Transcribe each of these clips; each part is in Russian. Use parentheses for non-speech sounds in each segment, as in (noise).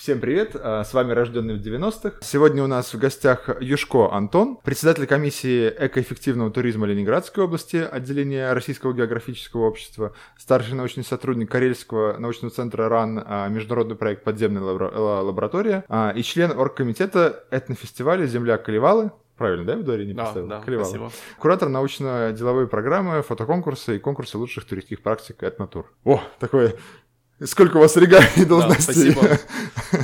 Всем привет, а, с вами Рожденный в 90-х. Сегодня у нас в гостях Юшко Антон, председатель комиссии экоэффективного туризма Ленинградской области, отделения Российского географического общества, старший научный сотрудник Карельского научного центра РАН, а, международный проект «Подземная лаборатория» а, и член оргкомитета этнофестиваля «Земля Калевалы», Правильно, да, в дворе не поставил? Да, да, спасибо. Куратор научно-деловой программы, фотоконкурсы и конкурсы лучших туристских практик «Этнотур». О, такое Сколько у вас регалий должностей? Да, спасибо.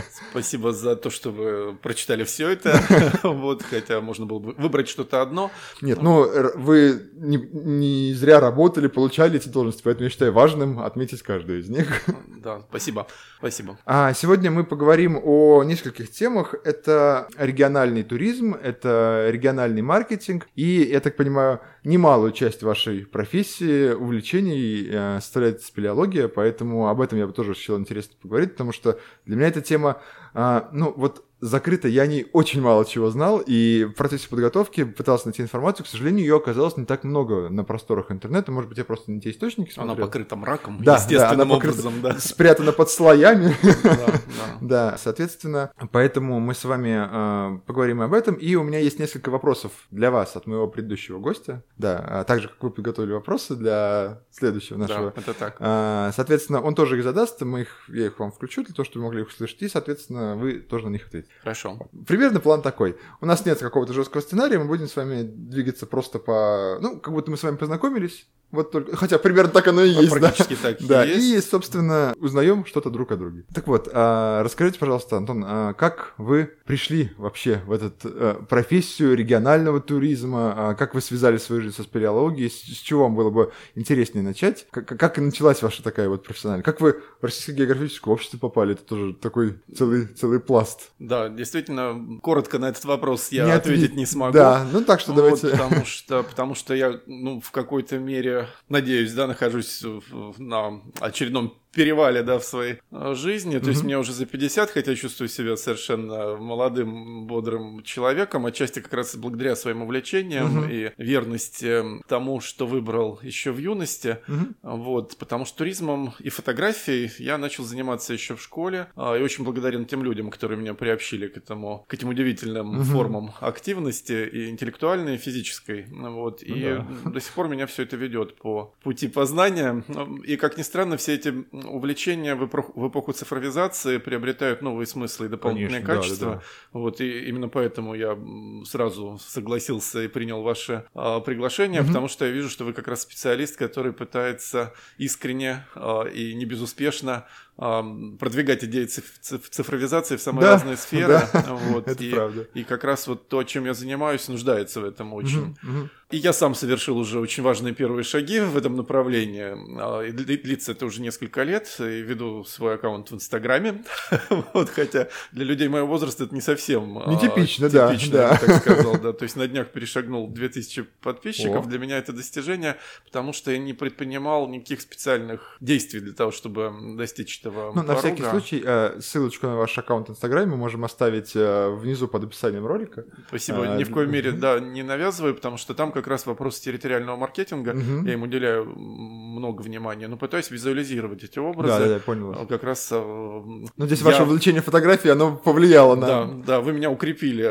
(laughs) Спасибо за то, что вы прочитали все это. (laughs) вот, хотя можно было бы выбрать что-то одно. Нет, ну вы не, не зря работали, получали эти должности, поэтому я считаю важным отметить каждую из них. (laughs) да, спасибо. Спасибо. А сегодня мы поговорим о нескольких темах. Это региональный туризм, это региональный маркетинг и, я так понимаю, немалую часть вашей профессии, увлечений э, составляет спелеология, поэтому об этом я бы тоже считал интересно поговорить, потому что для меня эта тема, э, ну вот закрыто, я не очень мало чего знал, и в процессе подготовки пытался найти информацию, к сожалению, ее оказалось не так много на просторах интернета, может быть, я просто не те источники смотрел. Она покрыта мраком, да, естественным да, она покрыта, образом, да. Спрятана под слоями. (laughs) (laughs) Да, соответственно, поэтому мы с вами э, поговорим об этом, и у меня есть несколько вопросов для вас от моего предыдущего гостя, да, а также как вы подготовили вопросы для следующего нашего. Да, это так. А, соответственно, он тоже их задаст, мы их, я их вам включу для того, чтобы вы могли их услышать, и, соответственно, вы тоже на них ответите. Хорошо. Примерно план такой. У нас нет какого-то жесткого сценария, мы будем с вами двигаться просто по... Ну, как будто мы с вами познакомились, вот только, хотя примерно так оно и есть. Практически да? так да, и есть. И, собственно, узнаем что-то друг о друге. Так вот, а, расскажите, пожалуйста, Антон, а как вы пришли вообще в эту а, профессию регионального туризма? А, как вы связали свою жизнь со спелеологией? С, с чего вам было бы интереснее начать? Как, как началась ваша такая вот профессиональная? Как вы в Российское географическое общество попали? Это тоже такой целый, целый пласт. Да, действительно, коротко на этот вопрос я не ответить ответ... не смогу. Да, ну так что вот, давайте... Потому что, потому что я, ну, в какой-то мере надеюсь, да, нахожусь на очередном перевале, да, в своей э, жизни. То есть мне уже за 50, хотя чувствую себя совершенно молодым, бодрым человеком, отчасти как раз благодаря своим увлечениям mm-hmm. и верности тому, что выбрал еще в юности. Mm-hmm. Вот, потому что туризмом и фотографией я начал заниматься еще в школе, а, и очень благодарен тем людям, которые меня приобщили к этому, к этим удивительным mm-hmm. формам активности и интеллектуальной, и физической. Вот, и mm-hmm. до сих пор меня все это ведет по пути познания. И, как ни странно, все эти увлечения в эпоху цифровизации приобретают новые смыслы и дополнительные Конечно, качества. Да, да, да. Вот, и именно поэтому я сразу согласился и принял ваше а, приглашение, угу. потому что я вижу, что вы как раз специалист, который пытается искренне а, и не безуспешно продвигать идеи цифровизации в самые да, разные сферы. Да, (laughs) вот, это и, правда. И как раз вот то, чем я занимаюсь, нуждается в этом очень. Угу, угу. И я сам совершил уже очень важные первые шаги в этом направлении. А, и длится это уже несколько лет. И веду свой аккаунт в Инстаграме. (laughs) вот, хотя для людей моего возраста это не совсем а, Нетипично, да, типично, да. я так сказал. Да. То есть на днях перешагнул 2000 подписчиков. О. Для меня это достижение, потому что я не предпринимал никаких специальных действий для того, чтобы достичь этого Ну, на всякий случай, э, ссылочку на ваш аккаунт в Инстаграме мы можем оставить э, внизу под описанием ролика. Спасибо. А, Ни в коей мере, да, не навязываю, потому что там как раз вопрос территориального маркетинга, угу. я им уделяю много внимания, но пытаюсь визуализировать эти образы. Да, да, я понял. Как раз... Ну, здесь я... ваше увлечение фотографией, оно повлияло на... Да, да, вы меня укрепили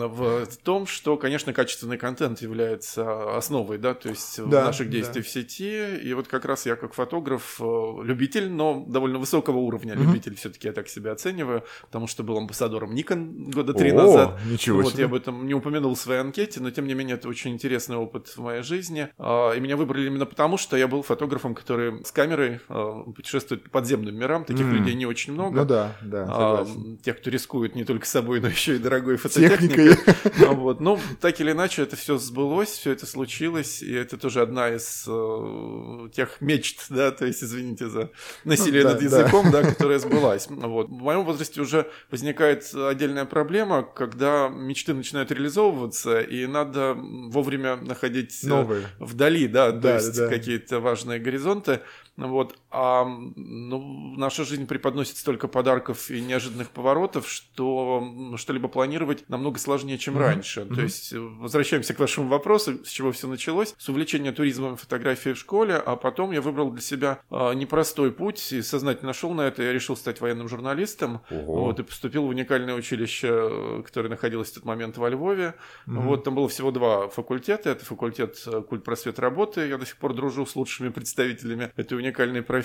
в том, что, конечно, качественный контент является основой, да, то есть наших действий в сети, и вот как раз я как фотограф, любитель, но довольно высокого уровня любитель, все-таки я так себя оцениваю, потому что был амбассадором Nikon года три назад. Ничего вот, я об этом не упомянул в своей анкете, но тем не менее это очень интересный опыт в моей жизни. А, и меня выбрали именно потому, что я был фотографом, который с камерой а, путешествует по подземным мирам. Таких mm. людей не очень много. Ну да, да, а, Тех, кто рискует не только собой, но еще и дорогой фототехникой. (laughs) Вот. Но так или иначе это все сбылось, все это случилось, и это тоже одна из э, тех мечт, да, то есть, извините за насилие над языком, да, которая сбылась. Вот. В моем возрасте уже возникает отдельная проблема, когда мечты начинают реализовываться, и надо вовремя находить Новые. вдали, да, то да, есть да. какие-то важные горизонты. Вот. А ну, наша жизнь преподносит столько подарков и неожиданных поворотов, что что-либо планировать намного сложнее, чем mm-hmm. раньше. Mm-hmm. То есть, возвращаемся к вашему вопросу, с чего все началось. С увлечения туризмом и фотографией в школе, а потом я выбрал для себя а, непростой путь и сознательно нашел на это. Я решил стать военным журналистом. Ого. Вот, и поступил в уникальное училище, которое находилось в тот момент во Львове. Mm-hmm. Вот, там было всего два факультета. Это факультет э, культ просвет работы. Я до сих пор дружу с лучшими представителями этой уникальной профессии,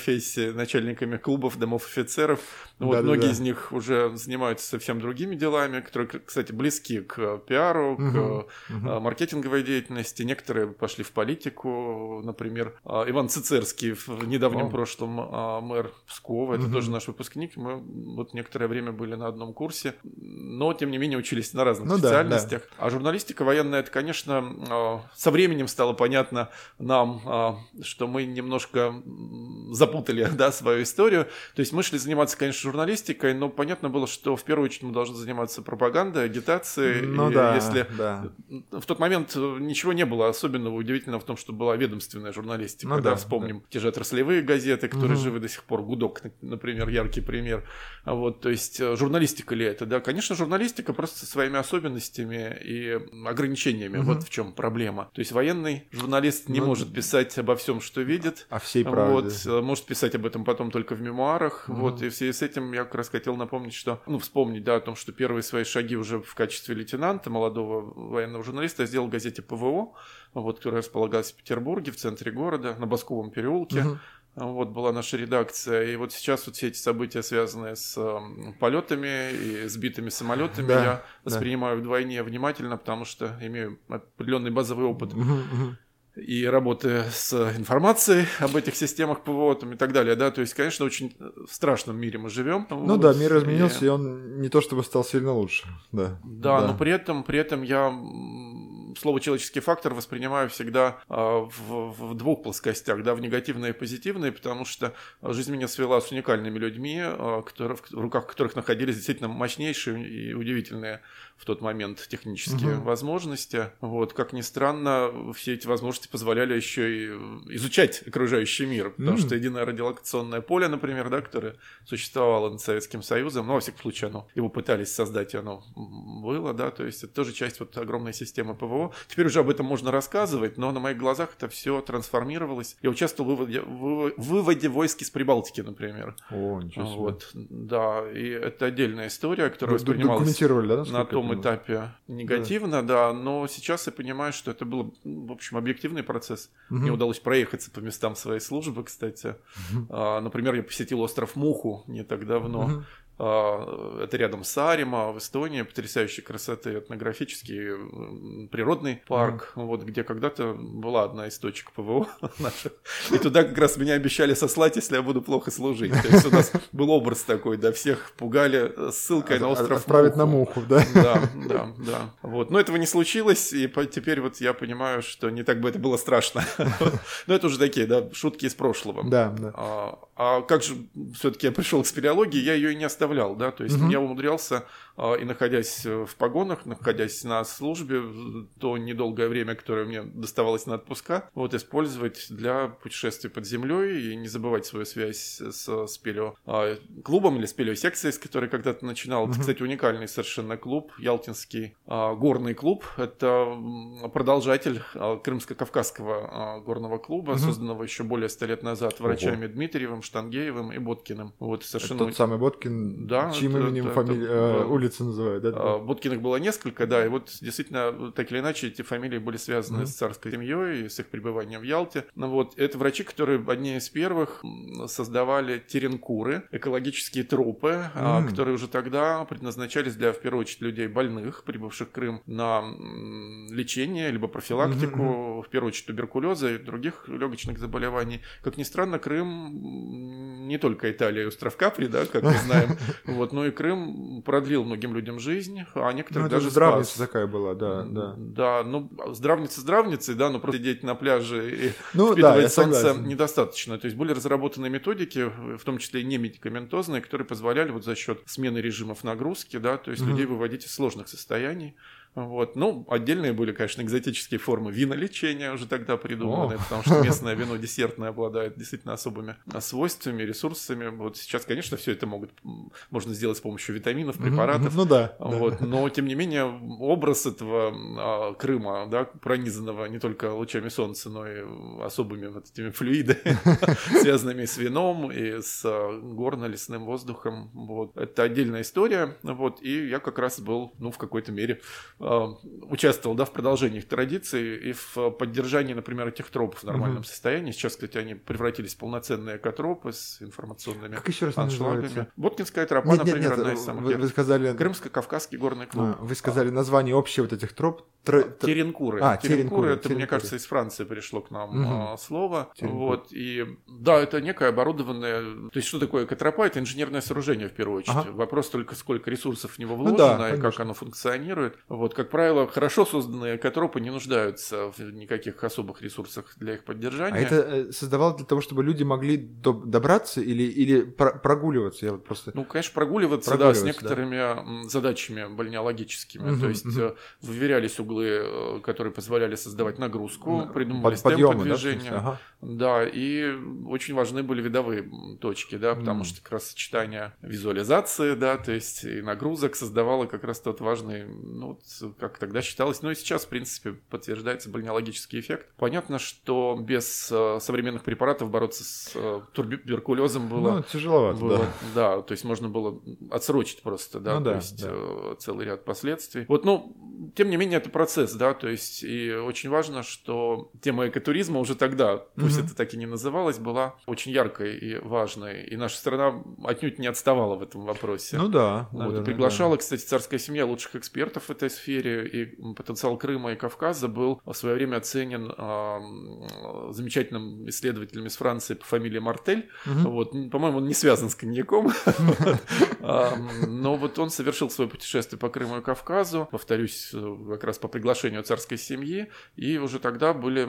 начальниками клубов, домов офицеров. Вот, да, многие да, из них уже занимаются совсем другими делами, которые, кстати, близки к пиару, угу, к угу. маркетинговой деятельности. Некоторые пошли в политику, например, а, Иван Цицерский в недавнем О. прошлом а, мэр Пскова, это угу. тоже наш выпускник. Мы вот некоторое время были на одном курсе, но тем не менее учились на разных ну, специальностях. Да, да. А журналистика военная, это, конечно, со временем стало понятно нам, что мы немножко запутали (laughs) да, свою историю. То есть мы шли заниматься, конечно, журналистикой, но понятно было, что в первую очередь мы должны заниматься пропагандой, агитацией. Ну, и да, если да. в тот момент ничего не было особенного удивительного в том, что была ведомственная журналистика. Ну, да, да, вспомним да. те же отраслевые газеты, которые угу. живы до сих пор. Гудок, например, яркий пример. Вот, то есть э, журналистика ли это? Да, конечно, журналистика просто со своими особенностями и ограничениями. Угу. Вот в чем проблема. То есть военный журналист не ну, может писать обо всем, что видит. О всей правде. Вот, э, может писать об этом потом только в мемуарах. Угу. Вот, и в связи с этим я как раз хотел напомнить, что, ну, вспомнить, да, о том, что первые свои шаги уже в качестве лейтенанта, молодого военного журналиста, я сделал в газете ПВО, вот, которая располагалась в Петербурге, в центре города, на Басковом переулке. Угу. Вот была наша редакция. И вот сейчас вот все эти события, связанные с э, полетами и сбитыми самолетами, да, я воспринимаю вдвойне внимательно, потому что имею определенный базовый опыт. И работы с информацией об этих системах ПВО там, и так далее, да, то есть, конечно, очень в страшном мире мы живем. Ну вот, да, мир изменился, и... и он не то чтобы стал сильно лучше, да. Да, да. но при этом, при этом я слово человеческий фактор воспринимаю всегда а, в, в двух плоскостях, да, в негативное и позитивное, потому что жизнь меня свела с уникальными людьми, а, которые, в руках которых находились действительно мощнейшие и удивительные в тот момент технические угу. возможности. Вот, как ни странно, все эти возможности позволяли еще и изучать окружающий мир, потому mm. что единое радиолокационное поле, например, да, которое существовало над Советским Союзом, ну, во всяком случае, оно, его пытались создать, и оно было, да, то есть это тоже часть вот огромной системы ПВО. Теперь уже об этом можно рассказывать, но на моих глазах это все трансформировалось. Я участвовал в выводе, в выводе войск из Прибалтики, например. О, ничего себе. Вот, да, и это отдельная история, которая Вы воспринималась да, на том том этапе негативно, да. да, но сейчас я понимаю, что это был, в общем, объективный процесс. Угу. Мне удалось проехаться по местам своей службы, кстати. Угу. А, например, я посетил остров Муху не так давно. Угу. А, это рядом с Арима в Эстонии, потрясающей красоты этнографический природный парк, mm. вот где когда-то была одна из точек ПВО (laughs) наших. И туда как раз меня обещали сослать, если я буду плохо служить. То есть у нас был образ такой, да, всех пугали ссылкой на остров Отправить на Муху, да? Да, да, да. Вот. Но этого не случилось, и теперь вот я понимаю, что не так бы это было страшно. (laughs) Но это уже такие, да, шутки из прошлого. Да, да. А, а как же все-таки я пришел к спелеологии, я ее и не оставлял, да, то есть угу. я умудрялся и находясь э, в погонах, находясь на службе, то недолгое время, которое мне доставалось на отпуска, вот использовать для путешествий под землей и не забывать свою связь с спелео а, клубом или спелео секцией, с которой когда-то начинал. Это, кстати, уникальный совершенно клуб, Ялтинский а, горный клуб. Это продолжатель Крымско-Кавказского горного клуба, созданного еще более ста лет назад врачами Ого. Дмитриевым, Штангеевым и Боткиным. Вот совершенно... Это тот самый Боткин, да, чьим это, именем это, фамилия, это, улицы называют, да? А, было несколько, да, и вот действительно, так или иначе, эти фамилии были связаны mm-hmm. с царской семьей и с их пребыванием в Ялте. Ну вот, это врачи, которые одни из первых создавали теренкуры, экологические трупы, mm-hmm. которые уже тогда предназначались для, в первую очередь, людей больных, прибывших в Крым на лечение, либо профилактику, mm-hmm. в первую очередь, туберкулеза и других легочных заболеваний. Как ни странно, Крым не только Италия и остров Капри, да, как мы знаем, (laughs) вот, но и Крым продлил многим людям жизнь, а некоторых ну, даже здравница спас. такая была, да, да. Да, ну, здравница здравницей, да, но просто сидеть на пляже и ну, (laughs) впитывать да, солнце согласен. недостаточно. То есть были разработаны методики, в том числе и не медикаментозные, которые позволяли вот за счет смены режимов нагрузки, да, то есть угу. людей выводить из сложных состояний. Вот. Ну, отдельные были, конечно, экзотические формы винолечения уже тогда придуманы, О. потому что (laughs) местное вино десертное обладает действительно особыми свойствами, ресурсами. Вот сейчас, конечно, все это могут, можно сделать с помощью витаминов, препаратов. Ну да. Вот. Да. Но, тем не менее, образ этого а, Крыма, да, пронизанного не только лучами солнца, но и особыми вот этими флюидами, (laughs) связанными с вином и с а, горно-лесным воздухом. Вот. Это отдельная история. Вот. И я как раз был, ну, в какой-то мере а, участвовал, да, в продолжении их традиций и в поддержании, например, этих тропов в нормальном угу. состоянии. Сейчас, кстати, они превратились в полноценные экотропы с информационными как еще раз аншлагами. Боткинская тропа, нет, например, нет, нет, одна из самых вы, вы сказали... Крымско-Кавказский горный клуб. А, вы сказали название общее вот этих троп. Тр... Теренкуры. А, теренкуры. теренкуры. Это, теренкуры. мне кажется, из Франции пришло к нам угу. слово. Теренкуры. Вот, и да, это некое оборудованное... То есть, что такое экотропа? Это инженерное сооружение, в первую очередь. Ага. Вопрос только, сколько ресурсов в него вложено ну, да, и как оно функционирует. Вот, как правило, хорошо созданные экотропы не нуждаются в никаких особых ресурсах для их поддержания. А это э, создавалось для того, чтобы люди могли добраться или, или прогуливаться? Я вот просто... Ну, конечно, прогуливаться, прогуливаться да, с некоторыми да. задачами бальнеологическими. Угу, То есть угу. выверялись углы, э, которые позволяли создавать нагрузку, придумывались Под, темпы движения. Да, ага. да, и очень важны были видовые точки, да, потому mm. что как раз сочетание визуализации, да, то есть и нагрузок создавало как раз тот важный, ну, как тогда считалось, ну и сейчас, в принципе, подтверждается бальнеологический эффект. Понятно, что без э, современных препаратов бороться с э, туберкулезом было... Ну, тяжеловато, было, да. Да, то есть можно было отсрочить просто, да, ну, то да, есть да. Э, целый ряд последствий. Вот, ну, тем не менее, это процесс, да, то есть и очень важно, что тема экотуризма уже тогда, пусть mm-hmm. это так и не называлось, была очень яркой и важной, и наша страна отнюдь не отставала в этом вопросе. Ну да. Вот, наверное, приглашала, да. кстати, царская семья лучших экспертов в этой сфере, и потенциал Крыма и Кавказа был в свое время оценен э, замечательным исследователем из Франции по фамилии Мартель. Mm-hmm. Вот, по-моему, он не связан с коньяком, (laughs) но вот он совершил свое путешествие по Крыму и Кавказу, повторюсь, э, как раз по приглашению царской семьи, и уже тогда были,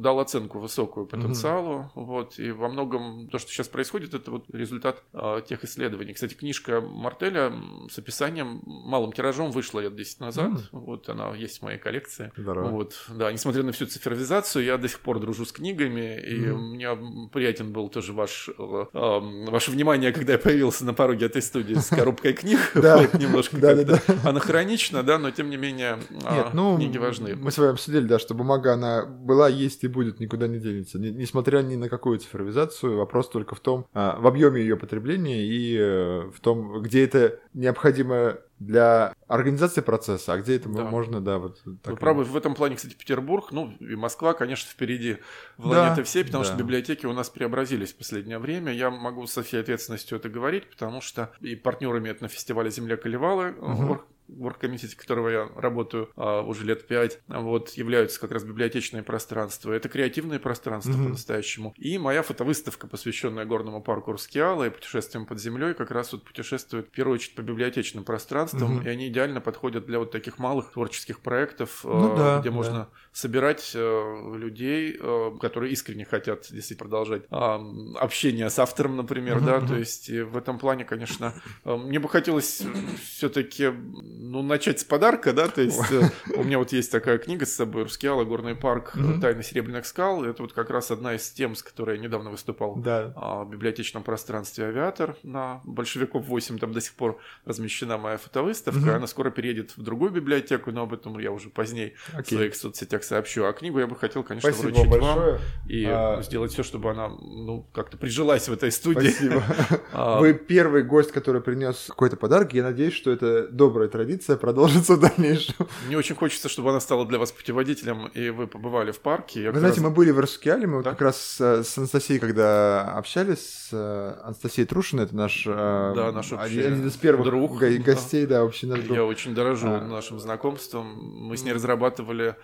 дал оценку высокую потенциалу, угу. вот, и во многом то, что сейчас происходит, это вот результат а, тех исследований. Кстати, книжка Мартеля с описанием малым тиражом вышла лет 10 назад, mm. вот, она есть в моей коллекции. Здорово. Вот, да, несмотря на всю цифровизацию, я до сих пор дружу с книгами, и mm. мне приятен был тоже ваш, э, э, ваше внимание, когда я появился на пороге этой студии с коробкой книг, (laughs) немножко анахронично, да, но тем не менее а, ну, книги важны. Мы с вами обсудили, да, что бумага, она была, есть и будет, никуда не денется. Несмотря ни на какую цифровизацию, вопрос только в том, а, в объеме ее потребления и э, в том, где это необходимо для организации процесса, а где это да. можно, да, вот так. Вы правы, в этом плане, кстати, Петербург, ну и Москва, конечно, впереди планеты да, всей, потому да. что библиотеки у нас преобразились в последнее время. Я могу со всей ответственностью это говорить, потому что и партнерами это на фестивале «Земля Колевалы», угу в оргкомитете, которого я работаю а, уже лет пять, вот, являются как раз библиотечные пространства. Это креативные пространства mm-hmm. по-настоящему. И моя фотовыставка, посвященная горному парку Рускеала и путешествиям под землей, как раз вот путешествует в первую очередь по библиотечным пространствам, mm-hmm. и они идеально подходят для вот таких малых творческих проектов, ну, а, да, где да. Собирать а, людей, а, которые искренне хотят действительно продолжать общение с автором, например, да, то есть в этом плане, конечно, мне бы хотелось все-таки ну, начать с подарка, да, то есть э, у меня вот есть такая книга с собой, Рускеала, Горный парк, Тайны Серебряных скал, это вот как раз одна из тем, с которой я недавно выступал да. А, в библиотечном пространстве «Авиатор» на Большевиков 8, там до сих пор размещена моя фотовыставка, она скоро переедет в другую библиотеку, но об этом я уже позднее в своих соцсетях сообщу, а книгу я бы хотел, конечно, Спасибо вручить большое. вам и а... сделать все, чтобы она, ну, как-то прижилась в этой студии. Спасибо. (laughs) А, Вы первый гость, который принес какой-то подарок, я надеюсь, что это добрая традиция продолжится в дальнейшем. Мне очень хочется, чтобы она стала для вас путеводителем, и вы побывали в парке. Я вы знаете, раз... мы были в Раскиале, мы да? как раз с Анастасией, когда общались, с э, Анастасией Трушиной, это наш, э, да, наш один из первых друг, гостей, да, да общий наш друг. Я очень дорожу а. нашим знакомством. Мы с ней разрабатывали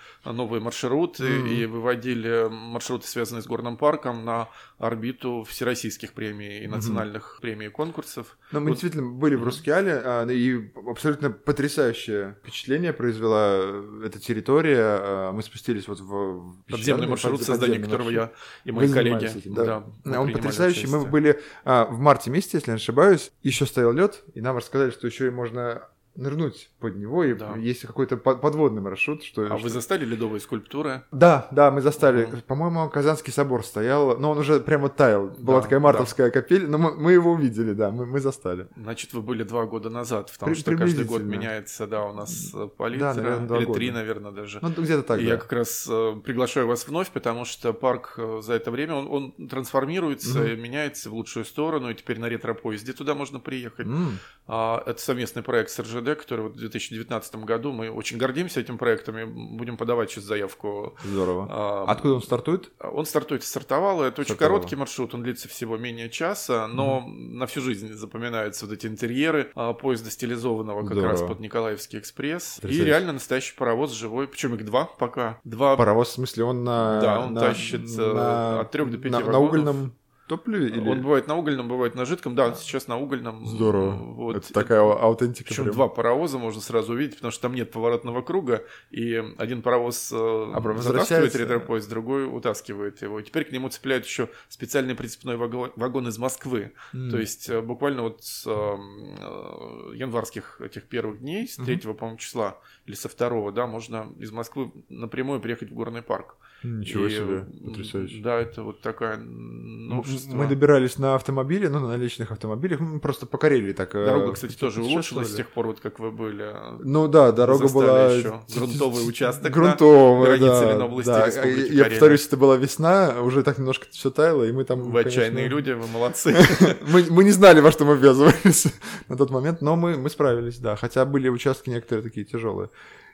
новые маршруты mm-hmm. и выводили маршруты, связанные с горным парком, на орбиту всероссийских премий и национальных mm-hmm. премий и конкурсов. Но мы вот. действительно были в Рускеале, а, и абсолютно потрясающее впечатление произвела эта территория. А, мы спустились вот в... Подземный маршрут, под, создание которого я и мои коллеги этим, да. Да, Он потрясающий. Участие. Мы были а, в марте месяце, если не ошибаюсь, еще стоял лед, и нам рассказали, что еще и можно нырнуть под него, и Да. есть какой-то по- подводный маршрут. Что, А что- вы застали ледовые скульптуры? Да, да, мы застали. Мгм. По-моему, Казанский собор стоял, но он уже прямо таял. Была Да, такая да. мартовская капель, но мы, мы его увидели, да, мы, мы застали. Значит, вы были два года назад, потому При- что каждый год меняется, да, у нас э, палитра, Да, наверное, два или года. три, наверное, даже. Ну, где-то так, И да. я как раз э, приглашаю вас вновь, потому что парк э, за это время он, он трансформируется, и меняется в лучшую сторону, и теперь на ретро-поезде туда можно приехать. М, А, это совместный проект с РЖД, который вот в 2019 году мы очень гордимся этим проектом и будем подавать сейчас заявку. Здорово. А, Откуда он стартует? Он стартует и стартовал. Это очень Стартовал. короткий маршрут, он длится всего менее часа, но на всю жизнь запоминаются вот эти интерьеры а, поезда стилизованного как Здорово. раз под Николаевский экспресс. И Потрясающе. реально настоящий паровоз живой, причем их два пока. Два Паровоз, в смысле, он на... Да, он на- тащит, на- от трёх до пяти на, на угольном топливе? Или... Он бывает на угольном, бывает на жидком. Да, сейчас на угольном. Здорово. Вот. Это такая аутентика. Причем прям. два паровоза можно сразу увидеть, потому что там нет поворотного круга, и один паровоз э, прям затаскивает ретропоезд, другой утаскивает его. И теперь к нему цепляют еще специальный прицепной вагон, вагон из Москвы. М. То есть э, буквально вот с э, э, январских этих первых дней, с Мгм. 3 по-моему, числа, или со второго, да, можно из Москвы напрямую приехать в горный парк. Ничего И, себе, потрясающе. Да, это вот такая М- новшество. Мы добирались на автомобиле, ну, на личных автомобилях, мы просто по Карелии так... э, Дорога, кстати, тоже улучшилась с тех пор, вот как вы были. Ну да, дорога была... ещё грунтовый участок, Границы да. Да. Я повторюсь, это была весна, уже так немножко все таяло, и мы там... Вы отчаянные люди, вы молодцы. (laughs) мы, не знали, во что мы ввязывались (laughs) на тот момент, но мы справились, да. Хотя были участки некоторые такие тяжелые.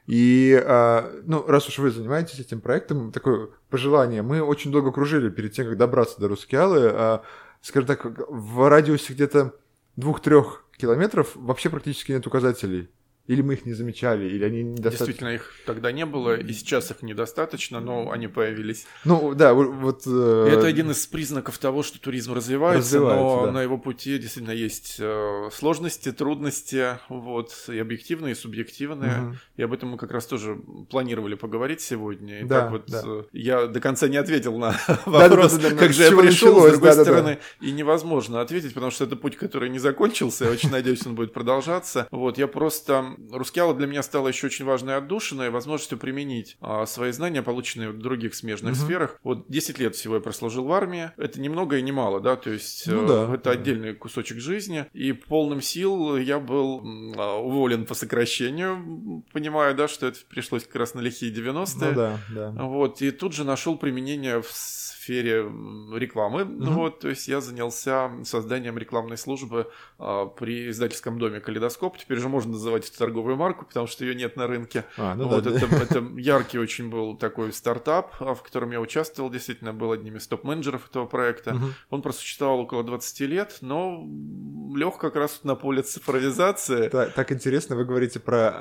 И, а, ну, раз уж вы занимаетесь этим проектом, такое пожелание. Мы очень долго кружили перед тем, как добраться до Рускеалы. А, скажем так, в радиусе где-то двух-трех километров вообще практически нет указателей. Или мы их не замечали, или они недостаточно... Действительно, их тогда не было, и сейчас их недостаточно, но они появились. Ну, да, вот... э, это один из признаков того, что туризм развивается, Развивается, но да. на его пути действительно есть э, сложности, трудности, вот, и объективные, и субъективные. Мгм. И об этом мы как раз тоже планировали поговорить сегодня. И Да, так вот да. э, я до конца не ответил на (laughs) вопрос, да, да, как же я пришел, с другой да, да, да. стороны, и невозможно ответить, потому что это путь, который не закончился. Я очень надеюсь, он будет продолжаться. Вот, я просто... Рускеала для меня стала еще очень важной отдушиной, возможностью применить а, свои знания, полученные в других смежных Мгм. сферах. Вот 10 лет всего я прослужил в армии. Это ни много и ни мало, да, то есть Ну э, да, это отдельный кусочек жизни. И полным сил я был а, уволен по сокращению, м, понимая, да, что это пришлось как раз на лихие 90-е. Ну да, да. Вот, и тут же нашел применение в сфере рекламы. Ну Мгм. вот, то есть я занялся созданием рекламной службы а, при издательском доме «Калейдоскоп». Теперь же можно называть эту торговую марку, потому что ее нет на рынке. А, ну вот да, это, это яркий очень был такой стартап, а, в котором я участвовал, действительно был одним из топ-менеджеров этого проекта. Мгм. Он просуществовал около 20 лет, но лег как раз на поле цифровизации. Так, так интересно, вы говорите про а,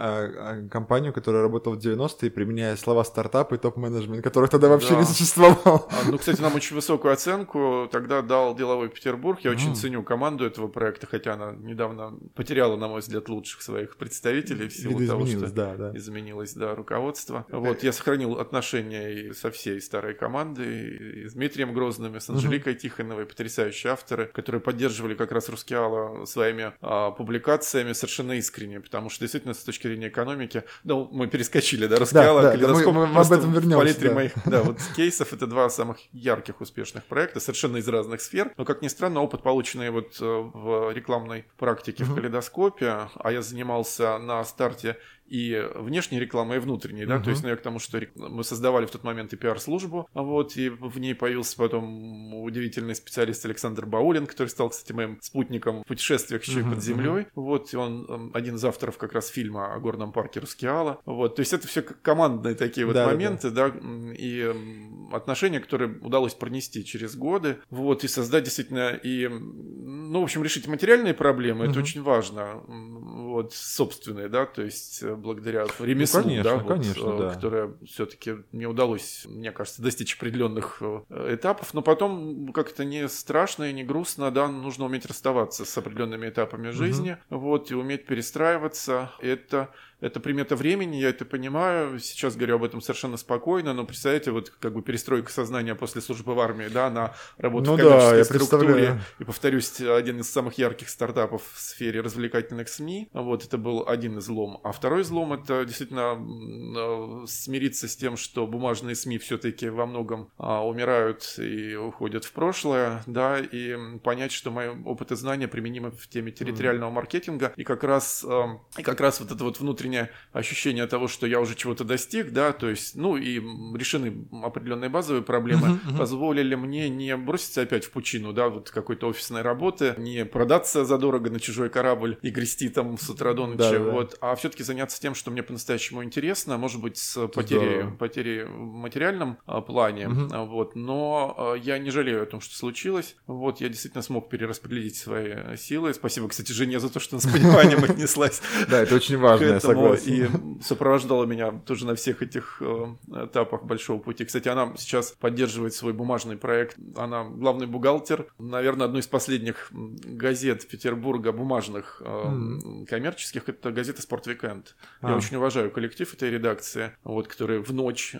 а, компанию, которая работала в 90-е, применяя слова стартап и топ-менеджмент, которых тогда вообще Да. не существовало. А, Ну, кстати, нам очень высокую оценку тогда дал деловой Петербург. Я очень ценю команду этого проекта, хотя она недавно потеряла, на мой взгляд, лучших своих представителей в силу того, что да, да. изменилось, да, руководство. Вот, я сохранил отношения и со всей старой командой, и с Дмитрием Грозным, и с Анжеликой Тихоновой, потрясающие авторы, которые поддерживали как раз Рускеала своими а, публикациями совершенно искренне, потому что действительно с точки зрения экономики, ну, мы перескочили, да, Рускеала, да, да, мы- мы об этом в вернемся, палитре да. моих, да, вот кейсов это два самых ярких успешных проекта, совершенно из разных сфер, но, как ни странно, опыт, полученный вот э, в рекламной практике в калейдоскопе, а я занимался на старте и внешней рекламой, и внутренней, да, то Мгм. есть, ну, я к тому, что мы создавали в тот момент и пиар-службу, вот, и в ней появился потом удивительный специалист Александр Баулин, который стал, кстати, моим спутником в путешествиях еще и Мгм, под землей, вот, и он эм, один из авторов как раз фильма о горном парке Рускеала, вот, то есть это все командные такие вот Да, да, да. моменты, да, м, и м, отношения, которые удалось пронести через годы, вот, и создать действительно и, ну, в общем, решить материальные проблемы, это Мгм. очень важно, вот, собственные, да, то есть э, благодаря ремеслу, конечно, да, вот, конечно, э, да. которое все-таки мне удалось, мне кажется, достичь определенных э, этапов, но потом как-то не страшно и не грустно, да, нужно уметь расставаться с определенными этапами жизни, вот, и уметь перестраиваться, это это примета времени, я это понимаю, сейчас говорю об этом совершенно спокойно, но представляете, вот как бы перестройка сознания после службы в армии, да, на работу ну в коммерческой да, структуре, и, повторюсь, один из самых ярких стартапов в сфере развлекательных СМИ, вот, это был один излом, а второй излом, это действительно э, смириться с тем, что бумажные СМИ все-таки во многом а, умирают и уходят в прошлое, да, и понять, что мои опыт и знания применимы в теме территориального маркетинга, и как раз, э, и как раз вот это вот внутреннее ощущение того, что я уже чего-то достиг, да, то есть, ну и решены определенные базовые проблемы, uh-huh, uh-huh. позволили мне не броситься опять в пучину, да, вот какой-то офисной работы, не продаться задорого на чужой корабль и грести там с утра до ночи, да, вот, а все-таки заняться тем, что мне по-настоящему интересно, может быть, с потерей, потерей в материальном а, плане, uh-huh. вот, но а, я не жалею о том, что случилось, вот, я действительно смог перераспределить свои силы, спасибо, кстати, жене за то, что она с (laughs) пониманием отнеслась. Да, это очень важно, я согласен. И сопровождала меня тоже на всех этих э, этапах большого пути. Кстати, она сейчас поддерживает свой бумажный проект. Она главный бухгалтер, наверное, одной из последних газет Петербурга бумажных mm. коммерческих. Это газета Спорт уик-энд. А. Я очень уважаю коллектив этой редакции, вот, которые в ночь э,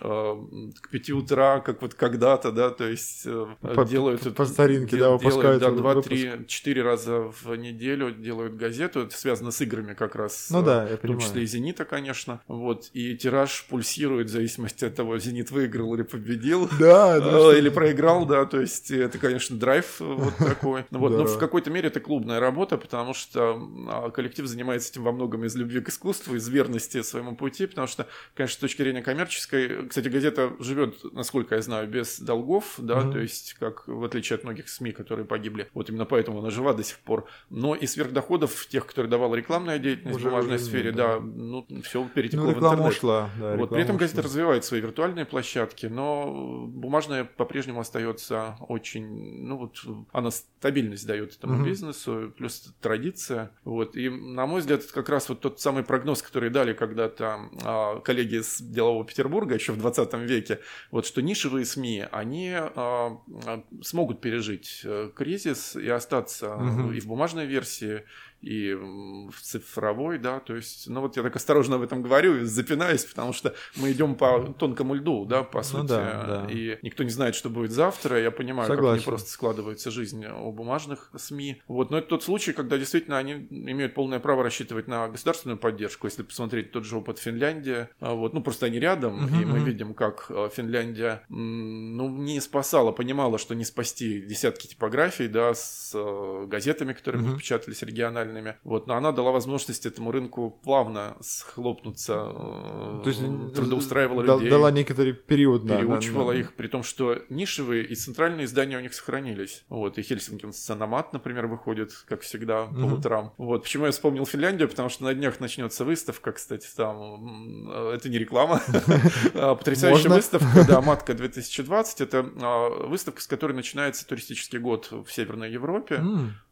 к пяти утра, как вот когда-то, да, то есть по, делают... По, по старинке, дел, да, выпускают. Да, два, три, четыре раза в неделю делают газету. Это связано с играми как раз. Ну да, я в том числе и «Зенита», конечно. Вот, и тираж пульсирует в зависимости от того, «Зенит» выиграл или победил. (laughs) Да, э, Или проиграл, да, то есть это, конечно, драйв вот (laughs) такой. Вот, но в какой-то мере это клубная работа, потому что а, коллектив занимается этим во многом из любви к искусству, из верности своему пути, потому что, конечно, с точки зрения коммерческой, кстати, газета живет, насколько я знаю, без долгов, да, то есть как в отличие от многих СМИ, которые погибли, вот именно поэтому она жива до сих пор, но и сверхдоходов тех, которые давала рекламная деятельность в бумажной сфере, да, ну, все перетекло ну, в интернет. Ушла, да, вот, при этом газета развивает свои виртуальные площадки, но бумажная по-прежнему остается очень, ну вот, она стабильность дает этому mm-hmm. бизнесу, плюс традиция, вот, и на мой взгляд, это как раз вот тот самый прогноз, который дали когда-то а, коллеги из Делового Петербурга еще в 20 веке, вот, что нишевые СМИ, они а, а, смогут пережить э, кризис и остаться mm-hmm. и в бумажной версии, и в цифровой, да, то есть, ну вот я так осторожно об этом говорю, запинаюсь, потому что мы идем по тонкому льду, да, по ну сути, ну, да, да. и никто не знает, что будет завтра, я понимаю, Согласен. как не просто складывается жизнь у бумажных СМИ, вот, но это тот случай, когда действительно они имеют полное право рассчитывать на государственную поддержку, если посмотреть тот же опыт Финляндии, а вот, ну просто они рядом, uh-huh, и мы видим, как э, Финляндия, ну, не спасала, понимала, что не спасти десятки типографий, да, с э, газетами, которые uh-huh. печатались регионально, локальными. Вот, но она дала возможность этому рынку плавно схлопнуться, э, То есть трудоустраивала дал, людей. Дала некоторый период. Переучивала да, их, при том, что нишевые и центральные издания у них сохранились. Вот, и Хельсинкин Санамат, например, выходит, как всегда, по угу. утрам. Вот, почему я вспомнил Финляндию, потому что на днях начнется выставка, кстати, там, э, это не реклама, (laughs) а потрясающая выставка, да, (laughs) Матка 2020, это а, выставка, с которой начинается туристический год в Северной Европе.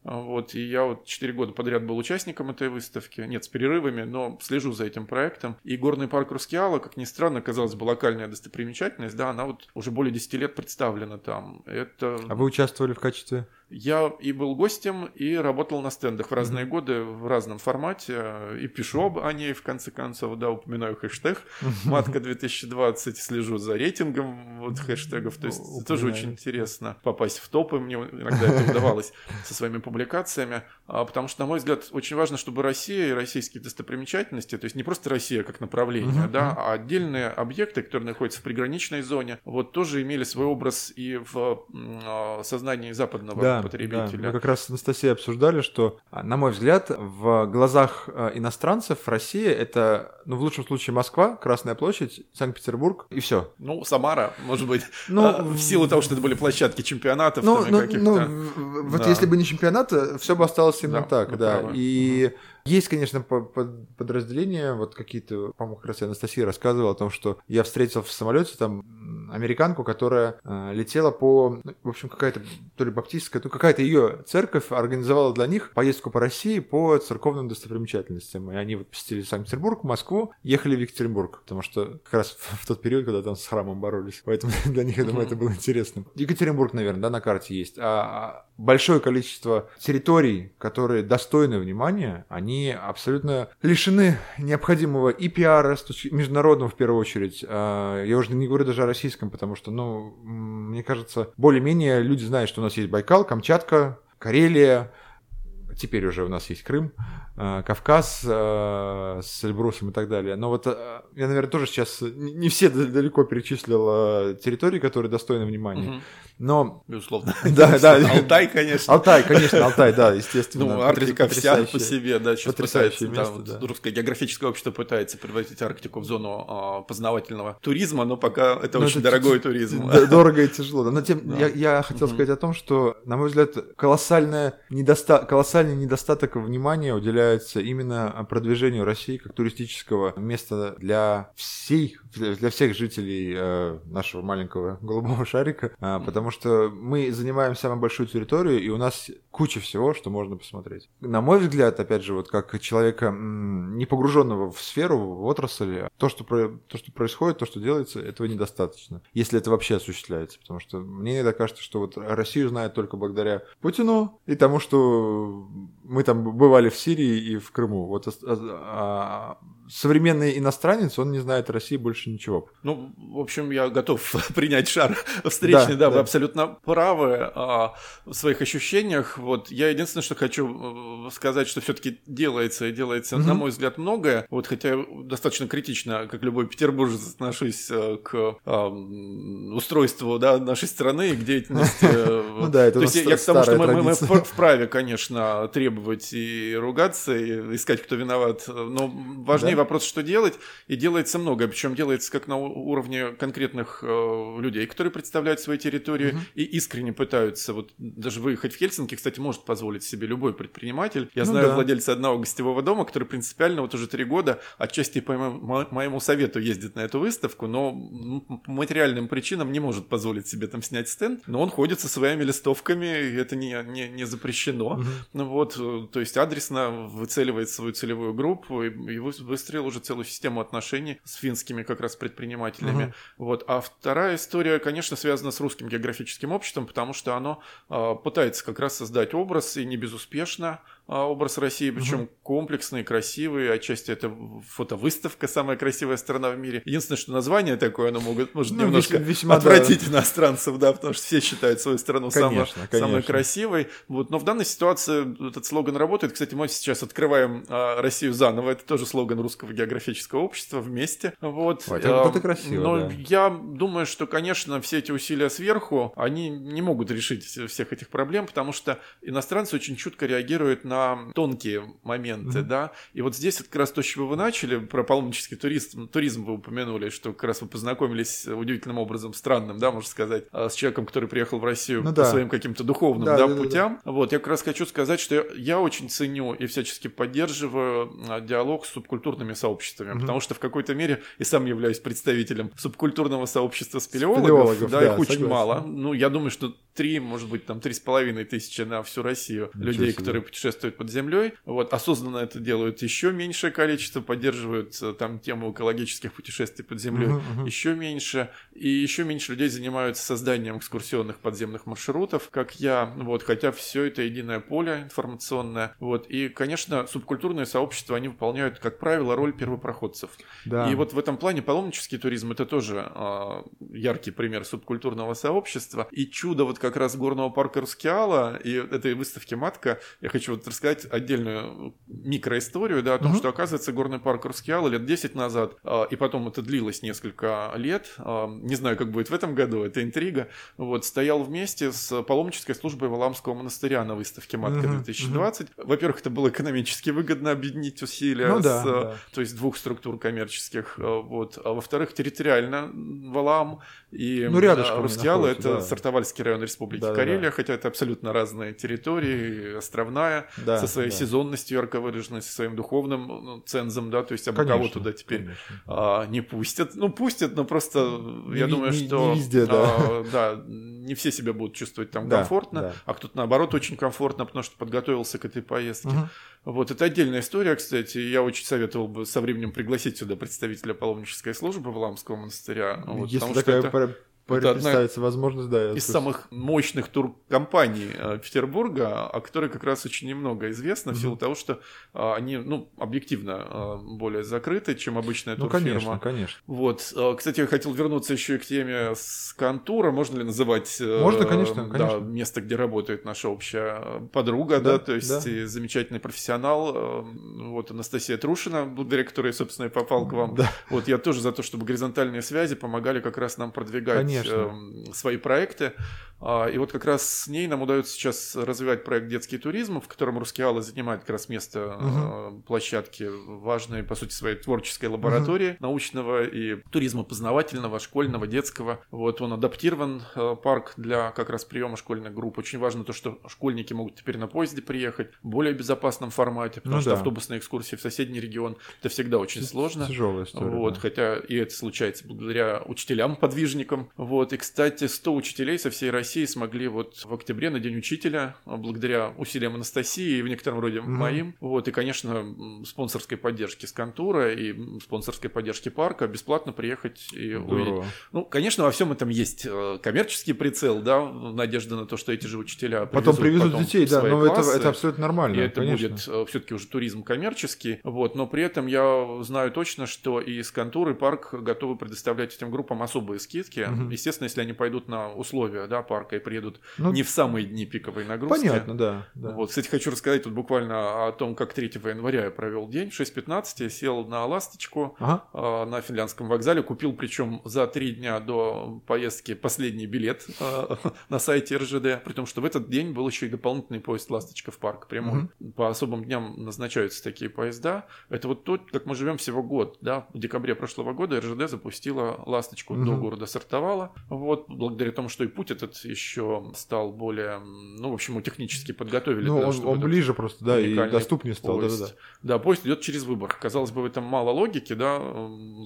Вот, и я вот 4 года подряд был участником этой выставки, нет, с перерывами, но слежу за этим проектом. И горный парк Рускеала, как ни странно, казалось бы, локальная достопримечательность, да, она вот уже более 10 лет представлена там. Это... А вы участвовали в качестве? Я и был гостем, и работал на стендах в разные mm-hmm. годы, в разном формате, и пишу об о ней, в конце концов, да, упоминаю хэштег. «Матка 2020», слежу за рейтингом вот хэштегов, то есть это тоже очень интересно попасть в топы, мне иногда это удавалось со своими публикациями, а, потому что, на мой взгляд, очень важно, чтобы Россия и российские достопримечательности, то есть не просто Россия как направление, mm-hmm. да, а отдельные объекты, которые находятся в приграничной зоне, вот тоже имели свой образ и в а, сознании западного да потребителя. Да. Мы как раз с Анастасией обсуждали, что, а, на мой взгляд, в глазах а, иностранцев Россия это, ну, в лучшем случае Москва, Красная площадь, Санкт-Петербург и все. Ну, Самара, может быть, ну, а, в силу того, что это были площадки чемпионатов. Ну, ну, ну вот да. если бы не чемпионат, все бы осталось именно да, так, да. Правы. И угу. Есть, конечно, подразделения, вот какие-то, по-моему, как раз Анастасия рассказывала о том, что я встретил в самолете там американку, которая э, летела по, ну, в общем, какая-то то ли баптистская, то какая-то ее церковь организовала для них поездку по России по церковным достопримечательностям. И они вот посетили Санкт-Петербург, Москву, ехали в Екатеринбург, потому что как раз (laughs) в тот период, когда там с храмом боролись. Поэтому (laughs) для них, я думаю, это было интересно. Екатеринбург, наверное, да, на карте есть. А, а большое количество территорий, которые достойны внимания, они абсолютно лишены необходимого и пиара, международного в первую очередь. А, я уже не говорю даже о российском, потому что, ну, мне кажется, более-менее люди знают, что у нас есть Байкал, Камчатка, Карелия, теперь уже у нас есть Крым, Э, Кавказ э, с Эльбрусом и так далее. Но вот э, я, наверное, тоже сейчас не все (laughs) далеко перечислил территории, которые достойны внимания. Угу. Но... Безусловно. (laughs) Да, да. (laughs) Алтай, конечно. Алтай, конечно, Алтай, да, естественно. Ну, Арктика вся по себе, да, сейчас потрясающее место, да. Русское географическое общество пытается превратить Арктику в зону а, познавательного туризма, но пока это очень дорогой туризм. Дорого и тяжело. Но тем, я хотел сказать о том, что, на мой взгляд, колоссальный недостаток внимания уделяется именно продвижению России как туристического места для всей, для всех жителей э, нашего маленького голубого шарика, э, потому что мы занимаем самую большую территорию, и у нас куча всего, что можно посмотреть. На мой взгляд, опять же, вот как человека, не погруженного в сферу, в отрасль, то что, то, что происходит, то, что делается, этого недостаточно, если это вообще осуществляется, потому что мне иногда кажется, что вот Россию знают только благодаря Путину и тому, что мы там бывали в Сирии и в Крыму. Вот а, а, современный иностранец, он не знает России больше ничего. Ну, в общем, я готов (laughs) принять шар (laughs) встречный, да, да, да. вы абсолютно правы а, в своих ощущениях. Вот я единственное, что хочу э, сказать, что все-таки делается и делается, mm-hmm. на мой взгляд, многое. Вот хотя я достаточно критично, как любой петербуржец, отношусь э, к а, устройству да, нашей страны и к деятельности. Э, (laughs) ну да, это То есть я к тому, что мы вправе, конечно, требовать и ругаться, и искать, кто виноват, но важнее вопрос, что делать, и делается много, причем делается как на уровне конкретных э, людей, которые представляют свою территорию угу. и искренне пытаются, вот даже выехать в Хельсинки, кстати, может позволить себе любой предприниматель. Я ну, знаю да. владельца одного гостевого дома, который принципиально вот уже три года отчасти по моему, моему совету ездит на эту выставку, но по материальным причинам не может позволить себе там снять стенд, но он ходит со своими листовками, и это не, не, не запрещено. Угу. Ну вот, э, то есть адресно выцеливает свою целевую группу и, и выстроил уже целую систему отношений с финскими как раз предпринимателями. Угу. Вот. А вторая история, конечно, связана с русским географическим обществом, потому что оно э, пытается как раз создать образ и не безуспешно образ России, причем угу. комплексный, красивый, отчасти это фотовыставка, самая красивая страна в мире. Единственное, что название такое, оно может, может ну, немножко весьма, отвратить да. иностранцев, да, потому что все считают свою страну конечно, самой, конечно. самой красивой. Вот. Но в данной ситуации этот слоган работает. Кстати, мы сейчас открываем а, Россию заново, это тоже слоган Русского географического общества вместе. Вот. Ой, а, это красиво, Но да. я думаю, что, конечно, все эти усилия сверху, они не могут решить всех этих проблем, потому что иностранцы очень чутко реагируют на на тонкие моменты, mm-hmm. да. И вот здесь как раз то, с чего вы начали, про паломнический туризм, туризм вы упомянули, что как раз вы познакомились удивительным образом, странным, да, можно сказать, а, с человеком, который приехал в Россию ну, по да. своим каким-то духовным да, да, да, путям. Да. Вот, я как раз хочу сказать, что я очень ценю и всячески поддерживаю а, диалог с субкультурными сообществами, mm-hmm. потому что в какой-то мере и сам являюсь представителем субкультурного сообщества спелеологов, спелеологов да, да, их очень мало. Ну, я думаю, что три, может быть, там три с половиной тысячи на всю Россию Ничего людей, себе. которые путешествуют под землей. Вот, осознанно это делают еще меньшее количество, поддерживают э, там тему экологических путешествий под землей uh-huh, uh-huh. еще меньше. И еще меньше людей занимаются созданием экскурсионных подземных маршрутов, как я. Вот, хотя все это единое поле информационное. Вот, и, конечно, субкультурные сообщества, они выполняют, как правило, роль первопроходцев. Да. И вот в этом плане паломнический туризм это тоже э, яркий пример субкультурного сообщества. И чудо вот как раз горного парка Рускеала и этой выставки «Матка» я хочу вот рассказать отдельную микроисторию, да, о том, угу. что, оказывается, горный парк Рускеала лет 10 назад, а, и потом это длилось несколько лет, а, не знаю, как будет в этом году, это интрига, вот, стоял вместе с паломнической службой Валамского монастыря на выставке «Матка 2020». Угу. Во-первых, это было экономически выгодно объединить усилия ну, да, с, да. то есть двух структур коммерческих, вот, а во-вторых, территориально Валам и ну, рядышком это да. Сартовальский район Республики да, Карелия, да. хотя это абсолютно разные территории, островная. да, со своей да. сезонностью ярко выраженной, со своим духовным ну, цензом, да, то есть абы кого туда теперь а, не пустят. Ну, пустят, но просто Не я думаю, не- что не везде, да. а, да, не все себя будут чувствовать там Да, комфортно, да. а кто-то наоборот очень комфортно, потому что подготовился к этой поездке. Мгм. Вот, это отдельная история, кстати. Я очень советовал бы со временем пригласить сюда представителя паломнической службы Валаамского монастыря. Вот, Если потому что такая это это одна представится возможность, да. из слышу. самых мощных туркомпаний э, Петербурга, о которой как раз очень немного известно, в силу того, что а, они, ну, объективно э, более закрыты, чем обычная Ну, турфирма. конечно, конечно. Вот, э, кстати, я хотел вернуться еще и к теме с контура. Можно ли называть э, Можно, конечно, да, конечно. место, где работает наша общая подруга, да, Да, то есть да. замечательный профессионал, вот Анастасия Трушина, благодаря которой, собственно, и попал к вам. Да. Вот я тоже за то, чтобы горизонтальные связи помогали как раз нам продвигать Конечно. Эм, свои проекты. А, И вот как раз с ней нам удается сейчас развивать проект «Детский туризм», в котором Рускеала занимает как раз место э, площадки важной, по сути, своей творческой лаборатории научного и туризма познавательного, школьного, детского. Вот он адаптирован, э, парк, для как раз приема школьных групп. Очень важно то, что школьники могут теперь на поезде приехать в более безопасном формате, потому Ну что да. автобусные экскурсии в соседний регион – это всегда очень сложно. Тяжелая история. Вот, да. хотя и это случается благодаря учителям-подвижникам. Вот, и, кстати, 100 учителей со всей России смогли вот в октябре на День учителя, а, благодаря усилиям Анастасии и в некотором роде Мгм. моим, вот, и, конечно, спонсорской поддержки Скантура и спонсорской поддержки парка бесплатно приехать и увидеть. Здорово. Ну, конечно, во всем этом есть э, коммерческий прицел, да, надежда на то, что эти же учителя Потом привезут потом детей, в да, свои но это, классы. это абсолютно нормально. И это конечно. будет все-таки уже туризм коммерческий. Вот, но при этом я знаю точно, что и Скантур, и парк готовы предоставлять этим группам особые скидки. Мгм. Естественно, если они пойдут на условия да, парка и приедут Ну, не в самые дни пиковой нагрузки. Понятно, да. да. Вот, кстати, хочу рассказать тут буквально о том, как 3 января я провел день. В 6.15 я сел на «Ласточку», Ага. а, на финляндском вокзале. Купил, причем за три дня до поездки последний билет а, (laughs) на сайте РЖД. При том, что в этот день был еще и дополнительный поезд «Ласточка» в парк прямой. По особым дням назначаются такие поезда. Это вот то, как мы живем всего год. Да? В декабре прошлого года РЖД запустила «Ласточку» до Мгм. города Сартовала. Вот, благодаря тому, что и путь этот еще стал более... Ну, в общем, его технически подготовили. Ну, того, он, чтобы он ближе просто, да, и доступнее стал. Да, поезд. да, да. Да, поезд идет через Выборг. Казалось бы, в этом мало логики, да.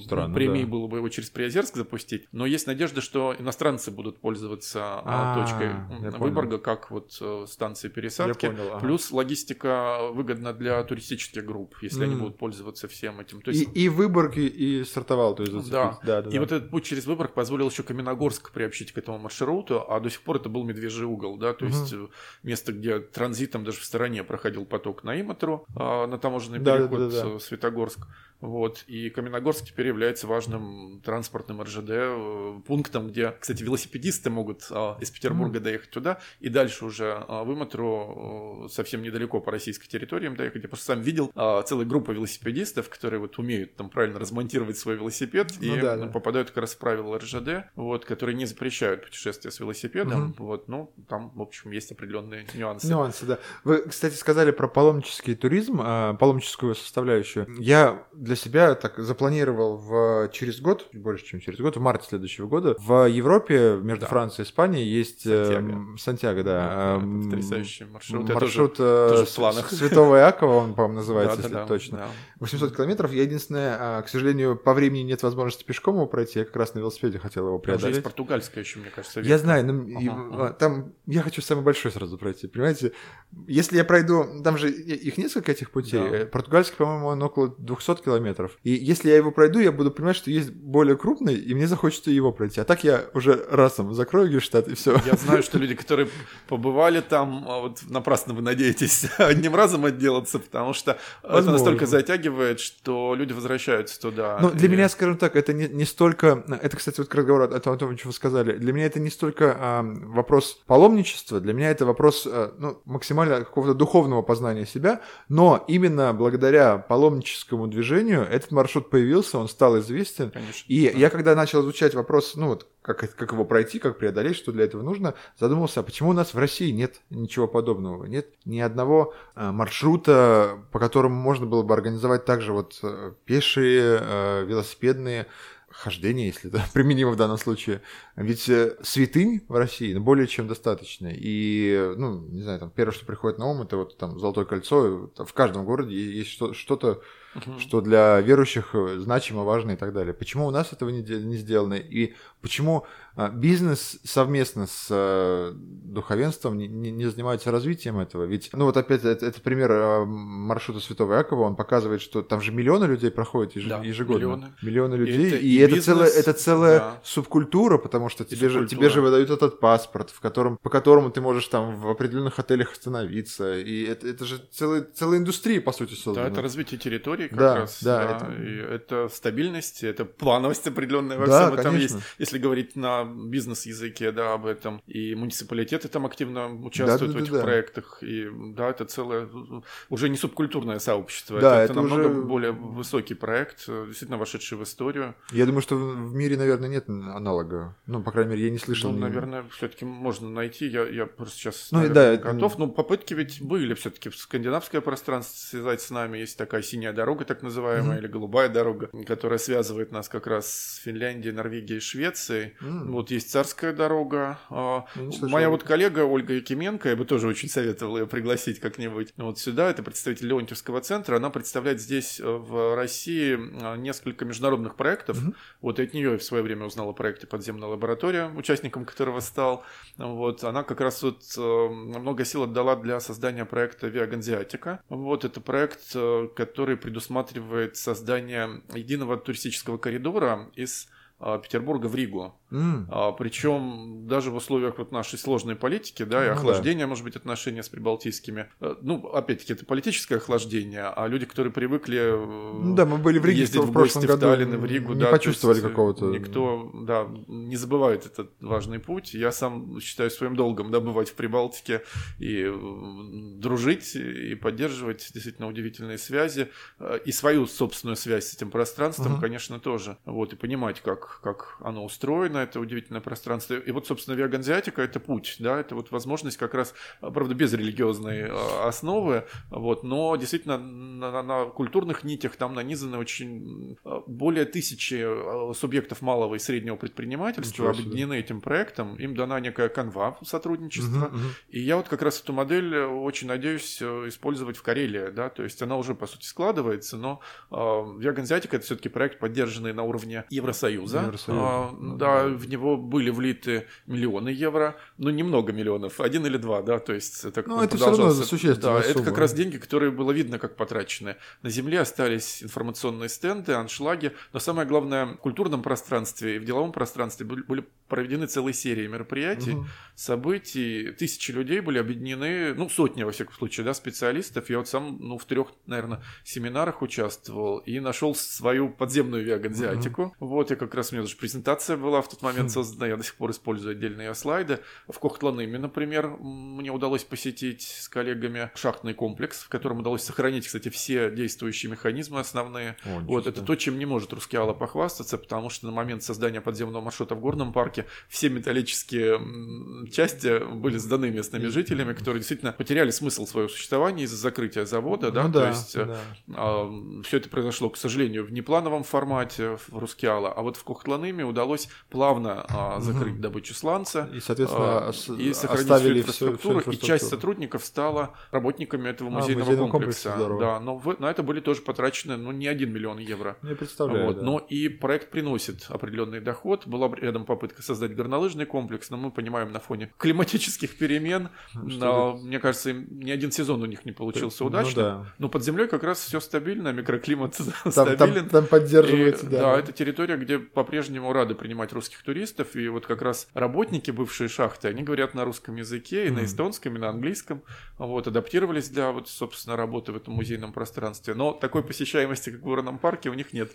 Странно, Премии да. было бы его через Приозерск запустить. Но есть надежда, что иностранцы будут пользоваться а, А, точкой. Выборга, как вот э, станции пересадки. Я понял, ага. Плюс логистика выгодна для туристических групп, если они будут пользоваться всем этим. То И, есть и Выборг, и, и стартовал, то есть Да. зацепить. Да, да, И да. вот этот путь через Выборг позволил еще Каменогорск приобщить к этому маршруту, а до сих пор это был Медвежий угол, да, то Мгм. есть э, место, где транзитом даже в стороне проходил поток на Иматру, а, на таможенный Да, да, переход да, да. э, Светогорск. Вот. И Каменогорск теперь является важным транспортным РЖД, э, пунктом, где, кстати, велосипедисты могут а, из Петербурга доехать туда, и дальше уже а, в Иматру э, совсем недалеко по российской территориям доехать. Я просто сам видел а, целую группу велосипедистов, которые вот умеют там правильно размонтировать свой велосипед Ну и да, да. попадают как раз в правила РЖД, вот, которые не запрещают путешествия с велосипедом. Мгм. Вот, ну, там, в общем, есть определенные нюансы. Нюансы, да. Вы, кстати, сказали про паломнический туризм, паломническую составляющую. Я для себя так запланировал в, через год, больше, чем через год, в марте следующего года, в Европе между Да. Францией и Испанией есть э, Сантьяго. Сантьяго, да. Да, это потрясающий маршрут. Я Маршрут тоже- э, тоже в с- планах. Святого Иакова, он, по-моему, называется, Да, если да, точно. да. 800 километров. Я единственное, а, к сожалению, по времени нет возможности пешком его пройти. Я как раз на велосипеде хотел его Там же есть преодолеть. португальская еще, мне кажется, Я ветка. знаю, но и- Ага, а, ага. там я хочу самый большой сразу пройти, понимаете? Если я пройду, там же их несколько этих путей. Да. Э, Португальский, по-моему, он около 200 километров. И если я его пройду, я буду понимать, что есть более крупный, и мне захочется его пройти. А так я уже разом закрою Гештадт и все. Я знаю, что люди, которые побывали там, а вот напрасно вы надеетесь (laughs) одним разом отделаться, потому что это Возможно. настолько затягивает, что люди возвращаются туда. Ну, для И- меня, скажем так, это не, не столько... Это, кстати, вот к разговору о том, о том, что вы сказали. Для меня это не столько а, вопрос паломничества, для меня это вопрос а, ну, максимально какого-то духовного познания себя, но именно благодаря паломническому движению этот маршрут появился, он стал известен. Конечно. И я когда начал изучать вопрос, ну вот, как, как его пройти, как преодолеть, что для этого нужно, задумался, а почему у нас в России нет ничего подобного? Нет ни одного э, маршрута, по которому можно было бы организовать также вот э, пешие, э, велосипедные хождение, если это (laughs) применимо в данном случае. Ведь э, святынь в России ну, более чем достаточно. И, ну, не знаю, там первое, что приходит на ум, это вот там Золотое кольцо. В каждом городе есть что-то, угу. что для верующих значимо, важно и так далее. Почему у нас этого не, не сделано? И почему а, бизнес совместно с э, духовенством не, не занимается развитием этого. Ведь, ну вот опять, это, это пример э, маршрута Святого Якова, он показывает, что там же миллионы людей проходят еж, да, ежегодно. Миллионы. миллионы людей. И это, и и это целая, это целая да. субкультура, потому что тебе же, тебе же выдают этот паспорт, в котором, по которому ты можешь там в определенных отелях остановиться. И это, это же целая, целая индустрия, по сути, создана. Да, это развитие территории как да, раз. Да, да. Это... И это стабильность, это плановость определенная во да, всем этом есть. Если говорить на бизнес-языке, да, об этом. И муниципалитеты там активно участвуют да, да, в этих да, проектах. И да, это целое уже не субкультурное сообщество. Да, это, это, это намного уже... более высокий проект, действительно вошедший в историю. Я думаю, что в мире, наверное, нет аналога. Ну, по крайней мере, я не слышал. Ну, ни... наверное, все-таки можно найти. Я, я просто сейчас ну, наверное, да, готов. Но попытки ведь были все-таки в скандинавское пространство связать с нами. Есть такая синяя дорога, так называемая, mm-hmm. или голубая дорога, которая связывает нас как раз с Финляндией, Норвегией и Швецией. Mm-hmm. Вот есть царская дорога. А, моя вот коллега Ольга Якименко, я бы тоже очень советовал ее пригласить как-нибудь вот сюда. Это представитель Леонтьевского центра. Она представляет здесь э, в России а, несколько международных проектов. Угу. Вот и от нее в свое время узнала о проекте «Подземная лаборатория», участником которого стал. Вот она как раз вот э, много сил отдала для создания проекта «Виаганзиатика». Вот это проект, э, который предусматривает создание единого туристического коридора из а, Петербурга в Ригу. Mm. А, причем даже в условиях вот нашей сложной политики, да, и ну, охлаждения, да. может быть, отношения с прибалтийскими. Э, ну, опять-таки, это политическое охлаждение, а люди, которые привыкли э, ну, да, мы были в Риге ездить в, в гости в Таллин и в Ригу, не да, почувствовали э, какого-то... Никто, да, не забывает этот важный путь. Я сам считаю своим долгом, да, бывать в Прибалтике и дружить, и поддерживать действительно удивительные связи, и свою собственную связь с этим пространством, uh-huh. конечно, тоже. Вот, и понимать, как как, оно устроено, это удивительное пространство. И вот, собственно, веганзиатика – это путь, да, это вот возможность как раз, правда, без религиозной а, основы, вот, но действительно на, на, на культурных нитях там нанизаны очень а, более тысячи а, субъектов малого и среднего предпринимательства, объединены этим проектом, им дана некая канва сотрудничества, угу, угу. и я вот как раз эту модель очень надеюсь э, использовать в Карелии, да, то есть она уже, по сути, складывается, но э, веганзиатика – это все-таки проект, поддержанный на уровне Евросоюза, а, да, в него были влиты миллионы евро, ну, немного миллионов, один или два, да, то есть это Ну, это все равно существенно. Да, это как раз деньги, которые было видно, как потрачены. На земле остались информационные стенды, аншлаги, но самое главное, в культурном пространстве и в деловом пространстве были проведены целые серии мероприятий, угу. событий, тысячи людей были объединены, ну, сотни, во всяком случае, да, специалистов. Я вот сам, ну, в трех, наверное, семинарах участвовал и нашел свою подземную веганзиатику. Угу. Вот, я как раз у меня даже презентация была в тот момент хм. создана, я до сих пор использую отдельные слайды. В Кохтланыме, например, мне удалось посетить с коллегами шахтный комплекс, в котором удалось сохранить, кстати, все действующие механизмы основные. О, вот это то, чем не может Рускеала похвастаться, потому что на момент создания подземного маршрута в Горном парке все металлические части были сданы местными жителями, которые действительно потеряли смысл своего существования из-за закрытия завода, да, ну, то да, есть да. э, все это произошло, к сожалению, в неплановом формате в Рускеала, а вот в Кох Кохтлаными удалось плавно а, закрыть угу. добычу сланца. И, соответственно, а, и сохранить всю инфраструктуру, всю, всю И часть сотрудников стала работниками этого а, музейного а, комплекса. да, но в, на это были тоже потрачены ну, не один миллион евро. Я представляю, вот, да. Но и проект приносит определенный доход. Была рядом попытка создать горнолыжный комплекс, но мы понимаем на фоне (laughs) климатических перемен, но, мне кажется, ни один сезон у них не получился ну, удачным. Ну, да. Но под землей как раз все стабильно, микроклимат (laughs) там, стабилен. Там, там поддерживается, и, да. Да, это территория, где по по-прежнему рады принимать русских туристов, и вот как раз работники бывшие шахты, они говорят на русском языке, и mm-hmm. на эстонском, и на английском, вот, адаптировались для, вот, собственно, работы в этом музейном пространстве. Но такой посещаемости, как в Горном парке, у них нет.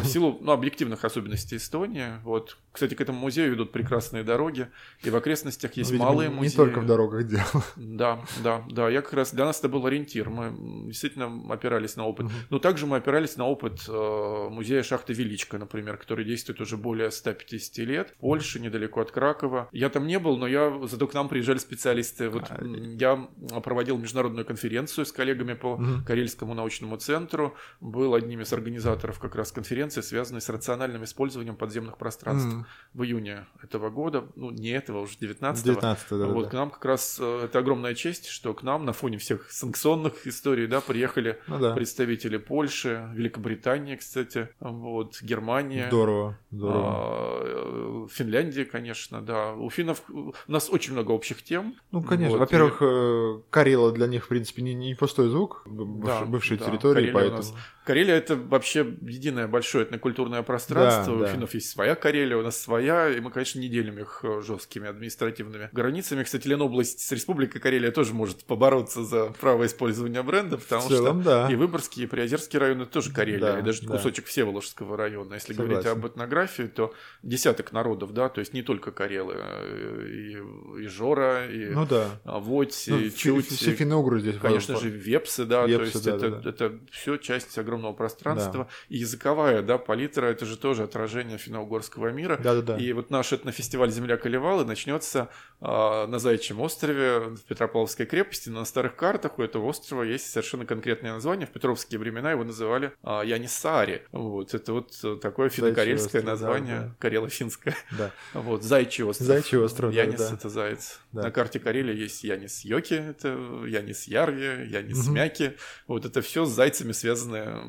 В (laughs) силу, ну, объективных особенностей Эстонии, вот. Кстати, к этому музею ведут прекрасные дороги, и в окрестностях есть Видимо, малые музеи. Не только в дорогах дело. Да, да, да. Я как раз, для нас это был ориентир, мы действительно опирались на опыт. Mm-hmm. Но также мы опирались на опыт э, музея шахты Величко, например, который действует уже более 150 10 лет. Польша, недалеко от Кракова. Я там не был, но я зато к нам приезжали специалисты. Вот а, я проводил международную конференцию с коллегами по угу. Карельскому научному центру. Был одним из организаторов как раз конференции, связанной с рациональным использованием подземных пространств угу. в июне этого года. Ну, не этого, уже 19-го. 19 да, вот да. к нам как раз э, это огромная честь, что к нам на фоне всех санкционных историй, да, приехали ну, да. представители Польши, Великобритании, кстати, вот, Германия. Здорово, здорово. Э, Финляндия, конечно, да. У финнов у нас очень много общих тем. Ну, конечно. Вот. Во-первых, и... Карела для них, в принципе, не, не пустой звук, да, бывшей да, территории, Карелия поэтому... Нас... Карелия это вообще единое большое этнокультурное пространство. Да, у да. финнов есть своя Карелия, у нас своя, и мы, конечно, не делим их э, жесткими административными границами. Кстати, Ленобласть с Республикой Карелия тоже может побороться за право использования бренда, потому целом, что да. и Выборгский, и Приозерский районы тоже Карелия, да, и даже да. кусочек Всеволожского района. Если Согласен. говорить об этнографии, то десяток народов, да, то есть не только Карелы, э, и, и Жора, и ну, да. Водь, ну, и Чуть. Все финно здесь. Конечно же, Вепсы, да, Вепсы, то есть да, это, да, да. это все часть огромного пространства. Да. И языковая, да, палитра, это же тоже отражение финно-угорского мира. Да, да, да. И вот наш этнофестиваль «Земля Колевалы» начнется э, на Заячьем острове в Петропавловской крепости. На старых картах у этого острова есть совершенно конкретное название. В петровские времена его называли э, Янисари. Вот, это вот такое финно-карельское название, да, да. карело-финское. Да. (laughs) Вот, Зайчий остров. Зайчий остров, Янис да, это заяц. Да. На карте Карелии есть Янис Йоки, это Янис Ярви, Янис угу. Мяки. Вот это все с зайцами связанные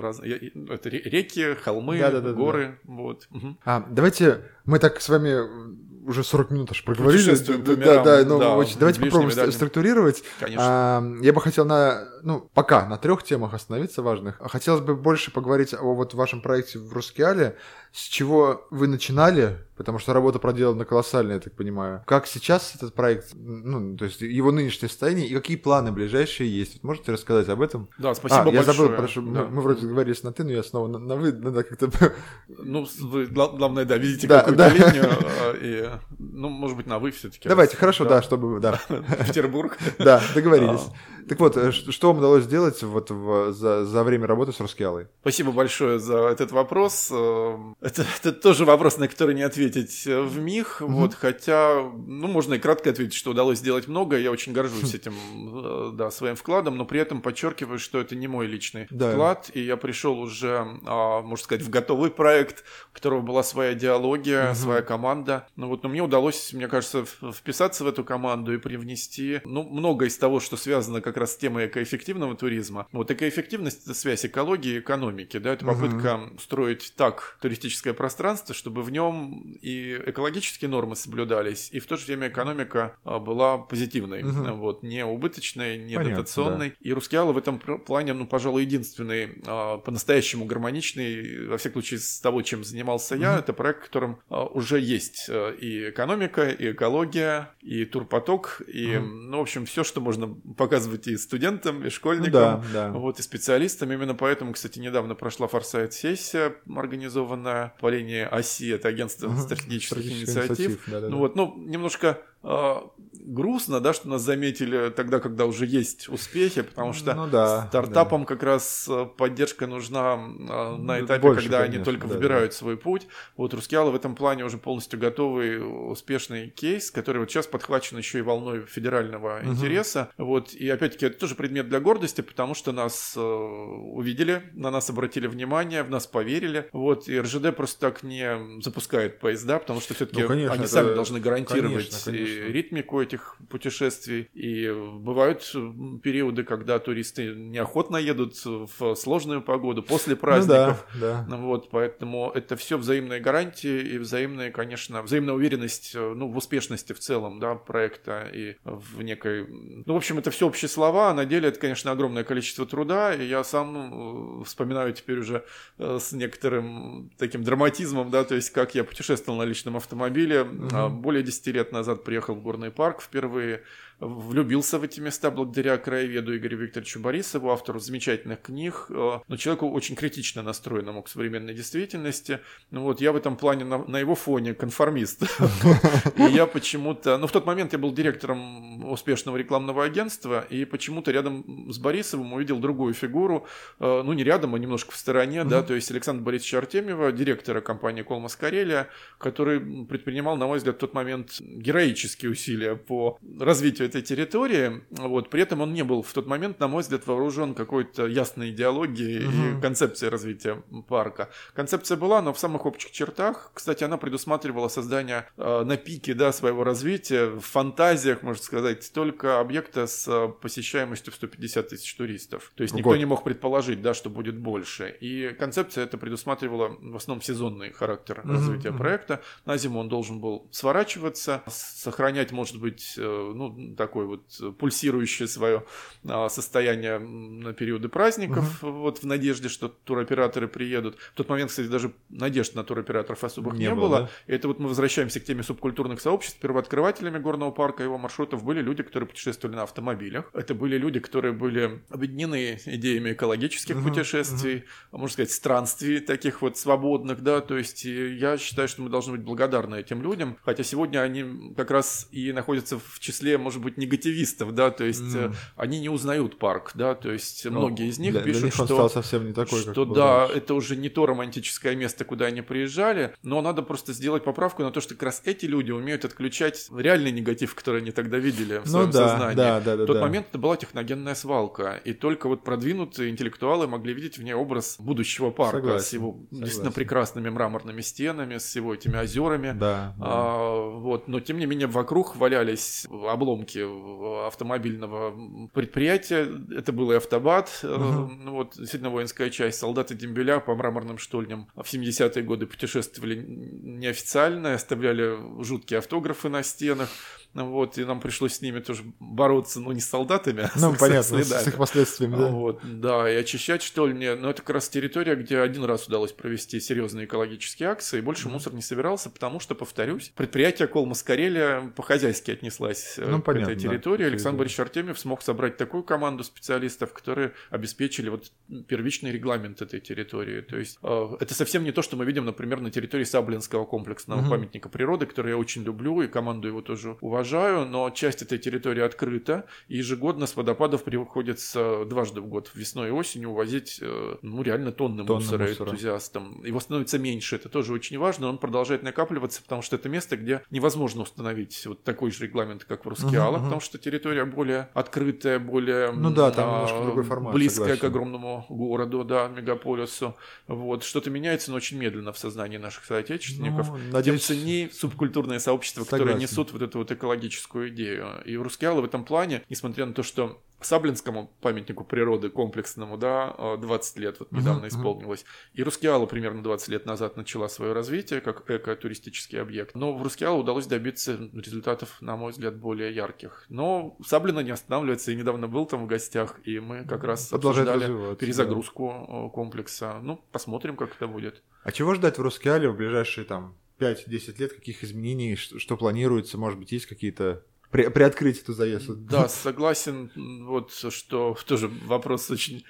раз... это реки, холмы, да, да, да, горы. Да. Вот. Угу. А, давайте мы так с вами уже 40 минут аж проговорили. Да, да, ну, да, очень, давайте попробуем дальним. структурировать. Конечно. А, я бы хотел на, ну, пока на трех темах остановиться важных. Хотелось бы больше поговорить о вот вашем проекте в Рускеале, с чего вы начинали, потому что работа проделана колоссальная, я так понимаю. Как сейчас этот проект, ну, то есть его нынешнее состояние и какие планы ближайшие есть? Можете рассказать об этом? Да, спасибо а, большое. я забыл, прошу, да. мы, мы вроде договорились на ты, но я снова на, на вы, надо как-то... (laughs) Ну, вы, главное, да, видите да, какую-то да. линию, а, и, ну, может быть, на вы все-таки. Давайте, хорошо, да, чтобы, да. (laughs) Петербург. (laughs) Да, договорились. Так вот, э, что вам удалось сделать вот в, за, за время работы с Рускеалой? Спасибо большое за этот вопрос. Э, это, (laughs) это тоже вопрос, на который не ответить э, в миг. Mm-hmm. Вот, хотя, ну, можно и кратко ответить, что удалось сделать много. Я очень горжусь (laughs) этим, да, своим вкладом, но при этом подчеркиваю, что это не мой личный да. вклад. И я пришел уже, а, можно сказать, в готовый проект, у которого была своя идеология, mm-hmm. своя команда. Ну вот, но мне удалось, мне кажется, вписаться в эту команду и привнести, ну, много из того, что связано как как раз тема экоэффективного туризма. Вот экоэффективность – это связь экологии и экономики, да, это попытка угу. строить так туристическое пространство, чтобы в нем и экологические нормы соблюдались, и в то же время экономика а, была позитивной, угу. вот, не убыточной, не Понятно, дотационной. Да. И Рускеала в этом плане, ну, пожалуй, единственный а, по-настоящему гармоничный, во всяком случае, с того, чем занимался угу. я, это проект, в котором а, уже есть и экономика, и экология, и турпоток, и, угу. ну, в общем, все, что можно показывать быть и студентам, и школьникам, да, да. вот, и специалистам. Именно поэтому, кстати, недавно прошла форсайт-сессия, организованная по линии ОСИ, это агентство стратегических инициатив. да, да, ну да. вот, ну, немножко грустно, да, что нас заметили тогда, когда уже есть успехи, потому что ну, да, стартапам да. как раз э, поддержка нужна а, на этапе, Больше, когда конечно, они только да, выбирают да. свой путь. Вот Рускеала в этом плане уже полностью готовый успешный кейс, который вот сейчас подхвачен еще и волной федерального угу. интереса. Вот, и опять-таки это тоже предмет для гордости, потому что нас э, увидели, на нас обратили внимание, в нас поверили. Вот, и РЖД просто так не запускает поезда, потому что все-таки ну, конечно, они сами должны гарантировать конечно, конечно ритмику этих путешествий. И бывают периоды, когда туристы неохотно едут в сложную погоду после праздников. Ну, да, да. Вот, поэтому это все взаимные гарантии и взаимная, конечно, взаимная уверенность ну, в успешности в целом да, проекта и в некой... Ну, в общем, это все общие слова, а на деле это, конечно, огромное количество труда, и я сам э, вспоминаю теперь уже э, с некоторым таким драматизмом, да, то есть как я путешествовал на личном автомобиле. Угу. Более 10 лет назад приехал приехал в горный парк впервые, влюбился в эти места благодаря краеведу Игорю Викторовичу Борисову, автору замечательных книг, э, но человеку очень критично настроенному к современной действительности. Ну вот, я в этом плане на, на его фоне конформист. (laughs) И я почему-то... Ну, в тот момент я был директором успешного рекламного агентства, и почему-то рядом с Борисовым увидел другую фигуру, э, ну, не рядом, а немножко в стороне, да, то есть Александр Борисовича Артемьева, директора компании «Колмас Карелия», который предпринимал, на мой взгляд, в тот момент героические усилия по развитию этой территории. Вот. При этом он не был в тот момент, на мой взгляд, вооружен какой-то ясной идеологией угу. и концепцией развития парка. Концепция была, но в самых общих чертах. Кстати, она предусматривала создание э, на пике да, своего развития, в фантазиях, можно сказать, только объекта с э, посещаемостью в 150 тысяч туристов. То есть никто Год. не мог предположить, да, что будет больше. И концепция это предусматривала в основном сезонный характер угу, развития угу. проекта. На зиму он должен был сворачиваться, сохранять, может быть, э, ну, такое вот пульсирующее свое а, состояние на периоды праздников, угу. вот в надежде, что туроператоры приедут. В тот момент, кстати, даже надежд на туроператоров особых не, не было. было. И это вот мы возвращаемся к теме субкультурных сообществ. Первооткрывателями горного парка и его маршрутов были люди, которые путешествовали на автомобилях. Это были люди, которые были объединены идеями экологических угу, путешествий, угу. можно сказать, странствий таких вот свободных, да, то есть я считаю, что мы должны быть благодарны этим людям, хотя сегодня они как раз и находятся в числе, может быть, негативистов, да, то есть mm. они не узнают парк, да, то есть ну, многие из них для, пишут, для них что, стал совсем не такой, что как да, раньше. это уже не то романтическое место, куда они приезжали, но надо просто сделать поправку на то, что как раз эти люди умеют отключать реальный негатив, который они тогда видели в ну, своем да, сознании. Да, да, да, в тот да. момент это была техногенная свалка, и только вот продвинутые интеллектуалы могли видеть в ней образ будущего парка согласен, с его согласен. действительно прекрасными мраморными стенами, с его этими озерами. Да, да. А, вот, но тем не менее вокруг валялись обломки автомобильного предприятия. Это был и автобат, угу. вот действительно воинская часть. Солдаты Дембеля по мраморным штольням в 70-е годы путешествовали неофициально, оставляли жуткие автографы на стенах. Вот, и нам пришлось с ними тоже бороться, ну, не с солдатами, а ну, с, понятно, с, с их последствиями, да. Вот, да, и очищать, что ли, мне. Но это как раз территория, где один раз удалось провести серьезные экологические акции, и больше mm-hmm. мусор не собирался, потому что, повторюсь, предприятие Колмас Карелия по-хозяйски отнеслась э, ну, к понятно, этой территории. Да, Александр Борисович Артемьев смог собрать такую команду специалистов, которые обеспечили вот первичный регламент этой территории. То есть э, это совсем не то, что мы видим, например, на территории Саблинского комплексного mm-hmm. памятника природы, который я очень люблю, и команду его тоже уважаю уважаю, но часть этой территории открыта, и ежегодно с водопадов приходится дважды в год, весной и осенью, увозить, э, ну, реально тонны, тонны мусора, мусора энтузиастам. Его становится меньше, это тоже очень важно, он продолжает накапливаться, потому что это место, где невозможно установить вот такой же регламент, как в Рускеалах, угу, потому что территория более открытая, более ну да, там а, другой формат, близкая согласен. к огромному городу, да, мегаполису. Вот, что-то меняется, но очень медленно в сознании наших соотечественников. Ну, надеюсь... Тем ценнее субкультурные сообщества, согласен. которые несут вот эту вот экологию экологическую идею. И Рускеала в этом плане, несмотря на то, что Саблинскому памятнику природы комплексному, да, 20 лет вот недавно uh-huh, исполнилось. И Рускеала примерно 20 лет назад начала свое развитие как эко-туристический объект. Но в Рускеалу удалось добиться результатов, на мой взгляд, более ярких. Но Саблина не останавливается. Я недавно был там в гостях, и мы как раз обсуждали перезагрузку да. комплекса. Ну, посмотрим, как это будет. А чего ждать в Рускеале в ближайшие там 5-10 лет, каких изменений, что, что планируется, может быть, есть какие-то при, приоткрыть эту завесу. Да, согласен, вот что тоже вопрос очень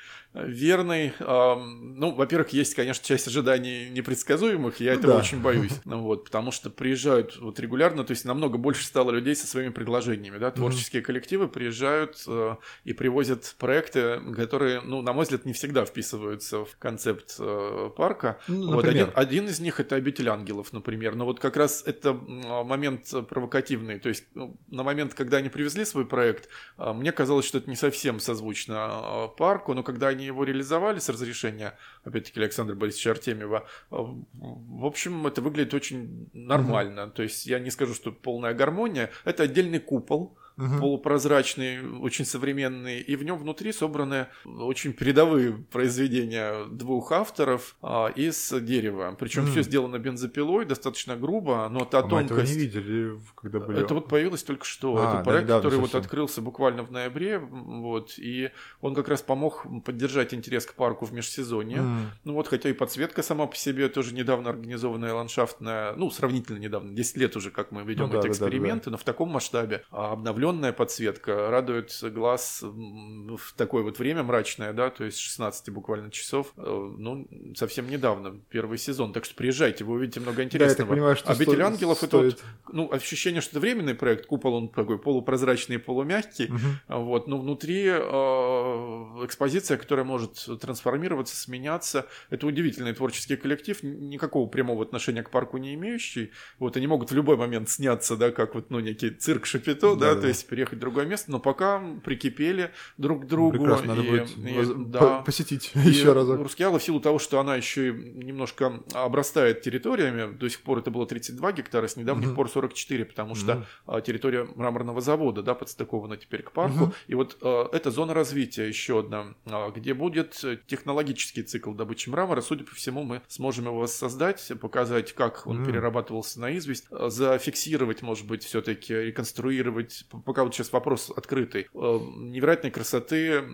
верный. Ну, во-первых, есть, конечно, часть ожиданий непредсказуемых, я этого да. очень боюсь. (laughs) Ну, вот, потому что приезжают вот регулярно, то есть намного больше стало людей со своими предложениями, да, творческие mm-hmm. коллективы приезжают э, и привозят проекты, которые, ну, на мой взгляд, не всегда вписываются в концепт э, парка. Ну, вот один, один из них это «Обитель ангелов», например, но вот как раз это момент провокативный, то есть ну, на момент, когда они привезли свой проект, э, мне казалось, что это не совсем созвучно э, парку, но когда они его реализовали с разрешения, опять-таки, Александра Борисовича Артемьева, э, в общем, это выглядит очень нормально. Mm-hmm. То есть я не скажу, что полная гармония. Это отдельный купол, угу. полупрозрачный, очень современный, и в нем внутри собраны очень передовые произведения двух авторов а, из дерева. Причем угу. все сделано бензопилой, достаточно грубо, но та а тонкость. Мы этого не видели, когда были. Это вот появилось только что. А, это проект, да, который совсем. вот открылся буквально в ноябре, вот, и он как раз помог поддержать интерес к парку в межсезонье. Mm. Ну вот, хотя и подсветка сама по себе тоже недавно организованная ландшафтная, ну, сравнительно недавно, 10 лет уже, как мы ведем ну, эти да, эксперименты, да, да, но в таком масштабе а обновленная обновленная подсветка радует глаз в такое вот время мрачное, да, то есть 16 буквально часов, э, ну, совсем недавно, первый сезон. Так что приезжайте, вы увидите много интересного. Да, я понимаю, что «Обитель стоит, ангелов» стоит... это вот, ну, ощущение, что это временный проект, купол он такой полупрозрачный, полумягкий, угу. вот, но внутри э, экспозиция, которая может трансформироваться, сменяться. Это удивительный творческий коллектив, никакого прямого отношения к парку не имеющий. Вот, они могут в любой момент сняться, да, как вот, ну, некий цирк Шапито, да, да, да, то есть переехать в другое место, но пока прикипели друг к другу. Прекрасно, надо и, будет и, да, посетить (laughs) и еще разок. Рускеала в силу того, что она еще немножко обрастает территориями, до сих пор это было 32 гектара, с недавних угу. пор 44, потому что угу. территория мраморного завода, да, подстыкована теперь к парку. Угу. И вот а, это зона развития еще одна, а, где будет технологический цикл добычи мрамора. Судя по всему, мы сможем его воссоздать, показать, как он угу. перерабатывался на известь, зафиксировать, может быть, все-таки реконструировать. Пока вот сейчас вопрос открытый. Невероятной красоты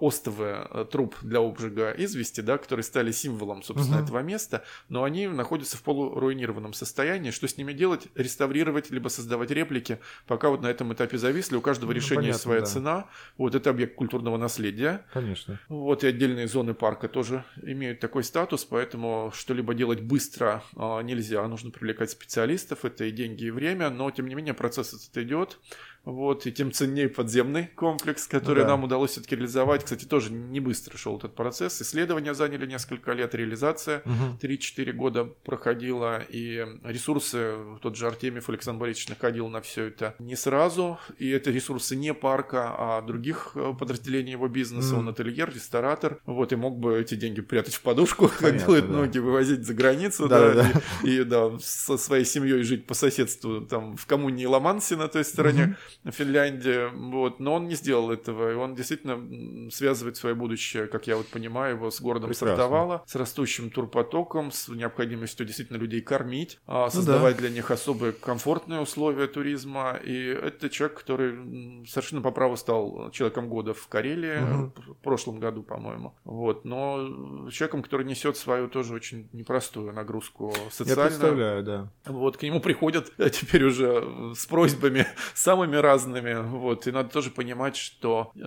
остовы труб для обжига извести, да, которые стали символом, собственно, угу. этого места, но они находятся в полуруинированном состоянии. Что с ними делать? Реставрировать, либо создавать реплики. Пока вот на этом этапе зависли. У каждого ну, решения понятно, своя да. цена. Вот это объект культурного наследия. Конечно. Вот и отдельные зоны парка тоже имеют такой статус, поэтому что-либо делать быстро нельзя. Нужно привлекать специалистов, это и деньги, и время, но тем не менее процесс этот идет. Вот, и тем ценнее подземный комплекс, который да. нам удалось все-таки реализовать. Кстати, тоже не быстро шел этот процесс. Исследования заняли несколько лет, реализация угу. 3-4 года проходила, и ресурсы, тот же Артемьев Александр Борисович находил на все это не сразу, и это ресурсы не парка, а других э, подразделений его бизнеса. Угу. Он ательер, ресторатор, вот, и мог бы эти деньги прятать в подушку, (laughs) Понятно, как делают да. многие, вывозить за границу, да, да, да. И, и, да, со своей семьей жить по соседству, там, в коммуне Ламанси на той стороне. Угу Финляндия, вот, но он не сделал этого, и он действительно связывает свое будущее, как я вот понимаю, его с городом Прекрасно. Сартовала, с растущим турпотоком, с необходимостью действительно людей кормить, а, создавать ну, да. для них особые комфортные условия туризма, и это человек, который совершенно по праву стал человеком года в Карелии угу. в прошлом году, по-моему, вот, но человеком, который несет свою тоже очень непростую нагрузку социальную. Я представляю, да. Вот, к нему приходят теперь уже с просьбами (laughs) самыми разными, вот, и надо тоже понимать, что э,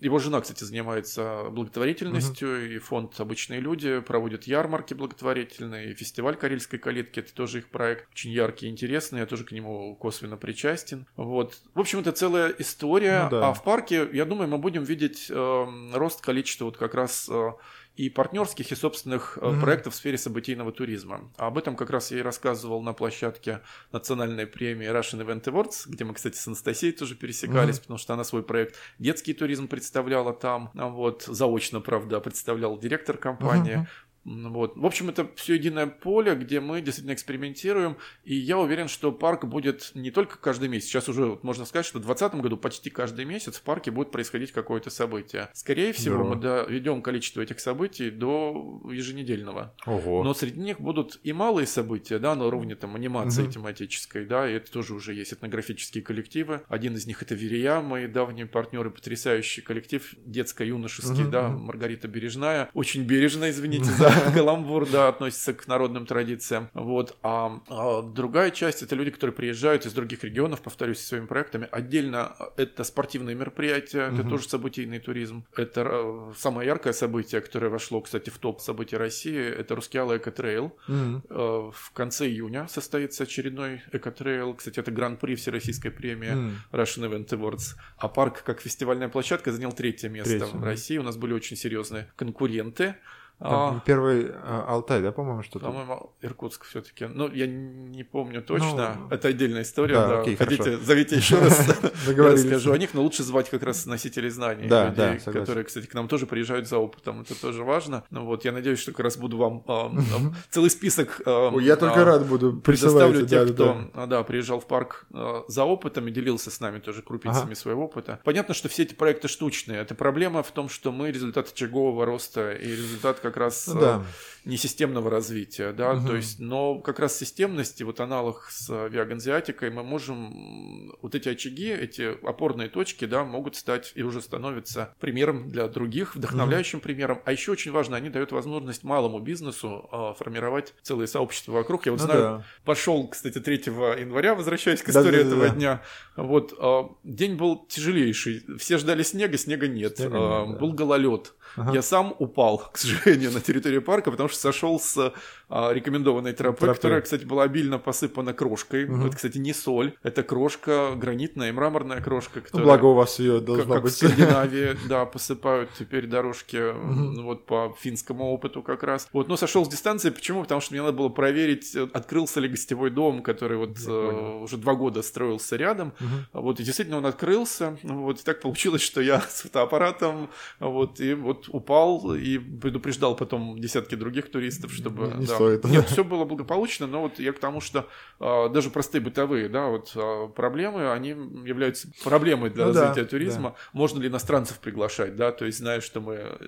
его жена, кстати, занимается благотворительностью, угу. и фонд «Обычные люди» проводит ярмарки благотворительные, и фестиваль Карельской калитки, это тоже их проект, очень яркий и интересный, я тоже к нему косвенно причастен, вот. В общем, это целая история, ну, да. а в парке, я думаю, мы будем видеть э, рост количества вот как раз э, и партнерских, и собственных mm-hmm. проектов в сфере событийного туризма. А об этом как раз я и рассказывал на площадке национальной премии Russian Event Awards, где мы, кстати, с Анастасией тоже пересекались, mm-hmm. потому что она свой проект детский туризм представляла там, а вот заочно, правда, представлял директор компании. Mm-hmm. Вот. В общем, это все единое поле, где мы действительно экспериментируем, и я уверен, что парк будет не только каждый месяц. Сейчас уже вот можно сказать, что в 2020 году почти каждый месяц в парке будет происходить какое-то событие. Скорее всего, да. мы доведем количество этих событий до еженедельного. Ого. Но среди них будут и малые события, да, на уровне там анимации угу. тематической, да, и это тоже уже есть этнографические коллективы. Один из них это Верия, мои давние партнеры, потрясающий коллектив детско-юношеский, угу. да, Маргарита Бережная. Очень бережно, извините (laughs) за (laughs) каламбур, да, относится к народным традициям. Вот. А, а другая часть это люди, которые приезжают из других регионов, повторюсь, со своими проектами. Отдельно это спортивные мероприятия, это тоже событийный туризм. Это э, самое яркое событие, которое вошло, кстати, в топ событий России, это Рускеала Экотрейл. Э, в конце июня состоится очередной Экотрейл. Кстати, это гран-при Всероссийской премии Russian Event Awards. А парк, как фестивальная площадка, занял третье место третье. в России. У нас были очень серьезные конкуренты. А, первый а, Алтай, да, по-моему, что-то? По-моему, Иркутск все-таки. Ну, я не помню точно. Ну, Это отдельная история. Да, да. Окей, Хотите, хорошо. зовите еще (laughs) раз. Расскажу о них, но лучше звать как раз носителей знаний. Да, людей, да, которые, кстати, к нам тоже приезжают за опытом. Это тоже важно. Ну вот, я надеюсь, что как раз буду вам а, (laughs) целый список Я только рад буду предоставлю тех, кто да, приезжал в парк за опытом и делился с нами тоже крупицами своего опыта. Понятно, что все эти проекты штучные. Это проблема в том, что мы результат очагового роста и результат как раз ну несистемного развития, да, угу. то есть, но как раз системности, вот аналог с авиаганзиатикой, мы можем, вот эти очаги, эти опорные точки, да, могут стать и уже становятся примером для других, вдохновляющим угу. примером, а еще очень важно, они дают возможность малому бизнесу э, формировать целые сообщества вокруг. Я вот ну, знаю, да. пошел, кстати, 3 января, возвращаясь к истории да, да, этого да. дня, вот, э, день был тяжелейший, все ждали снега, снега нет, снега э, нет да. был гололед. Ага. Я сам упал, к сожалению, на территории парка, потому что сошел с а, рекомендованной тропы, тропы, которая, кстати, была обильно посыпана крошкой. Угу. Это, кстати, не соль, это крошка гранитная и мраморная крошка. Ну, которая, Благо у вас ее должна как, быть. Как в Скандинавии, (laughs) да, посыпают теперь дорожки угу. вот по финскому опыту как раз. Вот, но сошел с дистанции. Почему? Потому что мне надо было проверить, открылся ли гостевой дом, который вот э, уже два года строился рядом. Угу. Вот, и действительно он открылся. Вот, и так получилось, что я (laughs) с фотоаппаратом вот, и вот упал и предупреждал потом десятки других туристов, чтобы... Не да, стоит. Нет, все было благополучно, но вот я к тому, что а, даже простые бытовые, да, вот а, проблемы, они являются проблемой для ну, развития да, туризма. Да. Можно ли иностранцев приглашать, да, то есть зная, что мы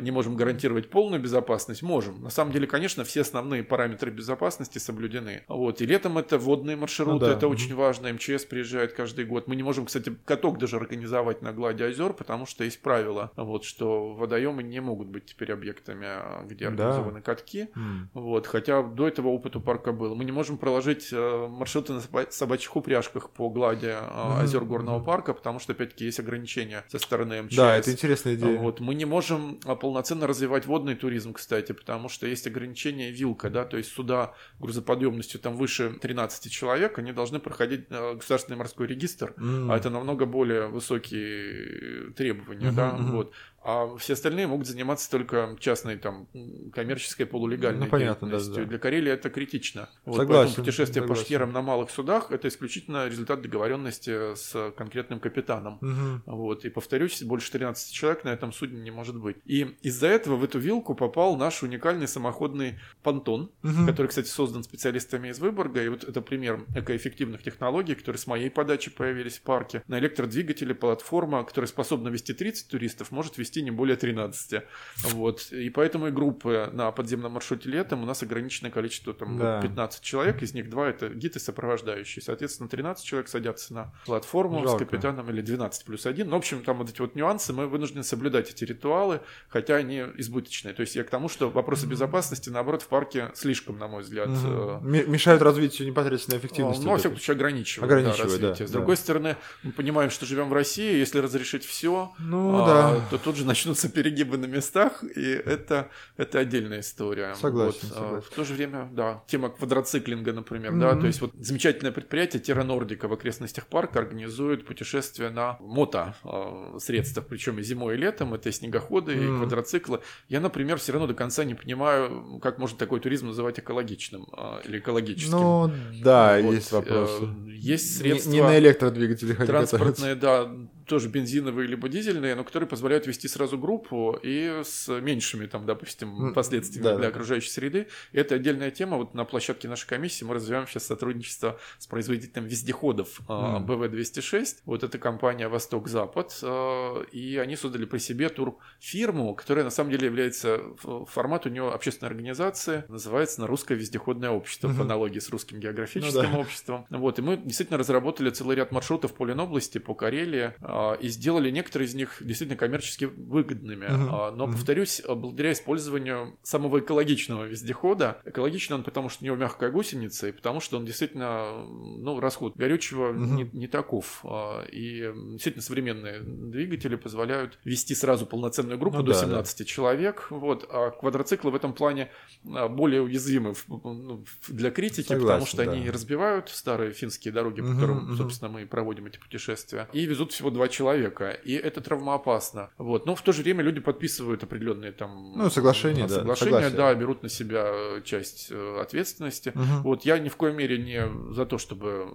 не можем гарантировать полную безопасность, можем. На самом деле, конечно, все основные параметры безопасности соблюдены. Вот, и летом это водные маршруты, ну, да. это очень важно, МЧС приезжает каждый год. Мы не можем, кстати, каток даже организовать на глади озер, потому что есть правило, вот, что водоемы не могут быть теперь объектами, а, где организованы да. катки. Mm. Вот, хотя до этого опыт у парка был. Мы не можем проложить э, маршруты на собачьих упряжках по глади mm-hmm. озер горного парка, потому что, опять-таки, есть ограничения со стороны МЧС. Да, это интересная идея. Вот, мы не можем а, полноценно развивать водный туризм, кстати, потому что есть ограничения вилка, да, то есть суда грузоподъемностью там выше 13 человек, они должны проходить э, государственный морской регистр, mm. а это намного более высокие требования, mm-hmm, да, mm-hmm. вот а все остальные могут заниматься только частной там коммерческой полулегальной ну, понятно, деятельностью. Да, да. Для Карелии это критично. Вот, согласен, поэтому путешествие согласен. по шхерам на малых судах это исключительно результат договоренности с конкретным капитаном. Угу. Вот, и повторюсь, больше 13 человек на этом судне не может быть. И из-за этого в эту вилку попал наш уникальный самоходный понтон, угу. который, кстати, создан специалистами из Выборга. И вот это пример экоэффективных технологий, которые с моей подачи появились в парке. На электродвигателе платформа, которая способна вести 30 туристов, может вести не более 13. Вот. И поэтому и группы на подземном маршруте летом у нас ограниченное количество, там, да. 15 человек, из них два это гид и сопровождающий. Соответственно, 13 человек садятся на платформу Жалко. с капитаном или 12 плюс 1. Ну, в общем, там вот эти вот нюансы, мы вынуждены соблюдать эти ритуалы, хотя они избыточные. То есть я к тому, что вопросы безопасности, наоборот, в парке слишком, на мой взгляд. Угу. Мешают развитию непосредственной эффективности. Ну, во всяком случае, ограничивают, ограничивают да, развитие. Да, с другой да. стороны, мы понимаем, что живем в России, если разрешить все, ну, а, да. то тут же начнутся перегибы на местах, и это, это отдельная история. Согласен, вот. согласен. А, в то же время, да, тема квадроциклинга, например, mm-hmm. да, то есть вот замечательное предприятие Терра Нордика в окрестностях парка организует путешествия на мото а, средствах, причем и зимой, и летом, это и снегоходы, mm-hmm. и квадроциклы. Я, например, все равно до конца не понимаю, как можно такой туризм называть экологичным а, или экологическим. Ну, да, вот, есть вопросы. Э, есть средства... Не, не на электродвигателе Транспортные, да, тоже бензиновые либо дизельные, но которые позволяют вести сразу группу и с меньшими, там, допустим, последствиями да, для да. окружающей среды. И это отдельная тема. Вот на площадке нашей комиссии мы развиваем сейчас сотрудничество с производителем вездеходов mm. БВ-206. Вот эта компания «Восток-Запад». А, и они создали при себе турфирму, которая на самом деле является... Формат у нее общественной организации, называется на «Русское вездеходное общество», mm-hmm. по аналогии с Русским географическим ну, да. обществом. Вот, и мы действительно разработали целый ряд маршрутов по Ленобласти, по Карелии, а, и сделали некоторые из них действительно коммерчески выгодными. Uh-huh. Но, повторюсь, благодаря использованию самого экологичного вездехода, экологичный он потому, что у него мягкая гусеница, и потому что он действительно, ну, расход горючего uh-huh. не, не таков. А, и действительно современные двигатели позволяют вести сразу полноценную группу ну, до да, 17 да. человек. Вот, а квадроциклы в этом плане более уязвимы ну, для критики, Согласен, потому что да. они разбивают старые финские дороги, по которым, uh-huh. собственно, мы проводим эти путешествия, и везут всего два человека, и это травмоопасно. Вот. Но в то же время люди подписывают определенные там... Ну, соглашения, да. Соглашения, да, берут на себя часть э, ответственности. Угу. Вот я ни в коей мере не за то, чтобы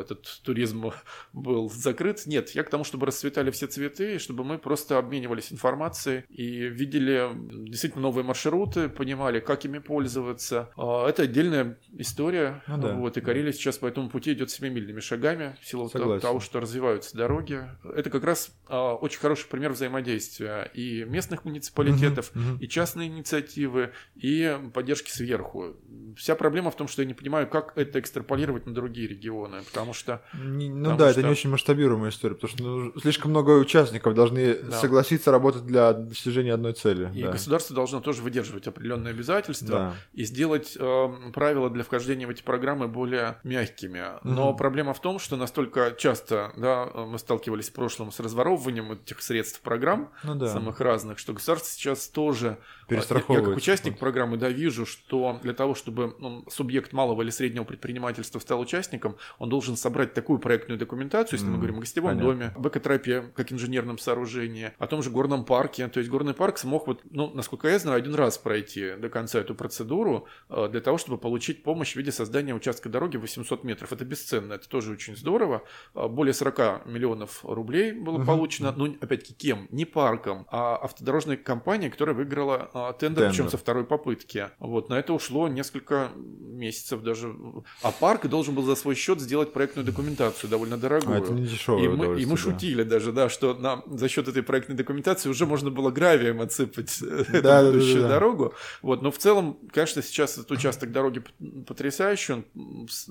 этот туризм (laughs) был закрыт. Нет, я к тому, чтобы расцветали все цветы, чтобы мы просто обменивались информацией и видели действительно новые маршруты, понимали, как ими пользоваться. А, это отдельная история. Ну, да. Вот, и Карелия сейчас по этому пути идет семимильными шагами в силу Согласен. того, что развиваются дороги это как раз а, очень хороший пример взаимодействия и местных муниципалитетов, uh-huh, uh-huh. и частные инициативы, и поддержки сверху. Вся проблема в том, что я не понимаю, как это экстраполировать на другие регионы, потому что... Не, ну потому да, что... это не очень масштабируемая история, потому что ну, слишком много участников должны да. согласиться работать для достижения одной цели. И да. государство должно тоже выдерживать определенные обязательства да. и сделать э, правила для вхождения в эти программы более мягкими. Но угу. проблема в том, что настолько часто да, мы сталкивались в прошлом с разворовыванием этих средств программ ну, да. самых разных, что государство сейчас тоже перестраховывает. Я как участник программы, да, вижу, что для того, чтобы ну, субъект малого или среднего предпринимательства стал участником, он должен собрать такую проектную документацию, если mm, мы говорим о гостевом понятно. доме, об экотропе, как инженерном сооружении, о том же горном парке. То есть горный парк смог, вот, ну, насколько я знаю, один раз пройти до конца эту процедуру э, для того, чтобы получить помощь в виде создания участка дороги 800 метров. Это бесценно, это тоже очень здорово. Э, более 40 миллионов рублей было получено, ну, опять-таки, кем? Не парком, а автодорожной компанией, которая выиграла а, тендер, тендер, причем со второй попытки. Вот, на это ушло несколько месяцев даже. А парк должен был за свой счет сделать проектную документацию довольно дорогую. А это не дешевое и мы, и мы шутили даже, да, что нам за счет этой проектной документации уже можно было гравием отсыпать (laughs) да, эту будущую да, да, дорогу. Вот, но в целом, конечно, сейчас этот участок дороги потрясающий, он,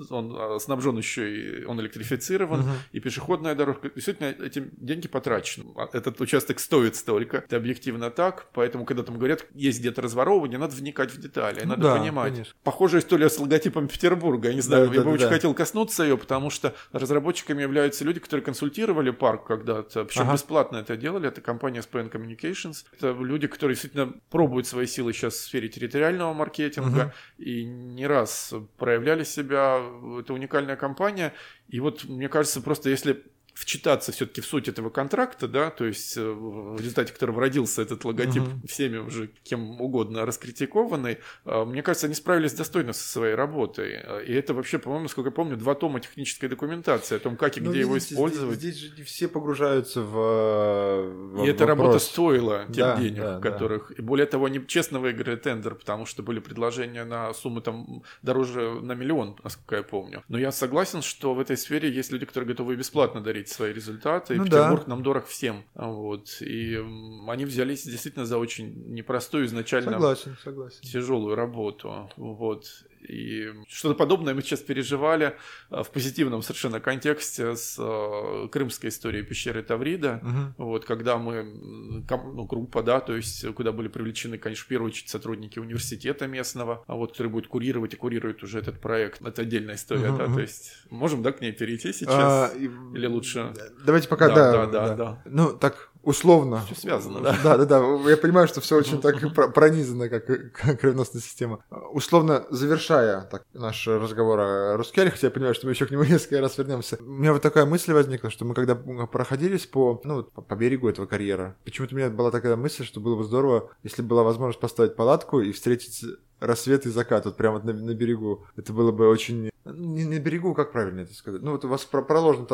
он а, снабжен еще и он электрифицирован, угу. и пешеходная дорожка. Действительно, эти деньги потрачены. А этот участок стоит столько. Это объективно так, поэтому, когда там говорят, есть где-то разворовывание, надо вникать в детали, надо да, понимать. Конечно. Похожая история с логотипом Петербурга. Я не знаю, да, я да, бы да, очень да. хотел коснуться ее, потому что разработчиками являются люди, которые консультировали парк когда-то, причем ага. бесплатно это делали. Это компания SPN Communications. Это люди, которые действительно пробуют свои силы сейчас в сфере территориального маркетинга угу. и не раз проявляли себя. Это уникальная компания. И вот мне кажется, просто если вчитаться все-таки в суть этого контракта, да, то есть э, в результате которого родился этот логотип угу. всеми уже кем угодно раскритикованный, э, мне кажется, они справились достойно со своей работой. И это вообще, по-моему, сколько я помню, два тома технической документации о том, как и ну, где видите, его использовать. Здесь, здесь же не все погружаются в, в И эта работа стоила тем да, денег, да, которых... Да. И более того, они честно выиграли тендер, потому что были предложения на суммы там дороже на миллион, насколько я помню. Но я согласен, что в этой сфере есть люди, которые готовы бесплатно дарить свои результаты. Ну, Петербург да. нам дорог всем. Вот. И они взялись действительно за очень непростую изначально согласен, согласен. тяжелую работу. Вот. И что-то подобное мы сейчас переживали э, в позитивном совершенно контексте с э, крымской историей пещеры Таврида. Угу. Вот, когда мы, ну, группа, да, то есть куда были привлечены, конечно, в первую очередь сотрудники университета местного, а вот, который будет курировать и курирует уже этот проект. Это отдельная история, угу. да, то есть можем, да, к ней перейти сейчас? А, Или лучше? Давайте пока. Да, да, да. да. да. Ну, так, условно. Все связано, да? Да, да, да. Я понимаю, что все очень так пронизано, как, кровеносная система. Условно завершая так, наш разговор о Рускеле, хотя я понимаю, что мы еще к нему (laughs) несколько раз вернемся. У меня вот такая мысль возникла, что мы когда проходились по, ну, по берегу этого карьера, почему-то у меня была такая мысль, что было бы здорово, если была возможность поставить палатку и встретить рассвет и закат вот прямо на, на берегу. Это было бы очень не на берегу, как правильно это сказать? Ну, вот у вас проложена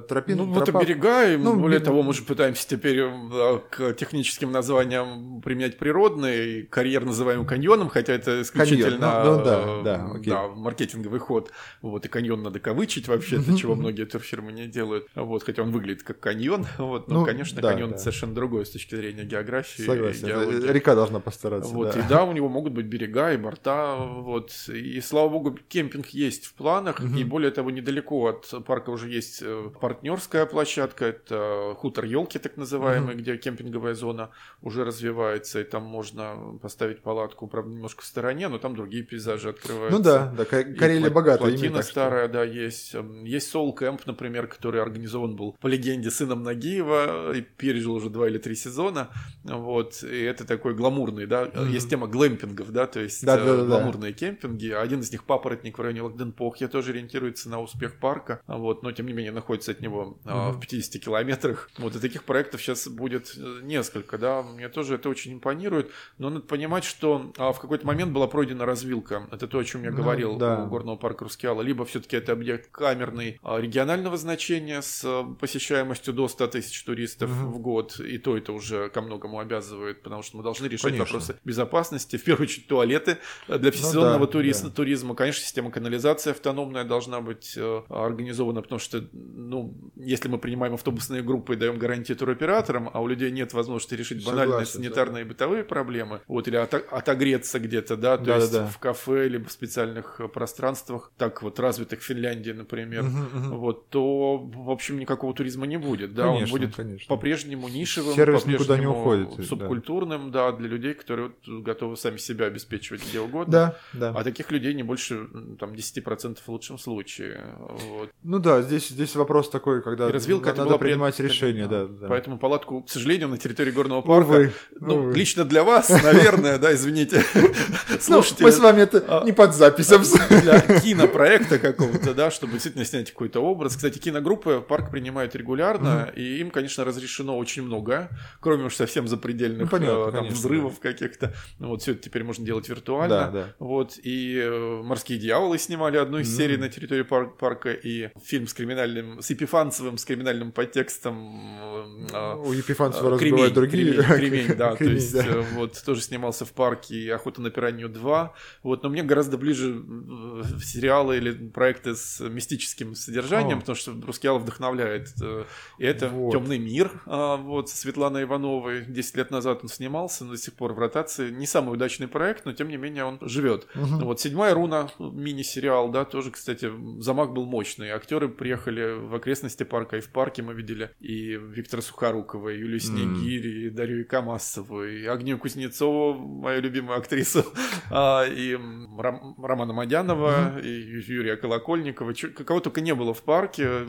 тропинка. Ну, вот берега, и ну, более того, мы же пытаемся теперь э, к техническим названиям применять природные, карьер называем каньоном, хотя это исключительно Каньон, ну, ну, да, э, да, окей. да, маркетинговый ход. Вот, и каньон надо кавычить вообще, для чего многие турфирмы не делают. Вот, хотя он выглядит как каньон, (laughs) вот, но, ну, конечно, да, каньон да. совершенно другой с точки зрения географии. Согласен, река должна постараться. Вот, да. и да, у него могут быть берега и борта, вот, и слава богу, кемпинг есть в планах, угу. и более того, недалеко от парка уже есть э, партнерская площадка, это хутор елки так называемый, угу. где кемпинговая зона уже развивается, и там можно поставить палатку, правда, немножко в стороне, но там другие пейзажи открываются. Ну да, да, Карелия богатая. Плотина старая, да, есть. Эм, есть Soul Camp, например, который организован был по легенде сыном Нагиева и пережил уже два или три сезона, вот, и это такой гламурный, да, угу. есть тема глэмпингов, да, то есть да, да, да, гламурные да. кемпинги, один из них папоротник в районе Лагденпо Охья тоже ориентируется на успех парка, вот, но тем не менее находится от него mm-hmm. в 50 километрах. Вот, и таких проектов сейчас будет э, несколько, да, мне тоже это очень импонирует, но надо понимать, что а, в какой-то момент была пройдена развилка, это то, о чем я ну, говорил да. у горного парка Рускеала, либо все-таки это объект камерный а, регионального значения с э, посещаемостью до 100 тысяч туристов mm-hmm. в год, и то это уже ко многому обязывает, потому что мы должны решать конечно. вопросы безопасности, в первую очередь туалеты для всесезонного ну, да, туризма, да. туризма, конечно, система канализации автономная должна быть э, организована, потому что, ну, если мы принимаем автобусные группы и даем гарантии туроператорам, а у людей нет возможности решить банальные Согласен, санитарные да. и бытовые проблемы, вот, или отогреться где-то, да, то да, есть да, да. в кафе, либо в специальных э, пространствах, так вот развитых в Финляндии, например, угу, угу. вот, то, в общем, никакого туризма не будет, да, конечно, он будет конечно. по-прежнему нишевым, Сервис по-прежнему не уходит, субкультурным, да. да, для людей, которые вот готовы сами себя обеспечивать где угодно. Да, да. А таких людей не больше, там, 10% в лучшем случае. Вот. Ну да, здесь, здесь вопрос такой, когда и развилка надо была принимать при... решение, да, да. Поэтому палатку, к сожалению, на территории горного парка, увы, ну, увы. лично для вас, наверное, да, извините, (laughs) слушайте. Мы с вами это а, не под запись Для кинопроекта какого-то, да, чтобы действительно снять какой-то образ. Кстати, киногруппы парк принимает регулярно, и им, конечно, разрешено очень много, кроме уж совсем запредельных ну, э, взрывов каких-то. Вот все это теперь можно делать виртуально. Вот, и э, «Морские дьяволы» снимали одну из серий на территории парка, и фильм с криминальным, с Епифанцевым, с криминальным подтекстом. Э, У Епифанцева разбивают другие. Кремень, (laughs) да, то есть вот тоже снимался в парке и «Охота на пиранью 2». Вот, но мне гораздо ближе сериалы или проекты с мистическим содержанием, потому что Брускиал вдохновляет. И это «Темный мир», вот, со Светланой Ивановой. 10 лет назад он снимался, но до сих пор в ротации. Не самый удачный проект, но тем не менее он живет. Угу. Вот «Седьмая руна», мини-сериал, да, тоже, кстати, замах был мощный. Актеры приехали в окрестности парка, и в парке мы видели и Виктора Сухорукова, и Юлию Снегири, и Дарью Камасову, и Агнию Кузнецову, мою любимую актрису, (laughs) а, и Романа Мадянова, и Юрия Колокольникова. Кого только не было в парке.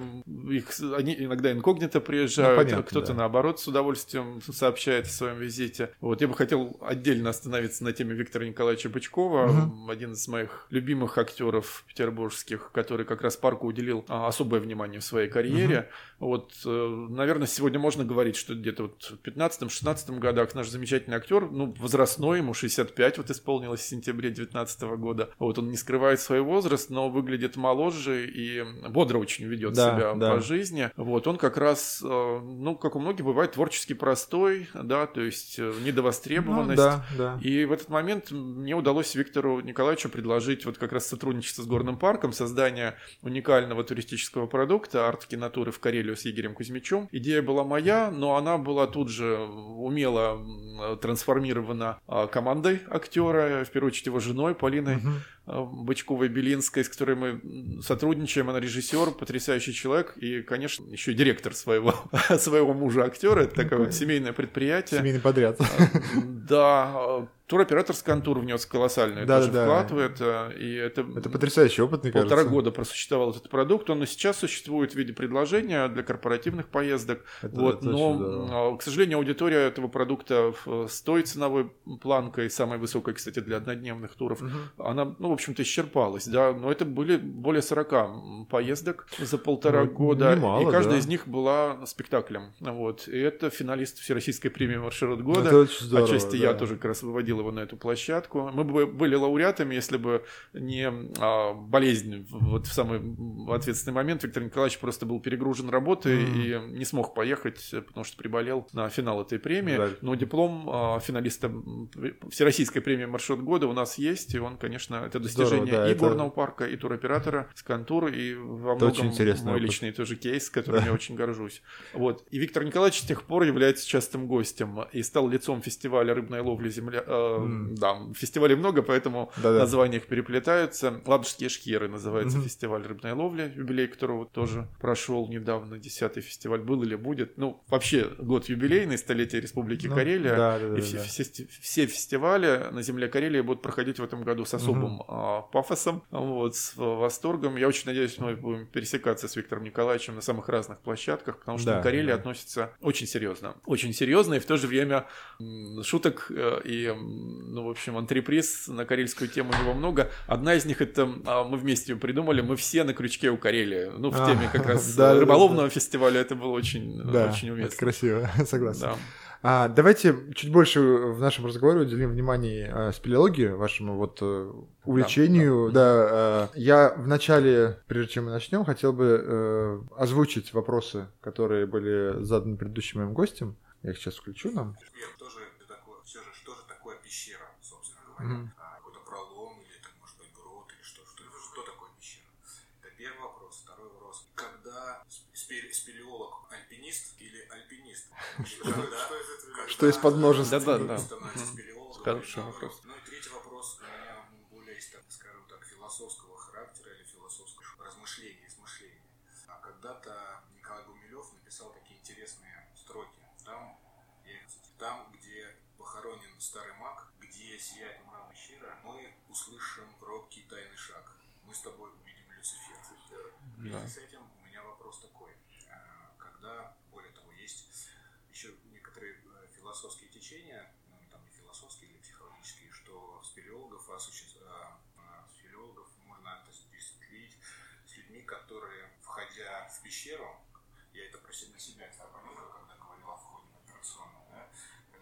Их, они иногда инкогнито приезжают, ну, кто-то наоборот с удовольствием сообщает о своем визите. Вот я бы хотел отдельно остановиться на теме Виктора Николаевича Бычкова, угу. один из моих любимых актеров петербургских, который как раз парку уделил а, особое внимание в своей карьере. Угу. Вот, э, наверное, сегодня можно говорить, что где-то вот в 15-16 годах наш замечательный актер, ну, возрастной, ему 65 вот исполнилось в сентябре 19 года. Вот он не скрывает свой возраст, но выглядит моложе и бодро очень ведет да, себя да. по жизни. Вот он как раз, э, ну, как у многих бывает, творчески простой, да, то есть э, недовостребованность. Ну, да, да. И в этот момент мне удалось Виктору Николаевичу предложить вот как раз сотрудничество с Горным парком, создание уникального туристического продукта арт-кинатуры в Карелию с Игорем Кузьмичем. Идея была моя, но она была тут же умело трансформирована а, командой актера, в первую очередь его женой Полиной угу. Бычковой Белинской, с которой мы сотрудничаем. Она режиссер, потрясающий человек и, конечно, еще и директор своего, (laughs) своего мужа актера. Это такое семейное предприятие. Семейный подряд. Да, Туроператор Скантур внес колоссальный да, тоже да, вкладывает. Да. И это, это потрясающий опыт, мне полтора кажется. года просуществовал этот продукт. Он и сейчас существует в виде предложения для корпоративных поездок. Это, вот, это но, очень, да. к сожалению, аудитория этого продукта с той ценовой планкой, самой высокой, кстати, для однодневных туров, угу. она, ну, в общем-то, исчерпалась. Да? Но это были более 40 поездок за полтора ну, года. Немало, и каждая да. из них была спектаклем. Вот. И это финалист Всероссийской премии «Маршрут года». Это очень здорово, Отчасти да. я тоже как раз выводил пригласил его на эту площадку. Мы бы были лауреатами, если бы не а, болезнь вот в самый ответственный момент. Виктор Николаевич просто был перегружен работой mm-hmm. и не смог поехать, потому что приболел на финал этой премии. Жаль. Но диплом а, финалиста Всероссийской премии «Маршрут года» у нас есть, и он, конечно, это достижение Здорово, да, и это... горного парка, и туроператора, с контур, и во это многом мой опыт. личный тоже кейс, которым да. я очень горжусь. Вот. И Виктор Николаевич с тех пор является частым гостем и стал лицом фестиваля рыбной ловли земля Mm. Да, фестивалей много, поэтому Да-да. названия их переплетаются. Ладожские шхеры называется mm-hmm. фестиваль рыбной ловли, юбилей которого тоже прошел недавно, десятый фестиваль был или будет. Ну, вообще год юбилейный, столетие Республики ну, Карелия. Да, да, да, и все, да. Все, все фестивали на земле Карелии будут проходить в этом году с особым mm-hmm. пафосом, вот, с восторгом. Я очень надеюсь, мы будем пересекаться с Виктором Николаевичем на самых разных площадках, потому что да, Карелия да. относится очень серьезно. Очень серьезно, и в то же время шуток э, и ну, в общем, антреприз на карельскую тему у него много. Одна из них это а, мы вместе ее придумали, мы все на крючке у Карелии. Ну, в теме как раз (laughs) рыболовного фестиваля это было очень, очень уместно. это красиво, (laughs) согласен. А, давайте чуть больше в нашем разговоре уделим внимание а, спелеологии, вашему вот э, увлечению. Да, да. да а, я вначале, прежде чем мы начнем, хотел бы э, озвучить вопросы, которые были заданы предыдущим моим гостем. Я их сейчас включу нам. Я тоже пещера, собственно говоря. Mm-hmm. А, какой-то пролом, или это может быть грот, или что, что, что такое пещера? первый вопрос. Второй вопрос. Когда спелеолог альпинист или альпинист? Что из подмножества? Да, да, да. Хороший вопрос. Ну и третий вопрос у меня более, скажем так, философского характера или философского размышления, смышления. А когда-то Николай Гумилев написал такие интересные строки. Там, там где похоронен старый маг, где сияет мрамор щира, мы услышим робкий тайный шаг. Мы с тобой увидим Люцифер. Да. с этим у меня вопрос такой. А, когда, более того, есть еще некоторые э, философские течения, ну, там не философские или психологические, что спелеологов, осуществ... спелеологов можно отождествить с людьми, которые, входя в пещеру, я это про себя, себя экстраполирую, когда говорил о входе в операционную, да?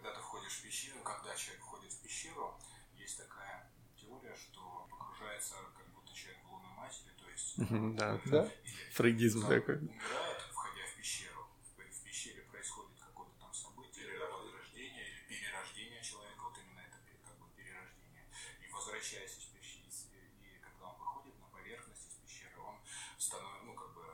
когда ты входишь в пещеру, когда человек входит в пещеру, есть такая теория, что погружается как будто человек в лунную матери, то есть... Да, да. Фрейдизм такой. Умирает, входя в пещеру, в пещере происходит какое-то там событие, или возрождение, или перерождение человека, вот именно это как бы перерождение. И возвращаясь из пещеры, и когда он выходит на поверхность из пещеры, он становится, ну, как бы,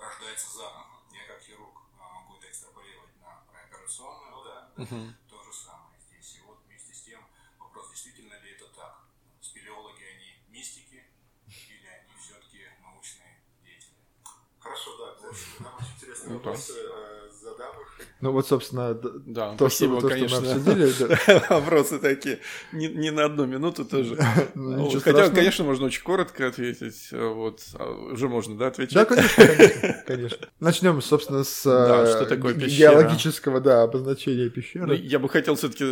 рождается заново. Я как хирург а, могу это экстраполировать на операционную, ну, да, угу. то же самое здесь. И вот вместе с тем вопрос, действительно ли это так? Спелеологи, они мистики или они все-таки научные деятели? Хорошо, да, нам очень интересные вопросы, э, задам их. Ну вот, собственно, да, то, спасибо, что, то, конечно. Что мы обсудили. (laughs) Вопросы такие, не, не на одну минуту тоже. (laughs) Ну, хотя, конечно, можно очень коротко ответить. Вот, а уже можно, да, отвечать? Да, конечно, конечно. (laughs) Начнем, собственно, с да, что такое геологического да, обозначения пещеры. Ну, я бы хотел все-таки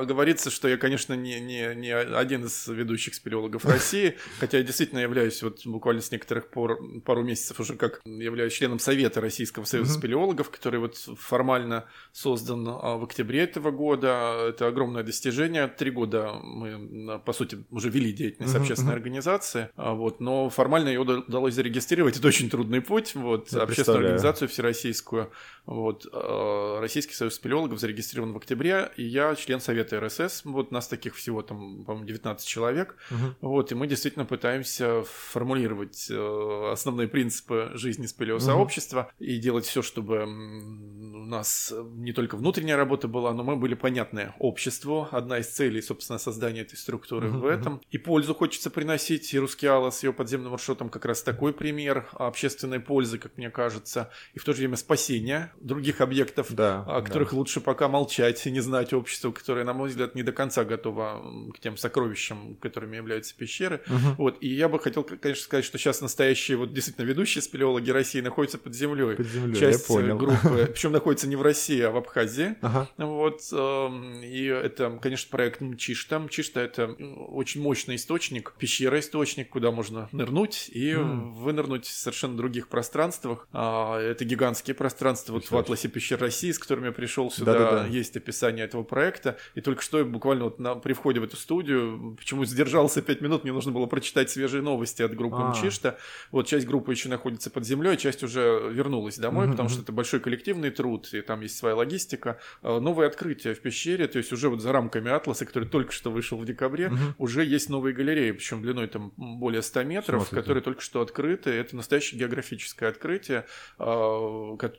оговориться, что я, конечно, не, не, не один из ведущих спелеологов России, хотя я действительно являюсь вот буквально с некоторых пор, пару месяцев уже как являюсь членом Совета Российского союза спелеологов, который вот формально официально создан а, в октябре этого года. Это огромное достижение. Три года мы, по сути, уже вели деятельность общественной организации, а, вот, но формально ее удалось зарегистрировать. Это очень трудный путь. Вот, Я общественную организацию всероссийскую. Вот, а, Российский союз спелеологов зарегистрирован в октябре, и я член Совета РСС. Вот нас таких всего там, по-моему, 19 человек. Вот, и мы действительно пытаемся формулировать э, основные принципы жизни спелеосообщества и делать все, чтобы у нас Э, не только внутренняя работа была, но мы были понятны обществу. Одна из целей, собственно, создания этой структуры uh-huh, в этом. И пользу хочется приносить. И Рускеала с ее подземным маршрутом как раз такой пример общественной пользы, как мне кажется. И в то же время спасения других объектов, да, о которых да. лучше пока молчать и не знать обществу, которое, на мой взгляд, не до конца готово к тем сокровищам, которыми являются пещеры. Uh-huh. Вот. И я бы хотел, конечно, сказать, что сейчас настоящие, вот действительно ведущие спелеологи России находятся под землей. Под землей, Часть я понял. группы, причем находится не в России, а в Абхазии. Ага. Вот, эм, и это, конечно, проект Мчишта. Мчишта — это очень мощный источник, пещера-источник, куда можно нырнуть и mm. вынырнуть в совершенно других пространствах. А, это гигантские пространства. Вот в Атласе пещер России, с которыми я пришел сюда, Да-да-да. есть описание этого проекта. И только что буквально вот на, при входе в эту студию, почему сдержался пять минут, мне нужно было прочитать свежие новости от группы а. Мчишта. Вот часть группы еще находится под землей, часть уже вернулась домой, mm-hmm. потому что это большой коллективный труд, и там есть своя логистика. Э, новые открытия в пещере, то есть уже вот за рамками Атласа, который только что вышел в декабре, угу. уже есть новые галереи, причем длиной там более 100 метров, Смотрите. которые только что открыты. Это настоящее географическое открытие, э,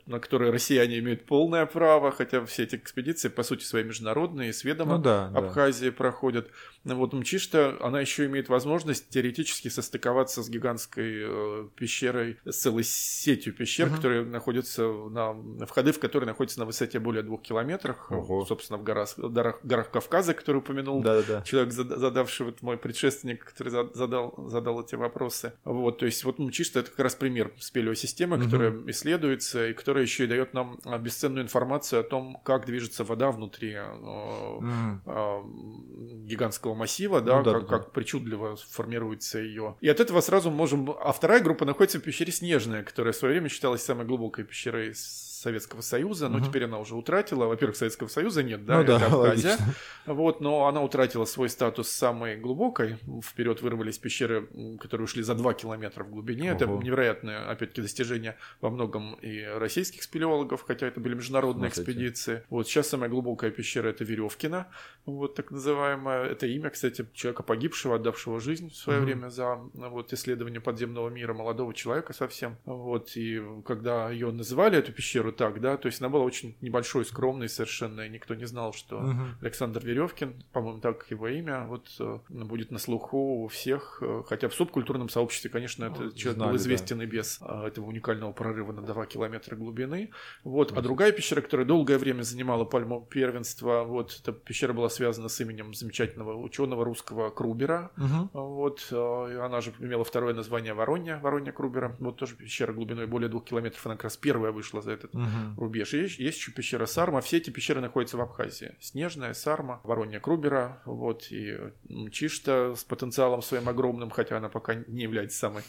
на которое россияне имеют полное право, хотя все эти экспедиции, по сути, свои международные, с ведома ну, да, Абхазии да. проходят. Вот Мчишта, она еще имеет возможность теоретически состыковаться с гигантской э, пещерой, с целой сетью пещер, угу. которые находятся на входы, в которые находятся на высоте более двух километрах, Ого. собственно, в горах, горах, горах Кавказа, который упомянул Да-да-да. человек, задавший, вот мой предшественник, который задал, задал эти вопросы. Вот, то есть вот Мчишта это как раз пример спелеосистемы, угу. которая исследуется и которая еще и дает нам а, бесценную информацию о том, как движется вода внутри угу. гигантского массива, да, ну, да, как, да. как причудливо формируется ее. И от этого сразу можем... А вторая группа находится в пещере Снежная, которая в свое время считалась самой глубокой пещерой Советского Союза, но но теперь она уже утратила. Во-первых, Советского Союза нет, да, Ну это да, Абхазия. логично. Вот, но она утратила свой статус самой глубокой. Вперед вырвались пещеры, которые ушли за 2 километра в глубине. Это Ого. невероятное, опять-таки, достижение во многом и российских спелеологов, хотя это были международные Смотрите. экспедиции. Вот сейчас самая глубокая пещера это Веревкина, вот так называемая. Это имя, кстати, человека погибшего, отдавшего жизнь в свое Мгм. время за вот исследование подземного мира, молодого человека совсем. Вот и когда ее называли эту пещеру так, да, то есть она была очень небольшой, скромной совершенно, и никто не знал, что Мгм. Александр Веревкин, по-моему, так его имя, вот э, будет на слуху у всех, э, хотя в субкультурном сообществе, конечно, этот Ну, человек знали, был да. известен и без э, этого уникального прорыва на 2 километра глубины. Вот. А другая пещера, которая долгое время занимала пальму первенства, вот эта пещера была связана с именем замечательного ученого русского Крубера, Мгм. вот, она же имела второе название Воронья, Воронья Крубера. Вот тоже пещера глубиной более двух километров, она как раз первая вышла за этот Мгм. рубеж. Есть, есть еще пещера Сарма. Все эти пещеры находятся в Абхазии. Снежная, Сарма, Воронья Крубера, вот, и м, Чишта с потенциалом своим огромным, хотя она пока не является самой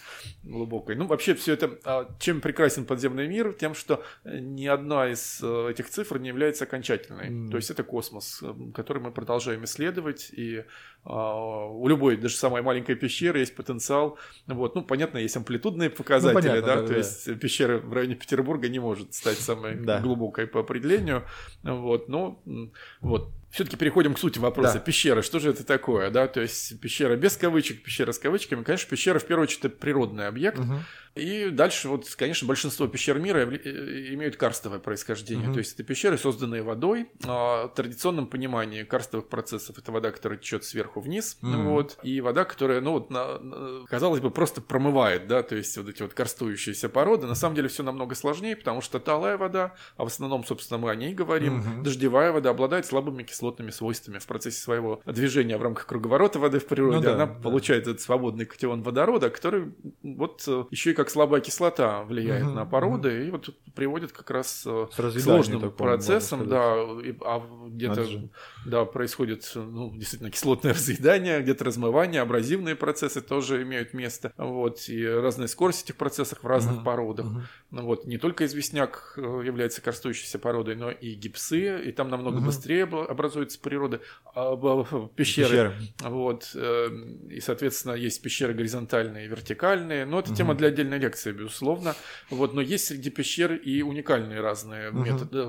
глубокой. Ну, вообще, все это... а, Чем прекрасен подземный мир? Тем, что э, ни одна из э, этих цифр не является окончательной. М. То есть это космос, э, который мы продолжаем исследовать, и у любой, даже самой маленькой пещеры есть потенциал. Вот, ну, понятно, есть амплитудные показатели, понятно, да, да, то да. есть пещера в районе Петербурга не может стать самой Да. глубокой по определению. Вот, но м, вот. Все-таки переходим к сути вопроса. Да. Пещера, что же это такое, да? То есть пещера без кавычек, пещера с кавычками. Конечно, пещера в первую очередь это природный объект. Мгм. И дальше, вот, конечно, большинство пещер мира э, имеют карстовое происхождение. Мгм. То есть это пещеры, созданные водой. А, В традиционном понимании карстовых процессов это вода, которая течет сверху вниз. Мгм. Вот, и вода, которая, ну вот, на- казалось бы, просто промывает, да, то есть вот эти вот карстующиеся породы. На самом деле все намного сложнее, потому что талая вода, а в основном, собственно, мы о ней говорим, Мгм. дождевая вода обладает слабыми кислотными свойствами. В процессе своего движения в рамках круговорота воды в природе Ну да, она да. получает этот свободный катион водорода, который вот еще и как слабая кислота влияет Мгм, на породы и вот приводит как раз э, С к сложным такому, процессам, да, а где-то. Да, происходит, ну, действительно, кислотное (laughs) разъедание, где-то размывание, абразивные процессы тоже имеют место, вот, и разная скорость этих процесов в разных Мгм, породах. мгм. Ну вот, не только известняк э, является карстующейся породой, но и гипсы, и там намного Мгм. быстрее образуются природы, а, б- пещеры. Пещеры. Вот, э, и, соответственно, есть пещеры горизонтальные и вертикальные, но это Мгм. тема для отдельной лекции, безусловно. Вот, но есть среди пещер и уникальные разные Мгм. методы,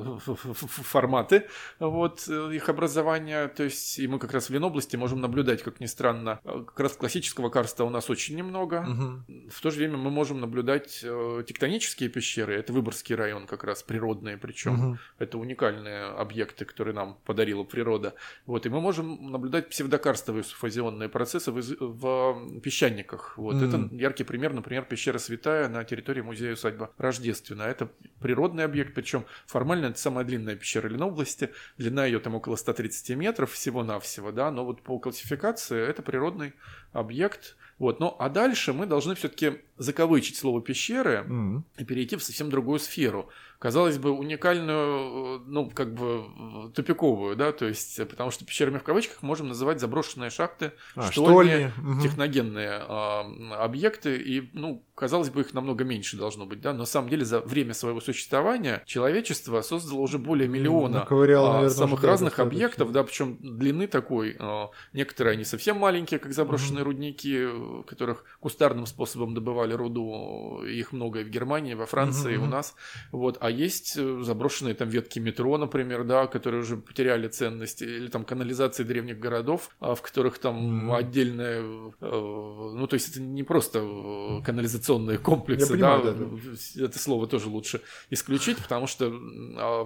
форматы вот, э, их образования. То есть, и мы как раз в Ленобласти можем наблюдать, как ни странно, э, как раз классического карста у нас очень немного. Мгм. В то же время мы можем наблюдать э, тектонические пещеры. Это Выборгский район как раз, природные причем. Мгм. Это уникальные объекты, которые нам подарила природа. Вот, и мы можем наблюдать псевдокарстовые суфазионные процессы в, в песчаниках. Вот, Мгм. это яркий пример, например, пещера Святая на территории музея-усадьба Рождественная. Это природный объект, причем формально это самая длинная пещера Ленобласти. Длина ее там около 130 метров всего-навсего, да, но вот по классификации это природный объект. Вот, ну а дальше мы должны все-таки закавычить слово пещеры Мгм. и перейти в совсем другую сферу. Казалось бы, уникальную, э, ну, как бы э, тупиковую, да, то есть, э, потому что пещерами в кавычках можем называть заброшенные шахты, А, штольни, штольни. Техногенные а, объекты, и, ну, казалось бы, их намного меньше должно быть, да, но на самом деле за время своего существования человечество создало уже более миллиона а, наверное, самых разных объектов, да, причем длины такой, а, некоторые они совсем маленькие, как заброшенные рудники, э, которых кустарным способом добывали руду, их много и в Германии, во Франции, и у нас, вот, а есть э, заброшенные там ветки метро, например, да, которые уже потеряли ценность, или там канализации древних городов, а, в которых там Мгм. отдельная, э, ну, то есть это не просто э, канализационные комплексы, понимаю, да, да, это слово тоже лучше исключить, потому что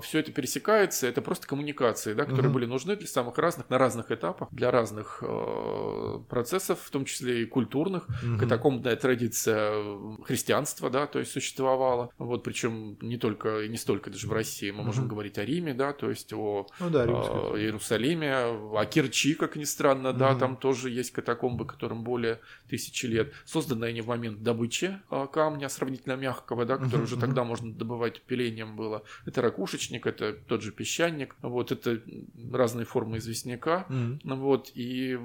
все это пересекается, это просто коммуникации, да, которые Мгм. были нужны для самых разных, на разных этапах, для разных процессов, в том числе и культурных. Мгм. Катакомбная традиция христианства, да, то есть существовала, вот, причем не только и не столько даже в России, мы можем Мгм. говорить о Риме, да, то есть о Ну да, э, римская. Иерусалиме, о Керчи, как ни странно, да, Мгм. там тоже есть катакомбы, которым более тысячи лет, созданные не в момент добычи э, камня сравнительно мягкого, да, который Мгм, уже тогда можно добывать пилением было. Это ракушечник, это тот же песчаник, вот это разные формы известняка. Ну Вот, и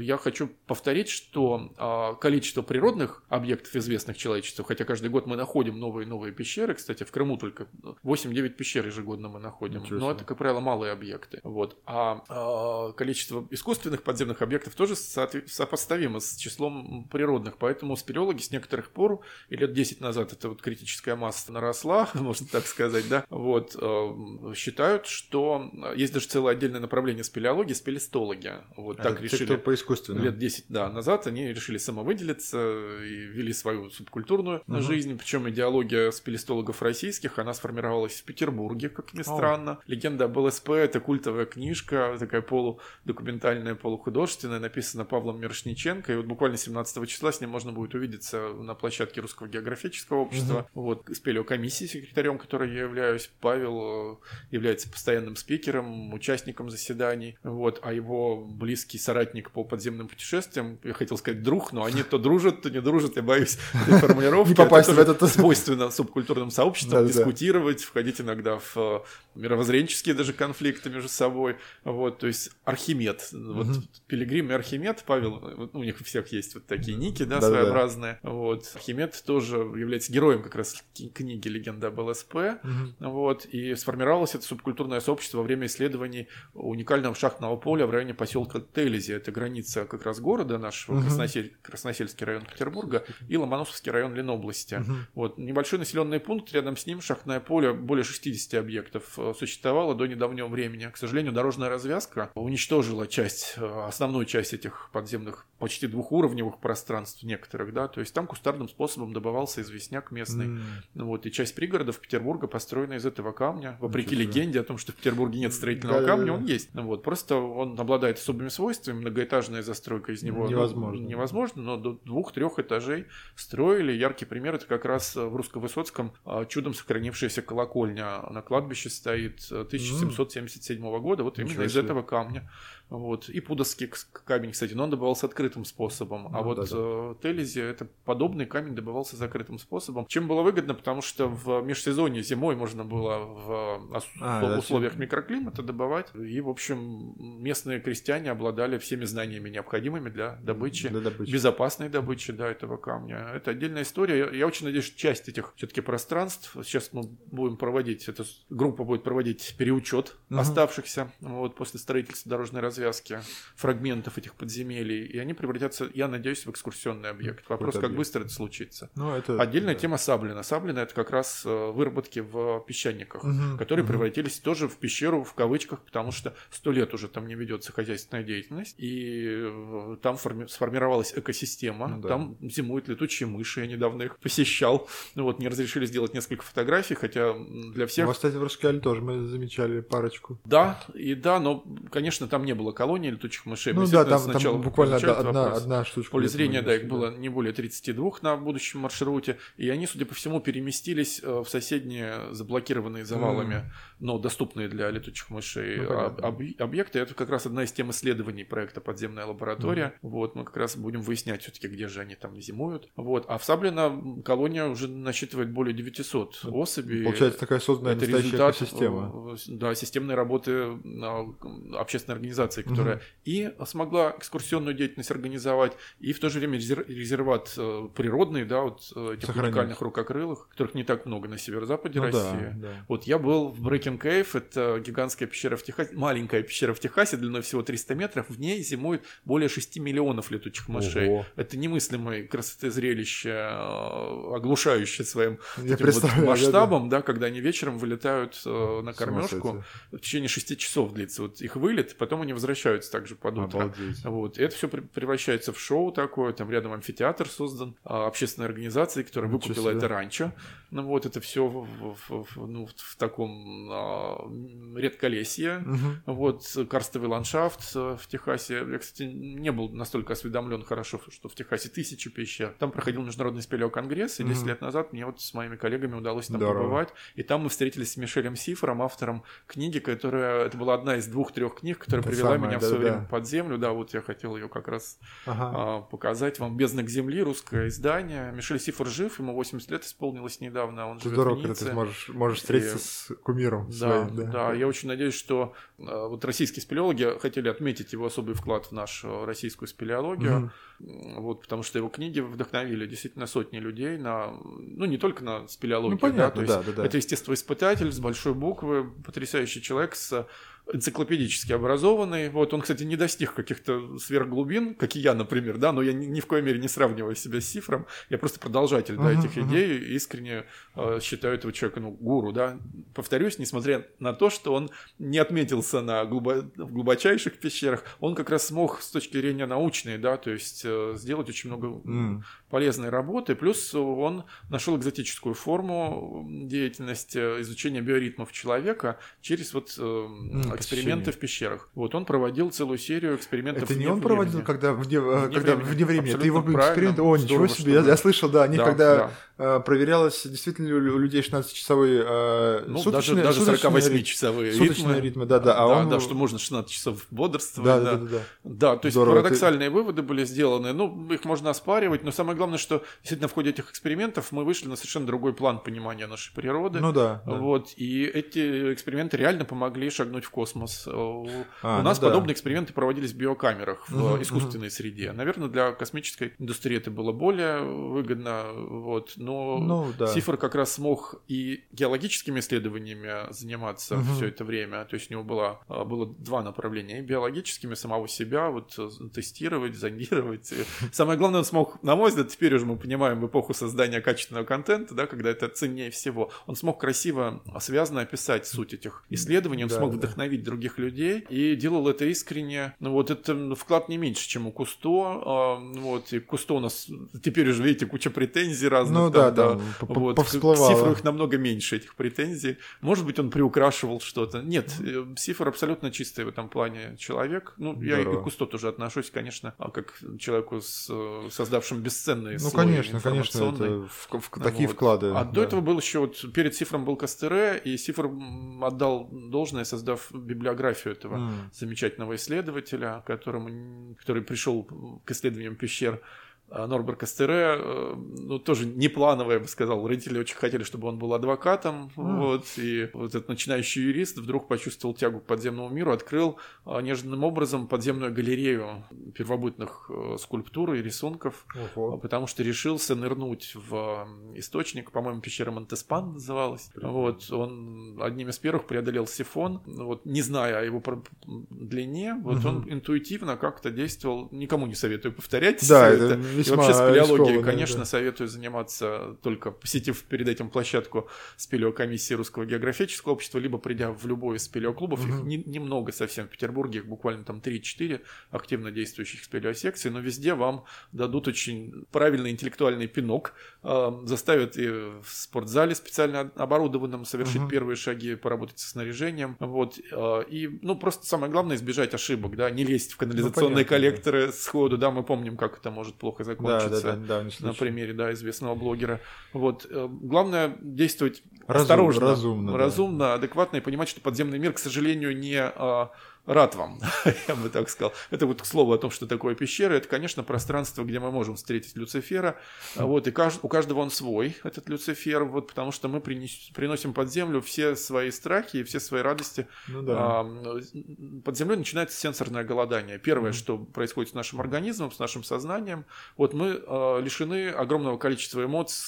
я хочу повторить, что а, количество природных объектов, известных человечеству, хотя каждый год мы находим новые и новые пещеры, кстати, в Крыму одну только. 8-9 пещер ежегодно мы находим. Но это, как правило, малые объекты. Вот. А, а количество искусственных подземных объектов тоже сопоставимо с числом природных. Поэтому спелеологи с некоторых пор, и лет 10 назад эта вот критическая масса наросла, (laughs) можно так сказать, да, вот, э, считают, что есть даже целое отдельное направление спелеологии, спелестологи. Вот так это решили. Те, кто по искусственному. Лет 10 да, назад они решили самовыделиться и вели свою субкультурную угу. жизнь. Причем идеология спелестологов российских, она сформировалась в Петербурге, как ни странно. О. Легенда об ЛСП это культовая книжка, такая полудокументальная, полухудожественная, написана Павлом Мирошниченко. И вот буквально 17 числа с ним можно будет увидеться на площадке Русского географического общества. Угу. Вот с пелеокомиссией секретарем, которой я являюсь. Павел э, является постоянным спикером, участником заседаний. Вот, а его близкий соратник по подземным путешествиям, я хотел сказать друг, но они то дружат, то не дружат, я боюсь этой (laughs) формулировки. Не попасть в этот... Свойственно субкультурным сообществам дискутировать, входить иногда в э, мировоззренческие даже конфликты между собой. Вот, то есть Архимед. Вот Пилигрим и Архимед, Павел, у них у всех есть вот такие ники, да, своеобразные. Вот. Архимед тоже является героем как раз книги «Легенда об ЛСП». Вот, и сформировалось это субкультурное сообщество во время исследований уникального шахтного поля в районе поселка Телези. Это граница как раз города нашего, угу. Красносель, Красносельский район Петербурга и Ломоносовский район Ленобласти. Угу. Вот, небольшой населенный пункт, рядом с ним шахтное поле, более 60 объектов э, существовало до недавнего времени. К сожалению, дорожная развязка уничтожила часть, э, основную часть этих подземных почти двухуровневых пространств некоторых, да, то есть там кустарным способом добывался известняк местный. Mm. Вот, и часть пригородов Петербурга построена из этого камня, вопреки легенде о том, что в Петербурге нет строительного да, камня, да, да. он есть. Вот, просто он обладает особыми свойствами, многоэтажная застройка из него невозможно, ну, невозможно но до двух-трех этажей строили. Яркий пример это как раз в Русско-Высоцком а, чудом сохранившаяся колокольня на кладбище стоит 1777 mm. года, вот именно из этого камня. Вот. И Пудовский камень, кстати, но он добывался открытым способом. А ну, вот да, да. Э, Телези это подобный камень добывался закрытым способом. Чем было выгодно, потому что в межсезонье зимой можно было в а, условиях да, микроклимата добывать. И, в общем, местные крестьяне обладали всеми знаниями, необходимыми для добычи, для добычи. безопасной добычи да, этого камня. Это отдельная история. Я, очень надеюсь, что часть этих все-таки пространств, сейчас мы будем проводить, эта группа будет проводить переучет угу. оставшихся вот, после строительства дорожной развязки развязки фрагментов этих подземелий, и они превратятся, я надеюсь, в экскурсионный объект. Вопрос, как быстро это случится. Ну, это, Отдельная да. тема Саблина. Саблина это как раз э, выработки в песчаниках, угу, которые угу. превратились тоже в пещеру в кавычках, потому что сто лет уже там не ведется хозяйственная деятельность, и э, там форми- сформировалась экосистема, ну, да. там зимуют летучие мыши, я недавно их посещал, ну вот не разрешили сделать несколько фотографий, хотя для всех... У вас, кстати, в Роскале тоже мы замечали парочку. Да, и да, но, конечно, там не было было колония летучих мышей. Ну да, там, там буквально одна, одна, одна штучка. Поле зрения, да, их было не более 32 на будущем маршруте, и они, судя по всему, переместились э, в соседние заблокированные завалами, mm. но доступные для летучих мышей ну, об, объекты. Это как раз одна из тем исследований проекта «Подземная лаборатория». Mm. Вот, мы как раз будем выяснять все-таки, где же они там зимуют. Вот. А в Саблино колония уже насчитывает более 900 особей. Получается такая созданная Это результат, экосистема. Э, да, системной работы э, общественной организации организации, которая угу. и смогла экскурсионную деятельность организовать, и в то же время резерват э, природный, да, вот э, этих Сохранить. уникальных рукокрылых, которых не так много на северо-западе ну, России. Да, да. Вот я был в Breaking Cave, это гигантская пещера в Техасе, маленькая пещера в Техасе, длиной всего 300 метров, в ней зимует более 6 миллионов летучих мышей. Ого. Это немыслимое красоты зрелище, э, оглушающее своим вот масштабом, да, да, когда они вечером вылетают на кормежку, в течение 6 часов длится вот их вылет, потом они возвращаются также под утро. Обалдеть. Вот. Это все превращается в шоу такое, там рядом амфитеатр создан, а, общественная организация, которая Ничего выкупила себе. это раньше. Ну вот это все в, в, в, ну, в таком а, редколесье. Угу. Вот карстовый ландшафт э, в Техасе. Я, кстати, не был настолько осведомлен хорошо, что в Техасе тысячи пещер. Там проходил международный спелеоконгресс, и 10 угу. лет назад мне вот с моими коллегами удалось там Здорово. побывать. И там мы встретились с Мишелем Сифером, автором книги, которая... Это была одна из двух-трех книг, которая это привела самое, меня да, в свое да. время под землю. Да, вот я хотел ее как раз ага. а, показать вам. «Бездна к земли», русское издание. Мишель Сифер жив, ему 80 лет исполнилось недавно недавно, он Это живет здорово, в когда Ницце. ты можешь, можешь встретиться И- с кумиром Да, своим. да, Да, я очень надеюсь, что э, вот российские спелеологи хотели отметить его особый вклад в нашу российскую спелеологию. М, вот, потому что его книги вдохновили действительно сотни людей на, ну, не только на спелеологию, Ну, да, понятно, то есть да, да, да. это естествоиспытатель с большой буквы, потрясающий человек с энциклопедически образованный. Вот он, кстати, не достиг каких-то сверхглубин, как и я, например, да, но я ни, ни в коей мере не сравниваю себя с Сифром. Я просто продолжатель да, Мгм, этих мгм. идей и искренне э, считаю этого человека ну, гуру, да. Повторюсь, несмотря на то, что он не отметился на глубо- в глубочайших пещерах, он как раз смог с точки зрения научной, да, то есть э, сделать очень много М. полезной работы, плюс он нашел экзотическую форму деятельности э, изучения биоритмов человека через вот э, эксперименты в пещерах. Вот он проводил целую серию экспериментов. Это не он проводил, времени. когда вне, Вне когда времени. вне времени. Это его эксперимент. О, ничего себе. Я, я слышал, да, они Да, когда да. э, проверялось, действительно ли у людей 16-часовой э, Ну, суточные, даже, даже суточные 48-часовые ритмы. Ритмы, да, да. А да, он... да, что можно 16 часов бодрствовать. да, да. да, да, да. Да, то есть Здорово, парадоксальные выводы были сделаны. Ну, их можно оспаривать, но самое главное, что действительно в ходе этих экспериментов мы вышли на совершенно другой план понимания нашей природы. Ну да. Вот, и эти эксперименты реально помогли шагнуть в космос. Э, У А, у нас ну да. подобные эксперименты проводились в биокамерах, в э, искусственной среде. Наверное, для космической индустрии это было более выгодно, вот, но Ну да. Сифр как раз смог и геологическими исследованиями заниматься Мгм. все это время. То есть у него было, а, было два направления. И биологическими самого себя, вот э, тестировать, зондировать. Самое главное, он смог, на мой взгляд, теперь уже мы понимаем в эпоху создания качественного контента, да, когда это ценнее всего, он смог красиво, а, связно описать суть этих исследований, он Да, смог да. вдохновить других людей и делал это искренне. Ну вот это вклад не меньше, чем у Кусто. а, Вот, и Кусто у нас теперь уже, видите, куча претензий разных. Ну там, да, п- п- вот, повсплывало. к Сифру их намного меньше, этих претензий. Может быть, он приукрашивал что-то. Нет, э, Сифр абсолютно чистый в этом плане человек. Ну, я и Здорово. к Кусто тоже отношусь, конечно, а как человеку, с, э, создавшим бесценные Ну, конечно, конечно, это в- в- такие Вот. вклады. А да. до этого был еще вот перед Сифром был Кастере, и Сифр отдал должное, создав библиографию этого М. замечательного исследователя, которому, который пришел к исследованиям пещер. А Норбер Кастере, э, ну, тоже непланово, я бы сказал. Родители очень хотели, чтобы он был адвокатом. М. Вот, и вот этот начинающий юрист вдруг почувствовал тягу к подземному миру, открыл а, неожиданным образом подземную галерею первобытных э, скульптур и рисунков. Ого. Потому что решился нырнуть в э, источник, по-моему, пещера Монтеспан называлась. Вот, он одним из первых преодолел сифон, вот, не зная о его длине, вот Мгм. он интуитивно как-то действовал. Никому не советую повторять Да, всё это И весьма вообще спелеологией, рискованно, конечно, да. советую заниматься только посетив перед этим площадку спелеокомиссии Русского географического общества, либо придя в любой из спелеоклубов. Их Мгм. не- немного совсем в Петербурге, их буквально там 3-4 активно действующих спелеосекций, но везде вам дадут очень правильный интеллектуальный пинок, э, заставят и в спортзале специально оборудованном совершить Мгм. первые шаги, поработать со снаряжением, вот, э, и, ну, просто самое главное избежать ошибок, да, не лезть в канализационные понятно, да. коллекторы сходу, да, мы помним, как это может плохо Да, закончиться. да, да, да, не На примере, да, известного блогера. Вот. э, Главное действовать Разум- осторожно, разумно, да. разумно, адекватно и понимать, что подземный мир, к сожалению, не а, рад вам, (laughs) я бы так сказал. Это вот к слову о том, что такое пещера. Это, конечно, пространство, где мы можем встретить Люцифера. А Вот, и кажд- у каждого он свой, этот Люцифер, вот, потому что мы принес- приносим под землю все свои страхи и все свои радости. Ну да. А, под землей начинается сенсорное голодание. Первое, Мгм. что происходит с нашим организмом, с нашим сознанием, вот мы а, лишены огромного количества эмоций,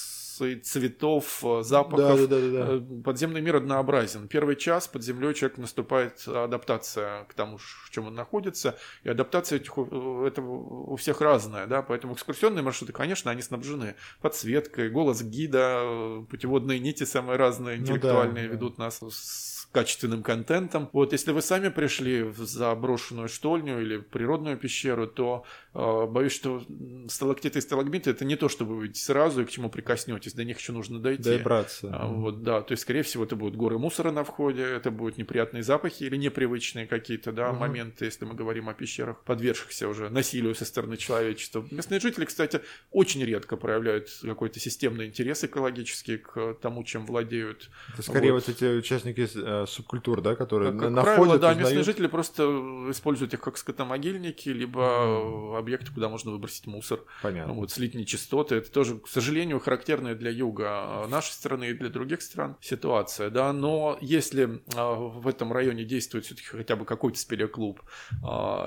цветов, да, запахов. да, да, да, да. Э, Подземный мир однообразен. Первый час под землей человек наступает адаптация к тому, в чем он находится, и адаптация этих, у- этого у всех разная, да, поэтому экскурсионные маршруты, конечно, они снабжены подсветкой, голос гида, э, путеводные нити самые разные, Ну да, интеллектуальные да. ведут нас с качественным контентом. Вот если вы сами пришли в заброшенную штольню или природную пещеру, то э, боюсь, что сталактиты и сталагмиты это не то, что вы увидите сразу и к чему прикоснетесь, до них еще нужно дойти. Добраться. А, Вот, да, то есть, скорее всего, это будут горы мусора на входе, это будут неприятные запахи или непривычные какие-то, да, Мгм. моменты, если мы говорим о пещерах, подвергшихся уже насилию со стороны человечества. Местные жители, кстати, очень редко проявляют какой-то системный интерес экологический к тому, чем владеют. Это скорее Вот. вот, эти участники э, субкультур, да, которые Как, на- как находят, правило, да, узнают. местные жители просто используют их как скотомогильники, либо объекты, куда можно выбросить мусор. Понятно. Вот, слить нечистоты. Это тоже, к сожалению, характерная для юга нашей страны и для других стран ситуация, да, но если в этом районе действует все-таки хотя бы какой-то спелеоклуб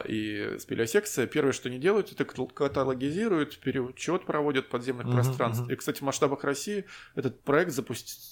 и спелеосекция, первое, что они делают, это каталогизируют, переучет проводят подземных uh-huh, пространств. И, кстати, в масштабах России этот проект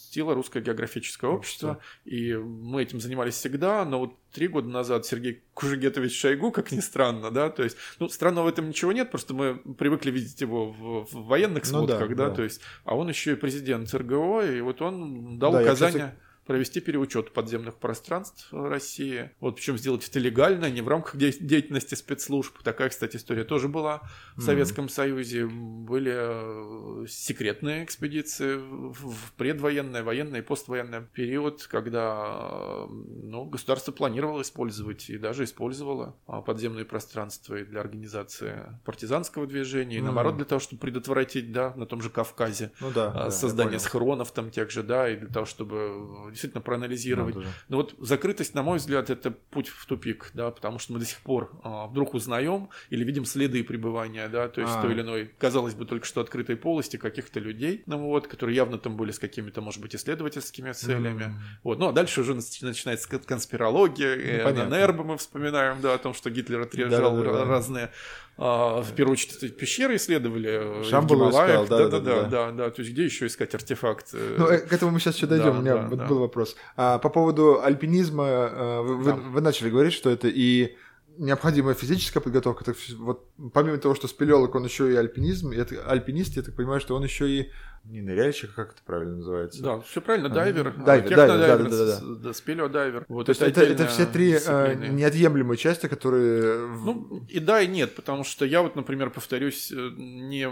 запустило Русское географическое общество, общество, и мы этим занимались всегда, но вот три года назад Сергей Кужегетович Шойгу, как ни странно, да, то есть, ну, странного в этом ничего нет, просто мы привыкли видеть его в, в военных сводках, ну, да, да, да, то есть, а он еще и президент РГО, и вот он дал да, указания... Я, кстати провести переучет подземных пространств России. Вот причем сделать это легально, не в рамках де- деятельности спецслужб. Такая, кстати, история тоже была в Советском mm-hmm. Союзе. Были э, секретные экспедиции в предвоенное, военное и поствоенное период, когда ну, государство планировало использовать и даже использовало а, подземные пространства для организации партизанского движения, и наоборот, для того, чтобы предотвратить, да, на том же Кавказе ну, да, а, создание да, схронов там тех же, да, и для того, чтобы действительно проанализировать. Надо Но вот закрытость, на мой взгляд, это путь в тупик, да, потому что мы до сих пор а, вдруг узнаем или видим следы пребывания, да, то есть а. той или иной, казалось бы, только что открытой полости каких-то людей, ну вот, которые явно там были с какими-то, может быть, исследовательскими целями. Mm. Вот, ну а дальше уже начинается конспирология, ну, ННРБ мы вспоминаем, да, о том, что Гитлер отрежал да, да, да, разные а, в первую очередь пещеры исследовали. Э, Шамбалу искал, да, да, да, да, да, То есть где еще искать артефакт? Ну, э, к этому мы сейчас еще дойдем. Да, У меня да, вот да. был вопрос. А, по поводу альпинизма, э, вы, да. вы, вы начали говорить, что это и необходимая физическая подготовка. Так вот, помимо того, что спелеолог, он еще и альпинизм, и это, альпинист, я так понимаю, что он еще и не ныряльщик, как это правильно называется? Да, все правильно, дайвер. Дайвер, дайвер, да, да, да, да. Спелеодайвер. Вот То это, есть это, это все три э, неотъемлемые части, которые... Ну, и да, и нет, потому что я вот, например, повторюсь, э, не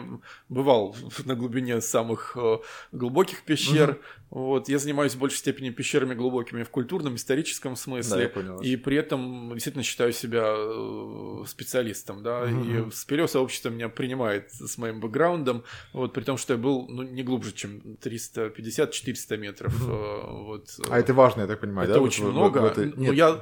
бывал (laughs) на глубине самых э, глубоких пещер. Угу. Вот, я занимаюсь в большей степени пещерами глубокими в культурном, историческом смысле. Да, я понял. И при этом действительно считаю себя специалистом, да, угу. и спелеосообщество меня принимает с моим бэкграундом, вот, при том, что я был, ну, не глубже, чем 350-400 метров. Mm-hmm. Вот. А это важно, я так понимаю, это да? очень вот, много. Вот, вот, Но я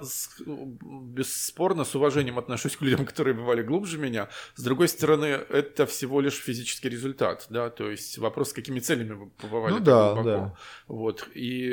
бесспорно с уважением отношусь к людям, которые бывали глубже меня. С другой стороны, это всего лишь физический результат, да, то есть вопрос, с какими целями вы побывали ну, да, глубоко. Да. Вот. И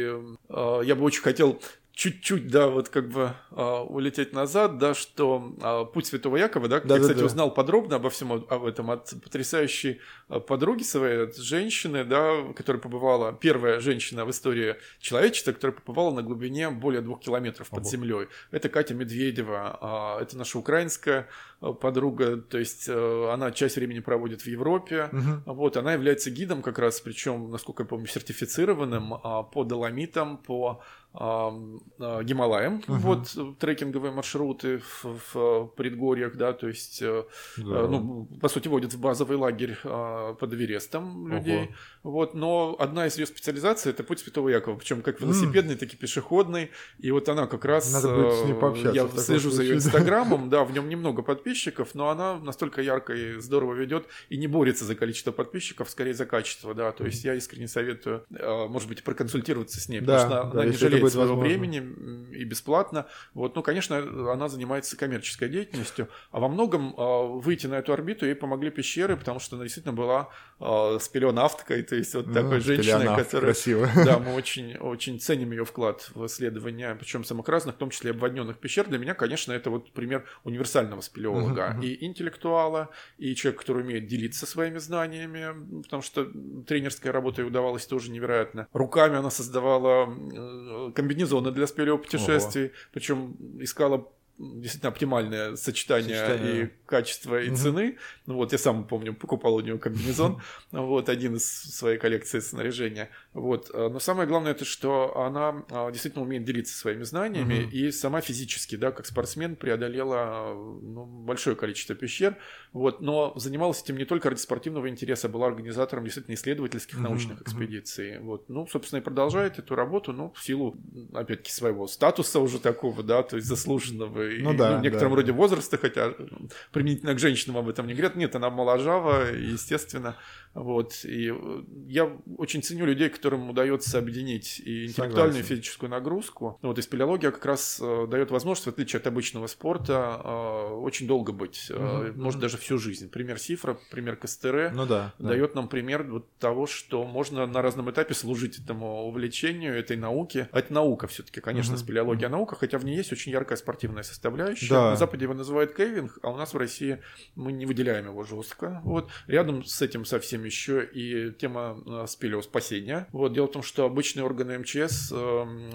э, я бы очень хотел чуть-чуть, да, вот как бы а, улететь назад, да, что а, путь Святого Якова, да, да я, да, кстати, да. узнал подробно обо всем об этом от потрясающей а, подруги своей, от женщины, да, которая побывала, первая женщина в истории человечества, которая побывала на глубине более двух километров под Ого. землей. Это Катя Медведева, а, это наша украинская подруга, то есть а, она часть времени проводит в Европе, угу. вот, она является гидом как раз, причем, насколько я помню, сертифицированным а, по доломитам, по Гималаем, uh-huh. вот трекинговые маршруты в, в предгорьях, да, то есть, yeah. Э, ну, по сути, водят в базовый лагерь а, под Эверестом людей, uh-huh. вот, но одна из ее специализаций это путь Святого Якова, причем как велосипедный, mm. так и пешеходный, и вот она как раз, Надо будет с ней э, пообщаться я слежу за ее инстаграмом, да, в нем немного подписчиков, но она настолько ярко и здорово ведет и не борется за количество подписчиков, скорее за качество, да, то есть я искренне советую, э, может быть, проконсультироваться с ней, да, потому что да, она не жалеет будет своего возможно. времени и бесплатно. Вот, ну, конечно, она занимается коммерческой деятельностью, а во многом э, выйти на эту орбиту ей помогли пещеры, потому что она действительно была э, спелеонавткой, то есть вот ну, такой женщиной, которая... Красиво. (laughs) Да, мы (laughs) очень, очень ценим ее вклад в исследования, причем самых разных, в том числе обводненных пещер. Для меня, конечно, это вот пример универсального спелеолога uh-huh, uh-huh. и интеллектуала, и человек, который умеет делиться своими знаниями, потому что тренерская работа ей удавалась тоже невероятно. Руками она создавала комбинезоны для спелеопутешествий, причем искала действительно оптимальное сочетание, сочетание. и качества, и угу. цены. Ну вот, я сам помню, покупал у нее комбинезон, (laughs) вот, один из своей коллекции снаряжения. Вот. Э, но самое главное, это что она э, действительно умеет делиться своими знаниями, угу. и сама физически, да, как спортсмен, преодолела ну, большое количество пещер, вот, но занималась этим не только ради спортивного интереса, была организатором действительно исследовательских угу. научных экспедиций. Вот. Ну, собственно, и продолжает эту работу, но в силу, опять-таки, своего статуса уже такого, да, то есть заслуженного и Ну да, в некотором да. роде возраста, хотя ну, применительно к женщинам об этом не говорят. Нет, она моложава, естественно. Вот. И э, я очень ценю людей, которым удается объединить и интеллектуальную, и Согласен. физическую нагрузку. Вот, и спелеология как раз э, дает возможность, в отличие от обычного спорта, э, очень долго быть. Мгм, может, даже всю жизнь. Пример Сифра, пример Костере Ну да. да. дает нам пример вот того, что можно на разном этапе служить этому увлечению, этой науке. А это наука все-таки, конечно, Мгм, спелеология наука, хотя в ней есть очень яркая спортивная составляющая. Да. На Западе его называют кейвинг, а у нас в России мы не выделяем его жестко. Вот. Рядом с этим совсем еще и тема э, спелеоспасения. Вот. Дело в том, что обычные органы МЧС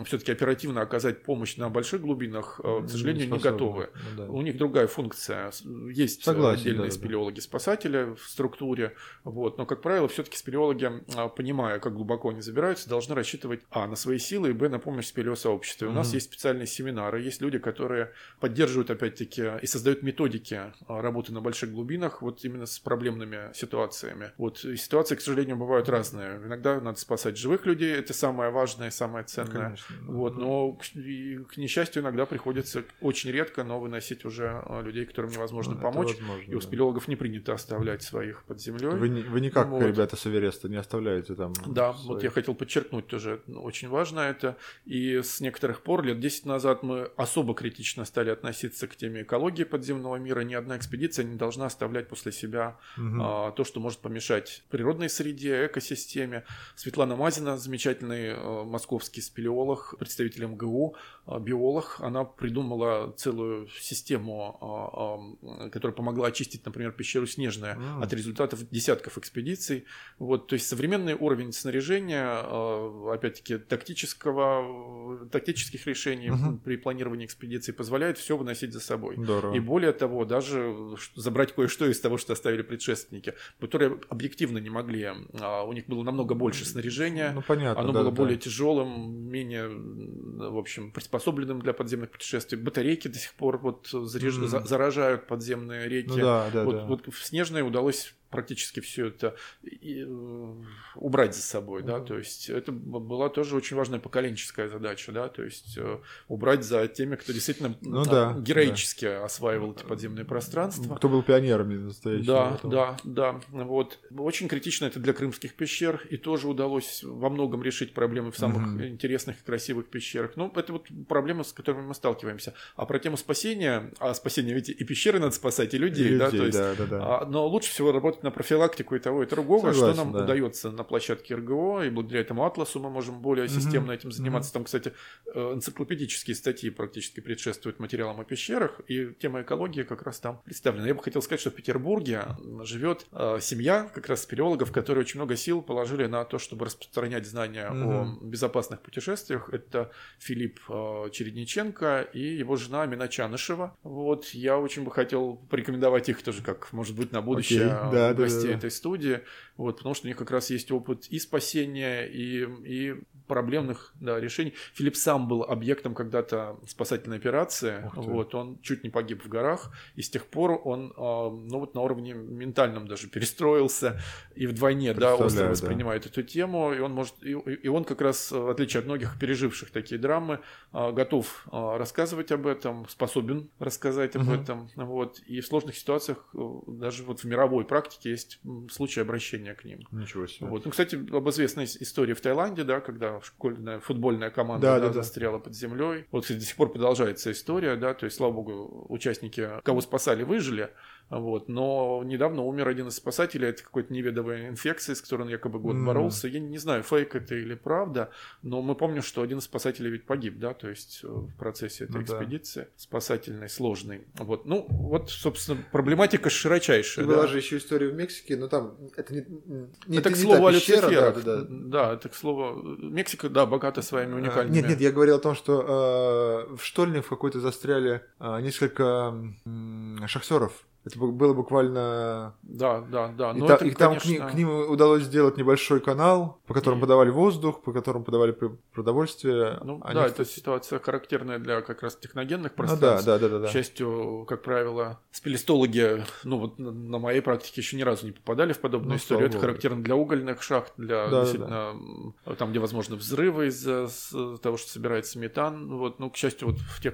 все-таки оперативно оказать помощь на больших глубинах, э, к сожалению, не способны. готовы. Ну да. У них другая функция. Есть э, Согласен, отдельные да, да. спелеологи-спасатели в структуре, вот. но, как правило, все-таки спелеологи, а, понимая, как глубоко они забираются, должны рассчитывать, а, на свои силы, и, б, на помощь спелеосообществу. И У нас есть специальные семинары, есть люди, которые поддерживают, опять-таки, и создают методики работы на больших глубинах, вот именно с проблемными ситуациями. Вот, и ситуации, к сожалению, бывают разные. Иногда надо спасать живых людей, это самое важное, самое ценное. Конечно. Вот, но к, и, к несчастью иногда приходится очень редко, но выносить уже а, людей, которым невозможно Это помочь. возможно, И у да. спелеологов не принято оставлять своих под землей. Вы, не- вы никак, Вот. ребята с Эвереста, не оставляете там. Да, своих. вот я хотел подчеркнуть тоже, ну, очень важно это. И с некоторых пор, лет 10 назад, мы особо критично стали относиться к теме экологии подземного мира. Ни одна экспедиция не должна оставлять после себя Мгм. а, то, что может помешать природной среде, экосистеме. Светлана Мазина, замечательный э, московский спелеолог, представитель МГУ, биолог, она придумала целую систему, а, а, которая помогла очистить, например, пещеру Снежная М. от результатов десятков экспедиций. Вот, то есть современный уровень снаряжения, опять-таки, тактического, тактических решений Мгм. при планировании экспедиции позволяет все выносить за собой. Здорово. И более того, даже забрать кое-что из того, что оставили предшественники, которые объективно не могли. А, У них было намного больше снаряжения, Ну, понятно. оно да, было да. более тяжелым, менее, в общем, приспособленным для подземных путешествий. Батарейки до сих пор вот заряж- за- заражают подземные реки. Ну да, да, вот, да. вот в Снежной удалось практически все это и, э, убрать за собой, да, то есть это была тоже очень важная поколенческая задача, да, то есть э, убрать за теми, кто действительно Ну да, героически осваивал эти подземные пространства. Кто был пионерами настоящими. Да, да, да. Вот. Очень критично это для крымских пещер, и тоже удалось во многом решить проблемы в самых Мгм. интересных и красивых пещерах. Ну, это вот проблемы, с которыми мы сталкиваемся. А про тему спасения, а спасение ведь и пещеры надо спасать, и людей, да, то есть да, да, да. а, но лучше всего работать на профилактику и того, и другого, Согласен, что нам да. удается на площадке РГО, и благодаря этому атласу мы можем более системно этим заниматься. Там, кстати, э, энциклопедические статьи практически предшествуют материалам о пещерах, и тема экологии как раз там представлена. Я бы хотел сказать, что в Петербурге живет э, семья как раз спелеологов, которые очень много сил положили на то, чтобы распространять знания о Мгм. безопасных путешествиях. Это Филипп э, Чередниченко и его жена Амина Чанышева. Вот, я очень бы хотел порекомендовать их тоже, как, может быть, на будущее Окей, да, да, гостей да, да. этой студии. Вот, потому что у них как раз есть опыт и спасения, и, и проблемных да, решений. Филипп сам был объектом когда-то спасательной операции. Вот, он чуть не погиб в горах, и с тех пор он а, ну, вот на уровне ментальном даже (laughs) перестроился и вдвойне да, остро Представляю, да. воспринимает эту тему, и он может, и, и он как раз, в отличие от многих переживших такие драмы, а, готов а, рассказывать об этом, способен рассказать об Мгм. этом, вот, и в сложных ситуациях э, даже вот в мировой практике есть случаи обращения к ним. Ничего себе. Вот. Ну, кстати, об известной истории в Taиланде, да, когда школьная футбольная команда Да, да, да, да. застряла под землей. Вот, кстати, до сих пор продолжается история, да, то есть, слава богу, участники, кого спасали, выжили. Вот, но недавно умер один из спасателей от какой-то неведомой инфекции, с которой он якобы год М. боролся. Я не знаю, фейк это или правда, но мы помним, что один из спасателей ведь погиб, да, то есть э, в процессе этой Ну да. экспедиции спасательной, сложной. Вот, ну, вот, собственно, проблематика широчайшая. И была да. же еще история в Мексике, но там это не, не это, не к слову, о пещера, да, да, да. Да, это, к слову, Мексика, да, богата своими А, уникальными... Нет, нет, я говорил о том, что э, в штольне в какой-то застряли э, несколько м, шахтеров. Это было буквально... Да, да, да. И, Но та- это, и там к, конечно, к ним удалось сделать небольшой канал, по которому И- подавали воздух, по которому подавали пр- продовольствие. Ну, Они, да, это ситуация характерная для как раз техногенных Ну да, пространств. да, да, да, да. К счастью, как правило, спелестологи, ну вот на- моей практике еще ни разу не попадали в подобную Ну, историю. Это характерно для угольных шахт, для Да, да, действительно м, там, где возможны взрывы из-за того, что собирается метан. Вот, ну, к счастью, вот в тех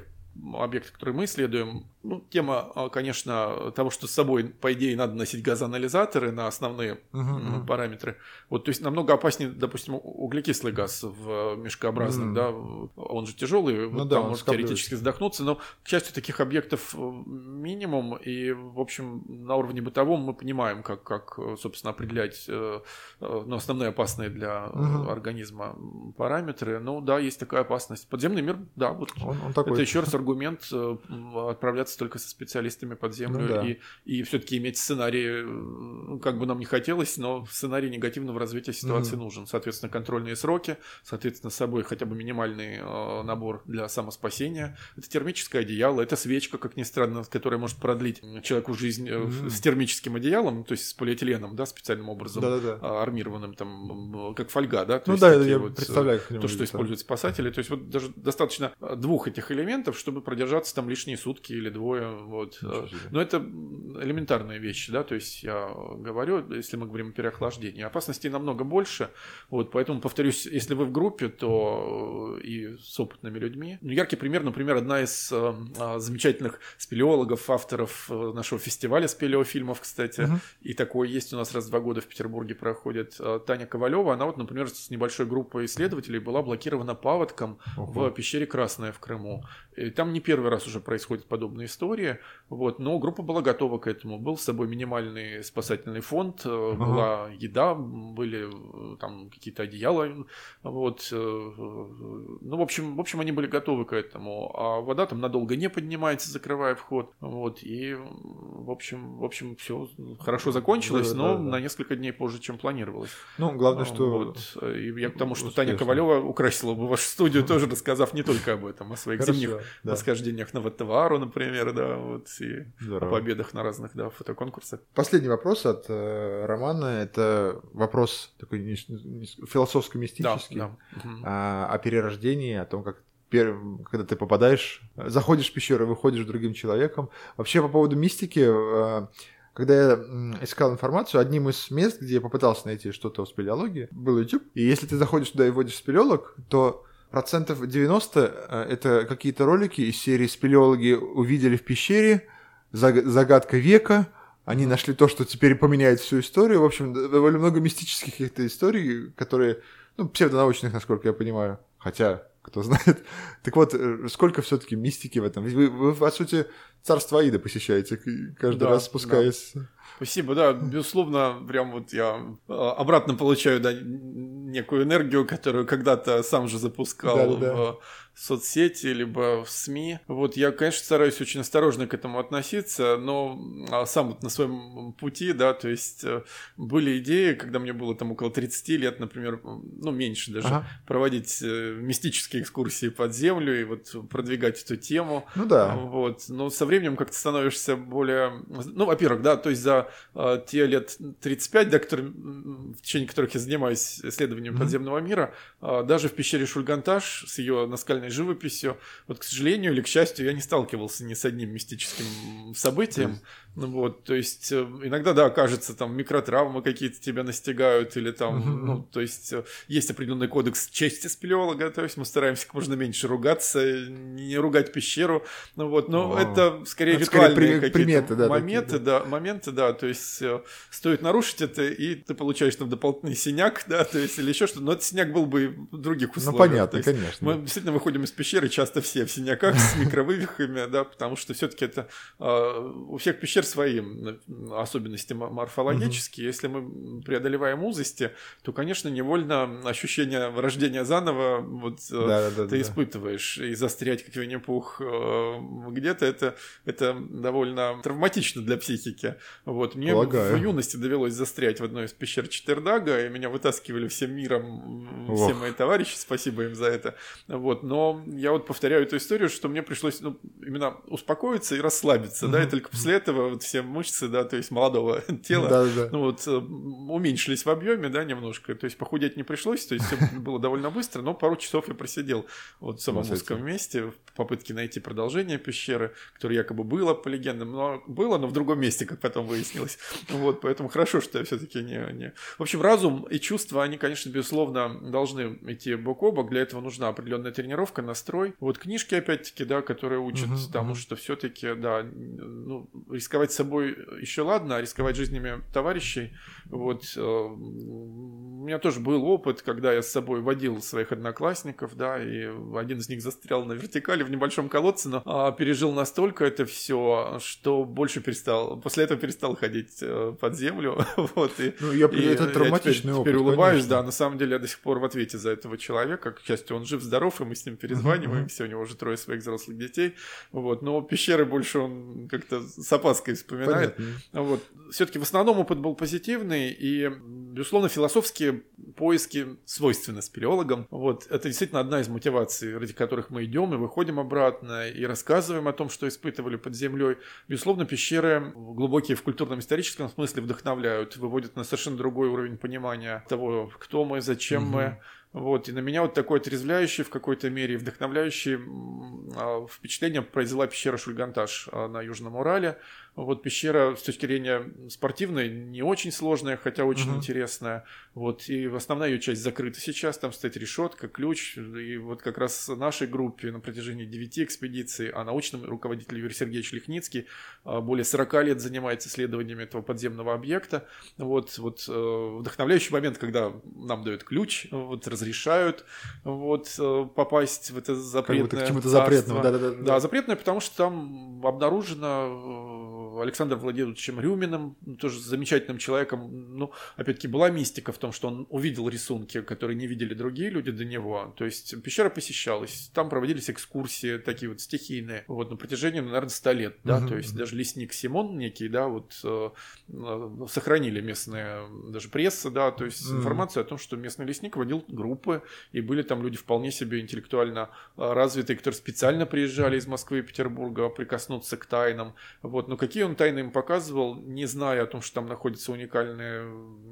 объекты, которые мы исследуем, ну, тема, а, конечно, того, что с собой, по идее, надо носить газоанализаторы на основные uh-huh, параметры. Вот, то есть намного опаснее, допустим, углекислый газ в мешкообразных, uh-huh. да, он же тяжелый, ну, вот да, там может теоретически задохнуться, но, к счастью, таких объектов э, минимум, и, в общем, на уровне бытовом мы понимаем, как, как собственно, определять э, э, ну, основные опасные для uh-huh. организма параметры. Ну, да, есть такая опасность. Подземный мир, да, вот он, он такой. это еще раз аргумент отправляться общаться только со специалистами под землю ну, да. и, и все-таки иметь сценарий, ну, как бы нам не хотелось, но сценарий негативного развития ситуации mm. нужен. Соответственно, контрольные сроки, соответственно, с собой хотя бы минимальный э, набор для самоспасения. Это термическое одеяло, это свечка, как ни странно, которая может продлить человеку жизнь э, mm. с термическим одеялом, то есть с полиэтиленом, да, специальным образом, Да-да-да. А, армированным, там, как фольга, да. То ну да, я вот, представляю, То, что используют спасатели. То есть вот даже достаточно двух этих элементов, чтобы продержаться там лишние сутки или двое, вот. Но это элементарные вещи, да, то есть я говорю, если мы говорим о переохлаждении, опасностей намного больше, вот, поэтому, повторюсь, если вы в группе, то э, и с опытными людьми. Ну, яркий пример, например, одна из э, а, замечательных спелеологов, авторов э, нашего фестиваля спелеофильмов, кстати, угу. и такой есть у нас раз в два года в Петербурге проходит, Таня Ковалева, она вот, например, с небольшой группой исследователей была блокирована паводком угу. в пещере Красная в Крыму. И там не первый раз уже происходит подобная история, вот, но группа была готова к этому. Был с собой минимальный спасательный фонд, э, ага. была еда, были э, там какие-то одеяла, вот, э, ну, в общем, в общем, они были готовы к этому, а вода там надолго не поднимается, закрывая вход, вот, и, в общем, в общем, все хорошо закончилось, да, но да, да. на несколько дней позже, чем планировалось. Ну, главное, что... Вот, и я к тому, что Успешно. Таня Ковалева украсила бы вашу студию, (laughs) тоже рассказав не только об этом, о своих Хорошо, зимних да. Восхождениях на Ваттевару, например, да, вот, и Здорово. о победах на разных, да, фотоконкурсах. Последний вопрос от э, Романа, это вопрос такой не, не, философско-мистический, да, да. А, о перерождении, о том, как когда ты попадаешь, заходишь в пещеру, выходишь другим человеком. Вообще по поводу мистики, э, когда я искал информацию, одним из мест, где я попытался найти что-то о спелеологии, был YouTube. И если ты заходишь туда и вводишь спелеолог, то процентов 90 э, это какие-то ролики из серии «Спелеологи увидели в пещере», «Загадка века», они нашли то, что теперь поменяет всю историю. В общем, довольно много мистических каких-то историй, которые, ну, псевдонаучных, насколько я понимаю. Хотя, кто знает. (laughs) Так вот, э, сколько все-таки мистики в этом? Вы, вы, по сути, царство Аида посещаете, каждый да, раз спускаясь. Да. Спасибо, да, безусловно, прям вот я а, обратно получаю, да, некую энергию, которую когда-то сам же запускал да, да. в соцсети, либо в СМИ. Вот я, конечно, стараюсь очень осторожно к этому относиться, но а, сам вот на своем пути, да, то есть э, были идеи, когда мне было там около 30 лет, например, ну, меньше даже, ага. проводить э, мистические экскурсии под землю и вот продвигать эту тему. Ну да. Вот, но со временем как-то становишься более... Ну, во-первых, да, то есть за э, те лет 35, да, которые, в течение которых я занимаюсь исследованием mm-hmm. подземного мира, э, даже в пещере Шульганташ с ее наскальной живописью. Вот, к сожалению или к счастью, я не сталкивался ни с одним мистическим событием. Ну вот, то есть э, иногда, да, кажется, там микротравмы какие-то тебя настигают, или там, ну, то есть э, есть определенный кодекс чести спелеолога, то есть мы стараемся как можно меньше ругаться, не ругать пещеру, ну вот, но О. это скорее это ритуальные скорее какие-то приметы, да, моменты, такие, да. да, моменты, да, то есть э, стоит нарушить это, и ты получаешь там дополнительный синяк, да, то есть или еще что-то, но этот синяк был бы в других ну, условиях. Ну, понятно, конечно. Мы действительно выходим из пещеры часто все в синяках с (laughs) микровывихами, да, потому что все-таки это у всех пещер пещер свои особенности морфологические. Если мы преодолеваем узости, то, конечно, невольно ощущение рождения заново вот э, да, да, ты да. испытываешь. И застрять как Винни-Пух э, где-то это, это довольно травматично для психики. Вот. Мне Полагаю. в юности довелось застрять в одной из пещер Четвердага, и меня вытаскивали всем миром Ох. все мои товарищи, спасибо им за это. Вот. Но я вот повторяю эту историю, что мне пришлось ну, именно успокоиться и расслабиться, mm-hmm. да, и только после этого вот все мышцы, да, то есть молодого (laughs) тела, да, да. ну вот э, уменьшились в объеме, да, немножко, то есть похудеть не пришлось, то есть все (laughs) было довольно быстро, но пару часов я просидел вот в самом узком месте в попытке найти продолжение пещеры, которое якобы было по легендам, но было, но в другом месте, как потом выяснилось. Вот, поэтому хорошо, что я все-таки не, не... В общем, разум и чувства, они, конечно, безусловно, должны идти бок о бок. Для этого нужна определенная тренировка, настрой. Вот книжки, опять-таки, да, которые учат uh-huh, тому, uh-huh. что все-таки, да, ну, рисковать собой еще ладно, а рисковать жизнями товарищей. Вот э, у меня тоже был опыт, когда я с собой водил своих одноклассников, да, и один из них застрял на вертикали в небольшом колодце, но а, пережил настолько это все, что больше перестал, после этого перестал ходить э, под землю. (laughs) вот, и, ну, я, и, это травматичный я опыт, теперь улыбаюсь, конечно. да, на самом деле я до сих пор в ответе за этого человека, к счастью, он жив-здоров, и мы с ним перезваниваемся, у него уже трое своих взрослых детей, вот, но пещеры больше он как-то с опаской вспоминает. Понятно. Вот, все-таки в основном опыт был позитивный, и, безусловно, философские поиски свойственны спелеологам. Вот, это действительно одна из мотиваций, ради которых мы идем и выходим обратно, и рассказываем о том, что испытывали под землей. Безусловно, пещеры глубокие в культурно-историческом смысле вдохновляют, выводят на совершенно другой уровень понимания того, кто мы, зачем угу. мы. Вот, и на меня вот такое отрезвляющее в какой-то мере, вдохновляющее а, впечатление произвела пещера Шульганташ а, на Южном Урале. Вот пещера с точки зрения спортивной не очень сложная, хотя очень uh-huh. интересная. Вот, и основная ее часть закрыта сейчас, там стоит решетка, ключ. И вот как раз нашей группе на протяжении 9 экспедиций, а научным руководитель Юрий Сергеевич Лихницкий а, более 40 лет занимается исследованиями этого подземного объекта. Вот, вот э, вдохновляющий момент, когда нам дают ключ, вот, разрешают вот, э, попасть в это запретное как будто к чему-то запретному. Да, запретное, потому что там обнаружено э, Александром Владимировичем Рюминым, тоже замечательным человеком. Ну, опять-таки, была мистика в том, что он увидел рисунки, которые не видели другие люди до него. То есть пещера посещалась, там проводились экскурсии такие вот стихийные, вот на протяжении, ну, наверное, 100 лет, да, uh-huh. то есть даже лесник Симон некий, да, вот э, э, сохранили местные, даже пресса, да, то есть uh-huh. информацию о том, что местный лесник водил группы, и были там люди вполне себе интеллектуально э, развитые, которые специально приезжали из Москвы и Петербурга прикоснуться к тайнам, вот, но какие он тайны им показывал, не зная о том, что там находятся уникальные,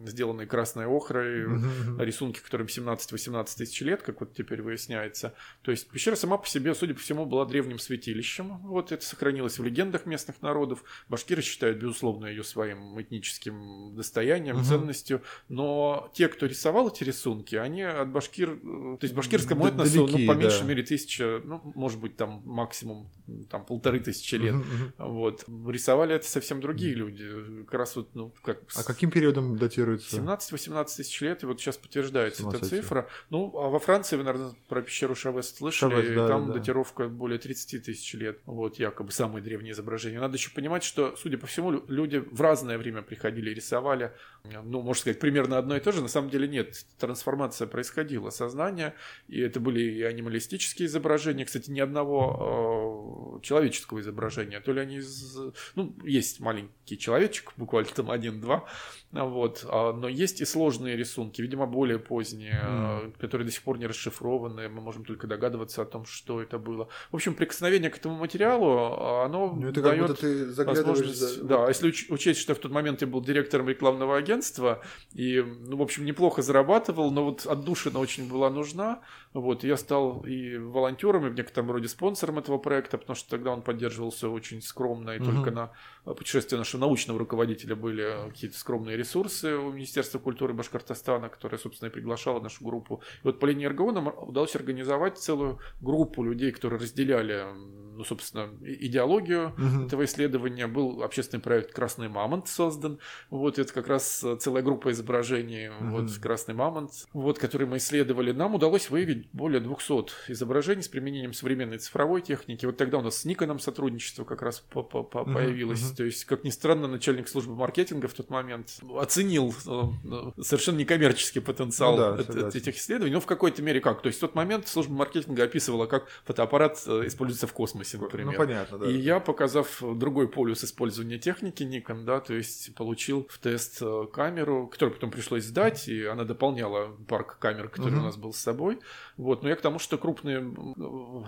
сделанные красной охрой, mm-hmm. рисунки, которым 17-18 тысяч лет, как вот теперь выясняется. То есть пещера сама по себе, судя по всему, была древним святилищем. Вот это сохранилось в легендах местных народов. Башкиры считают, безусловно, ее своим этническим достоянием, mm-hmm. ценностью. Но те, кто рисовал эти рисунки, они от башкир... То есть башкирскому этносу, ну, по меньшей да. мере, тысяча, ну, может быть, там максимум там полторы тысячи лет. Mm-hmm. Вот. Рисовали это совсем другие люди. Как раз вот, ну, как... А каким периодом датируется? 17-18 тысяч лет, и вот сейчас подтверждается эта цифра. Ну, а во Франции вы, наверное, про пещеру Шавест слышали, Шавест, да, там да. датировка более 30 тысяч лет. Вот, якобы самые древние изображения. Надо еще понимать, что, судя по всему, люди в разное время приходили и рисовали. Ну, можно сказать, примерно одно и то же. На самом деле нет. Трансформация происходила, сознание, и это были и анималистические изображения. Кстати, ни одного э, человеческого изображения. То ли они из... Ну, есть маленький человечек, (laughs) буквально там один-два, вот, а, но есть и сложные рисунки, видимо, более поздние, mm. которые до сих пор не расшифрованы, мы можем только догадываться о том, что это было. В общем, прикосновение к этому материалу, а, оно ну, это дает ты возможность... За... Да, если учесть, что в тот момент я был директором рекламного агентства, и, ну, в общем, неплохо зарабатывал, но вот отдушина очень была нужна, вот, я стал и волонтером, и в некотором роде спонсором этого проекта, потому что тогда он поддерживался очень скромно, и mm только на путешествие нашего научного руководителя были какие-то скромные ресурсы у Министерства культуры Башкортостана, которое, собственно, и приглашало нашу группу. И вот по линии РГО нам удалось организовать целую группу людей, которые разделяли, ну, собственно, идеологию угу. этого исследования. Был общественный проект «Красный мамонт» создан. Вот это как раз целая группа изображений, угу. вот «Красный мамонт», вот, который мы исследовали. Нам удалось выявить более 200 изображений с применением современной цифровой техники. Вот тогда у нас с Никоном сотрудничество как раз по -по -по появилось. Uh-huh. То есть, как ни странно, начальник службы маркетинга в тот момент оценил э, совершенно некоммерческий потенциал ну, да, от, этих исследований. Но в какой-то мере как? То есть, в тот момент служба маркетинга описывала, как фотоаппарат э, используется в космосе, ну, например. Ну, понятно, да. И я, показав другой полюс использования техники Nikon, да, то есть получил в тест э, камеру, которую потом пришлось сдать, и она дополняла парк камер, который uh-huh. у нас был с собой. Вот, но я к тому, что крупные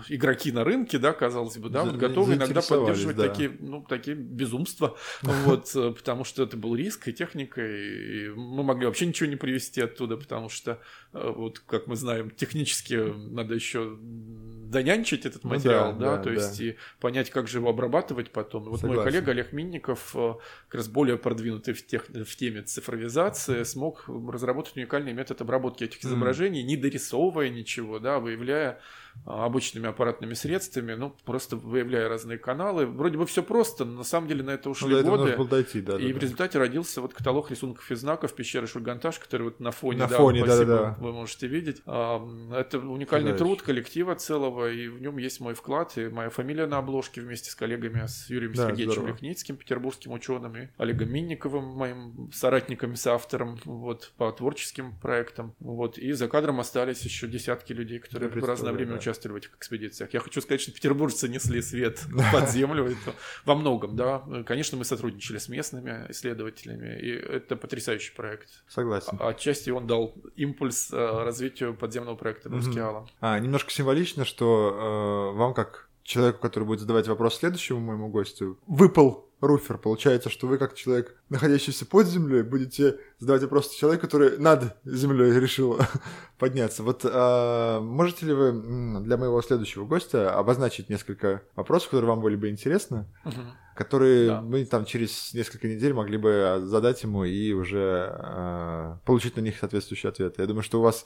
игроки на рынке, да, казалось бы, да, вот готовы иногда поддерживать да. такие, ну, такие безумство, (laughs) вот, э, потому что это был риск и техника, и мы могли вообще ничего не привезти оттуда, потому что, вот, как мы знаем, технически надо еще донянчить этот материал, ну, да, да, да, то есть да. и понять, как же его обрабатывать потом. Вот Согласен. мой коллега Олег Минников, э, как раз более продвинутый в, тех, в теме цифровизации, смог разработать уникальный метод обработки этих изображений, mm. не дорисовывая ничего, да, выявляя обычными аппаратными средствами, ну, просто выявляя разные каналы. Вроде бы все просто, но на самом деле на это ушли ну, годы. Было дойти, да, и да, в результате да. родился вот каталог рисунков и знаков пещеры Шульганташ, который вот на фоне, на да, фоне спасибо, да, да, вы можете видеть. Это уникальный Знаешь. труд коллектива целого, и в нем есть мой вклад, и моя фамилия на обложке вместе с коллегами, с Юрием да, Сергеевичем Лихницким, петербургским ученым, и Олегом Минниковым, моим соратником и соавтором, вот, по творческим проектам. Вот, и за кадром остались еще десятки людей, которые в разное время да. Участвовали в этих экспедициях. Я хочу сказать, что петербуржцы несли свет (laughs) под землю во многом, да. Конечно, мы сотрудничали с местными исследователями, и это потрясающий проект. Согласен. А отчасти он дал импульс э, развитию подземного проекта Брускиала. А, немножко символично, что э, вам как человеку, который будет задавать вопрос следующему моему гостю, выпал руфер. Получается, что вы, как человек, находящийся под землей, будете задавать вопрос человеку, который над землей решил (laughs) подняться. Вот а, можете ли вы для моего следующего гостя обозначить несколько вопросов, которые вам были бы интересны, угу. которые да. мы там через несколько недель могли бы задать ему и уже а, получить на них соответствующий ответ? Я думаю, что у вас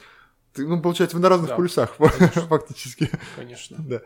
ну, получается, вы на разных да, полюсах (laughs) фактически. Конечно. Да.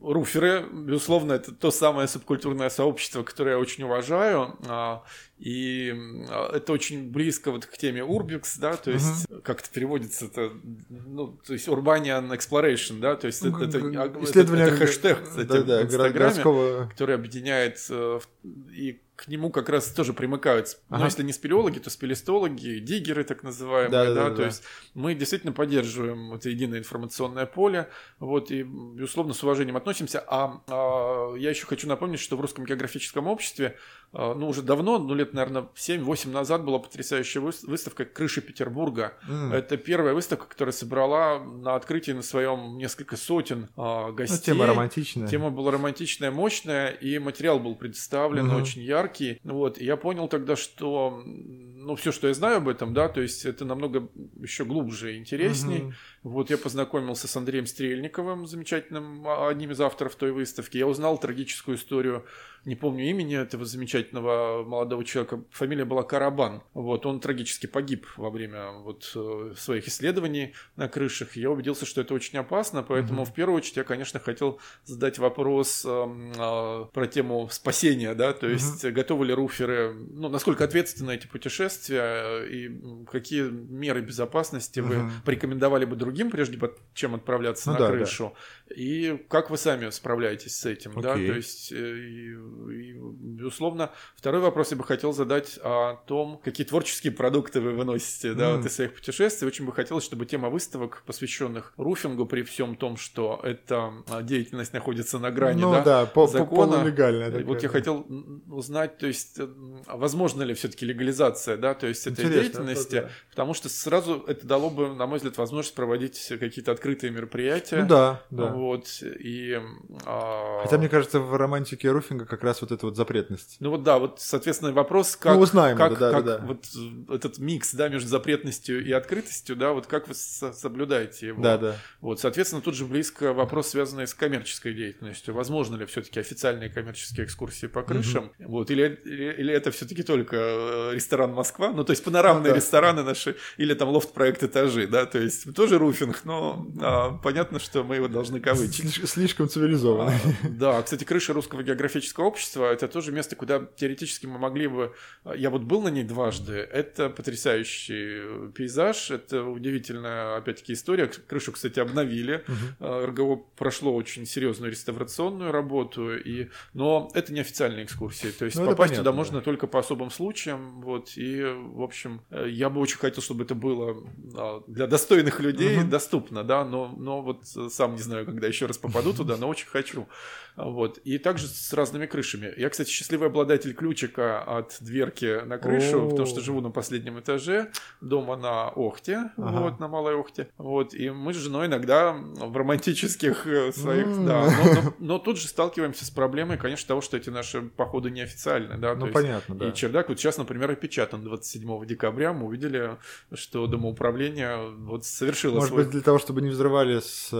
Руферы, безусловно, это то самое субкультурное сообщество, которое я очень уважаю. А, и а, это очень близко вот к теме Urbix, да, то есть uh-huh. как это переводится, это, ну, то есть Urbanian Exploration, да, то есть это, это, Исследование это, это хэштег, кстати, да, да, в Инстаграме, городского... который объединяет э, и к нему как раз тоже примыкают, ну, ага. но если не спелеологи, то спелестологи, диггеры так называемые, да, да, да, да то есть мы действительно поддерживаем это единое информационное поле, вот, и, безусловно, с уважением относимся, а, а я еще хочу напомнить, что в Русском географическом обществе ну, уже давно, ну, лет, наверное, 7-8 назад была потрясающая выставка «Крыши Петербурга». Mm. Это первая выставка, которая собрала на открытии на своем несколько сотен а, гостей. Ну, тема романтичная. Тема была романтичная, мощная, и материал был представлен mm-hmm. очень яркий. Вот, и я понял тогда, что, ну, все, что я знаю об этом, да, то есть это намного еще глубже и интересней. Mm-hmm. Вот я познакомился с Андреем Стрельниковым, замечательным, а, одним из авторов той выставки. Я узнал трагическую историю не помню имени этого замечательного молодого человека, фамилия была Карабан. Вот, он трагически погиб во время вот э, своих исследований на крышах. Я убедился, что это очень опасно, поэтому mm-hmm. в первую очередь я, конечно, хотел задать вопрос э, э, про тему спасения, да, то есть mm-hmm. готовы ли руферы, ну, насколько ответственны эти путешествия и какие меры безопасности mm-hmm. вы порекомендовали бы другим, прежде чем отправляться ну, на да, крышу, да. И как вы сами справляетесь с этим, okay. да, то есть э, и, безусловно, второй вопрос я бы хотел задать о том, какие творческие продукты вы выносите да, mm. вот из своих путешествий. Очень бы хотелось, чтобы тема выставок, посвященных руфингу, при всем том, что эта а, деятельность находится на грани ну, да, да, по, закона. Полулегальная вот я хотел узнать, то есть, э, возможно ли все-таки легализация да, то есть этой Интересно, деятельности, да. потому что сразу это дало бы, на мой взгляд, возможность проводить какие-то открытые мероприятия. Ну да, да. Вот, и, а... Хотя, мне кажется, в романтике руфинга как раз вот эта вот запретность. Ну вот да, вот, соответственно, вопрос, как, ну, узнаем как, это, да, как да, да. вот этот микс, да, между запретностью и открытостью, да, вот как вы соблюдаете его. Да, да. Вот, соответственно, тут же близко вопрос, связанный с коммерческой деятельностью. Возможно ли все-таки официальные коммерческие экскурсии по крышам? Угу. Вот, или, или, или это все-таки только э, ресторан Москва, ну, то есть панорамные ну, да. рестораны наши, или там лофт-проект этажи, да, то есть тоже руфинг, но а, понятно, что мы его должны кавычить. Слишком цивилизованно. А, да, кстати, крыша русского географического общество – это тоже место, куда теоретически мы могли бы… Я вот был на ней дважды. Это потрясающий пейзаж, это удивительная, опять-таки, история. Крышу, кстати, обновили. Угу. РГО прошло очень серьезную реставрационную работу, и... но это не официальные экскурсии. То есть ну, попасть понятно, туда можно да. только по особым случаям. Вот, и, в общем, я бы очень хотел, чтобы это было а, для достойных людей угу. доступно, да, но, но вот сам не знаю, когда еще раз попаду туда, но очень хочу. Вот. И также с разными крышами. Я, кстати, счастливый обладатель ключика от дверки на крышу, потому что живу на последнем этаже дома на Охте, вот, на Малой Охте. Вот, и мы с женой иногда в романтических э, своих, да. Но, тут же сталкиваемся с проблемой, конечно, того, что эти наши походы неофициальные, да. Ну, понятно, да. И чердак вот сейчас, например, опечатан 27 декабря. Мы увидели, что домоуправление вот совершило Может свой... быть, для того, чтобы не взрывали с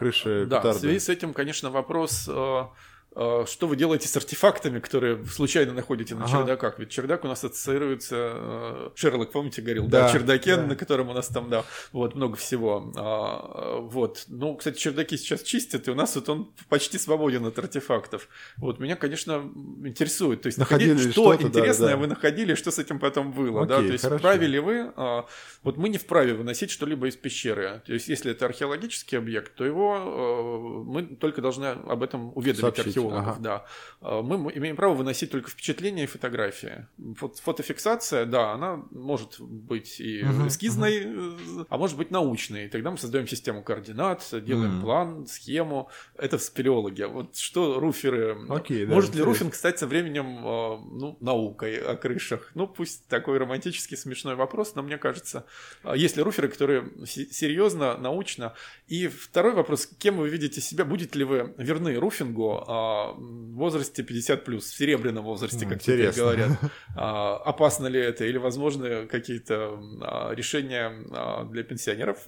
э, крыши Да, петарды. в связи с этим, конечно, вопрос... А, что вы делаете с артефактами, которые случайно находите на ага. чердаках? Ведь чердак у нас ассоциируется... Э, Шерлок, помните, говорил? Да, да чердаке, да. на котором у нас там, да, вот, много всего. А, вот. Ну, кстати, чердаки сейчас чистят, и у нас вот он почти свободен от артефактов. Вот, меня, конечно, интересует. То есть, находили, находили что интересное да, да. вы находили, что с этим потом было, Окей, да? То есть, хорошо. вправе ли вы... А, вот мы не вправе выносить что-либо из пещеры. То есть, если это археологический объект, то его... Э, мы только должны об этом уведомить археологов археологов, ага. да. А, мы имеем право выносить только впечатления и фотографии. Фотофиксация, да, она может быть и угу, эскизной, угу. а может быть научной. Тогда мы создаем систему координат, делаем угу. план, схему. Это в спелеологии. Вот что руферы... Окей, да, может ли руфинг стать со временем а, ну, наукой о крышах? Ну, пусть такой романтический смешной вопрос, но мне кажется, есть ли руферы, которые серьезно, научно. И второй вопрос, кем вы видите себя, будете ли вы верны руфингу, в возрасте 50 плюс, в серебряном возрасте, как теперь говорят. (laughs) А, опасно ли это или возможны какие-то а, решения а, для пенсионеров?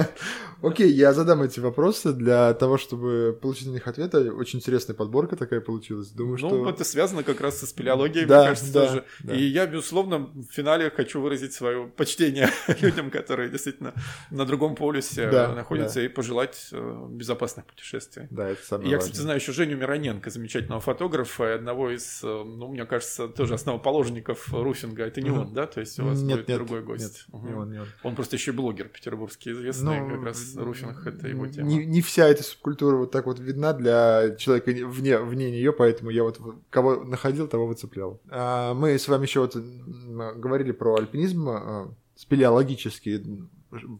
(laughs) Окей, я задам эти вопросы для того, чтобы получить на них ответы. Очень интересная подборка такая получилась. Думаю, ну, что... это связано как раз со спелеологией, мне кажется, тоже. И я, безусловно, в финале хочу выразить свое почтение (laughs) людям, которые действительно на другом полюсе находятся, и пожелать э, безопасных путешествий. Да, это самое Я, кстати, знаю еще Женю Мироненко, замечательного фотографа и одного из, э, ну, мне кажется, тоже основоположников руфинга. Это не он, да? То есть у вас нет, будет нет, другой гость. Нет, угу. не он, не он. Он просто еще блогер петербургский известный, ну, как раз руфинг это его тема. Не, не вся эта субкультура вот так вот видна для человека вне, вне нее, поэтому я вот кого находил, того выцеплял. А, мы с вами еще вот говорили про альпинизм а, спелеологический,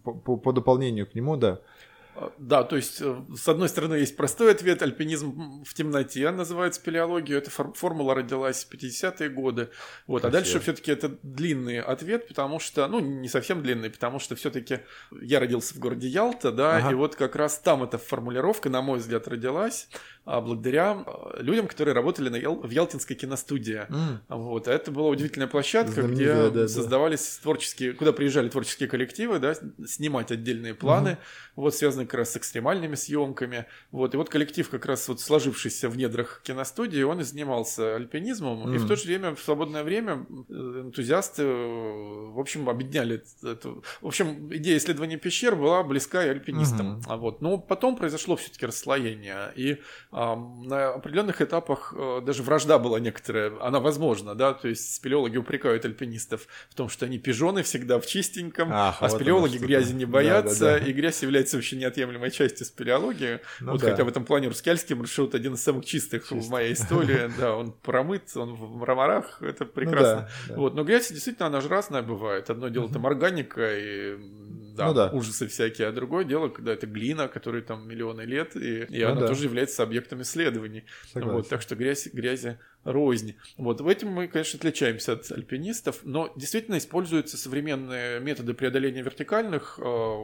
по, по, по дополнению к нему, да. Да, то есть, э, с одной стороны, есть простой ответ, альпинизм в темноте называют спелеологию, эта формула родилась в 50-е годы, вот, а дальше все-таки это длинный ответ, потому что, ну, не совсем длинный, потому что все-таки я родился в городе Ялта, да, ага. и вот как раз там эта формулировка, на мой взгляд, родилась, а, благодаря а, людям, которые работали на Ял... в Ялтинской киностудии. Mm. Вот. А это была удивительная площадка, где да, создавались да. творческие, куда приезжали творческие коллективы, да, снимать отдельные планы, mm. вот связанные как раз с экстремальными съемками. Вот. И вот коллектив, как раз вот сложившийся в недрах киностудии, он и занимался альпинизмом, mm. и в то же время в свободное время э, энтузиасты, э, в общем, объединяли эту... В общем, идея исследования пещер была близка и альпинистам. Mm-hmm. Вот. Но потом произошло все-таки расслоение, и на определенных этапах э, даже вражда была некоторая, она возможна, да, то есть спелеологи упрекают альпинистов в том, что они пижоны всегда в чистеньком, Ах, а вот спелеологи грязи не боятся, да, да, да. и грязь является вообще неотъемлемой частью спелеологии. Ну, вот да. хотя в этом плане Рускельский маршрут один из самых чистых Чист. в моей истории, (laughs) да, он промыт, он в мраморах, это ну прекрасно. Ну, да, да. Вот, но грязь действительно, она же разная бывает. Одно дело там органика и да, ну, да. ужасы всякие, а другое дело, когда это глина, которой там миллионы лет, и, и ну, она да. тоже является объектом исследований. Вот, так что грязь, грязи рознь. Вот в этом мы, конечно, отличаемся от альпинистов, но действительно используются современные методы преодоления вертикальных э,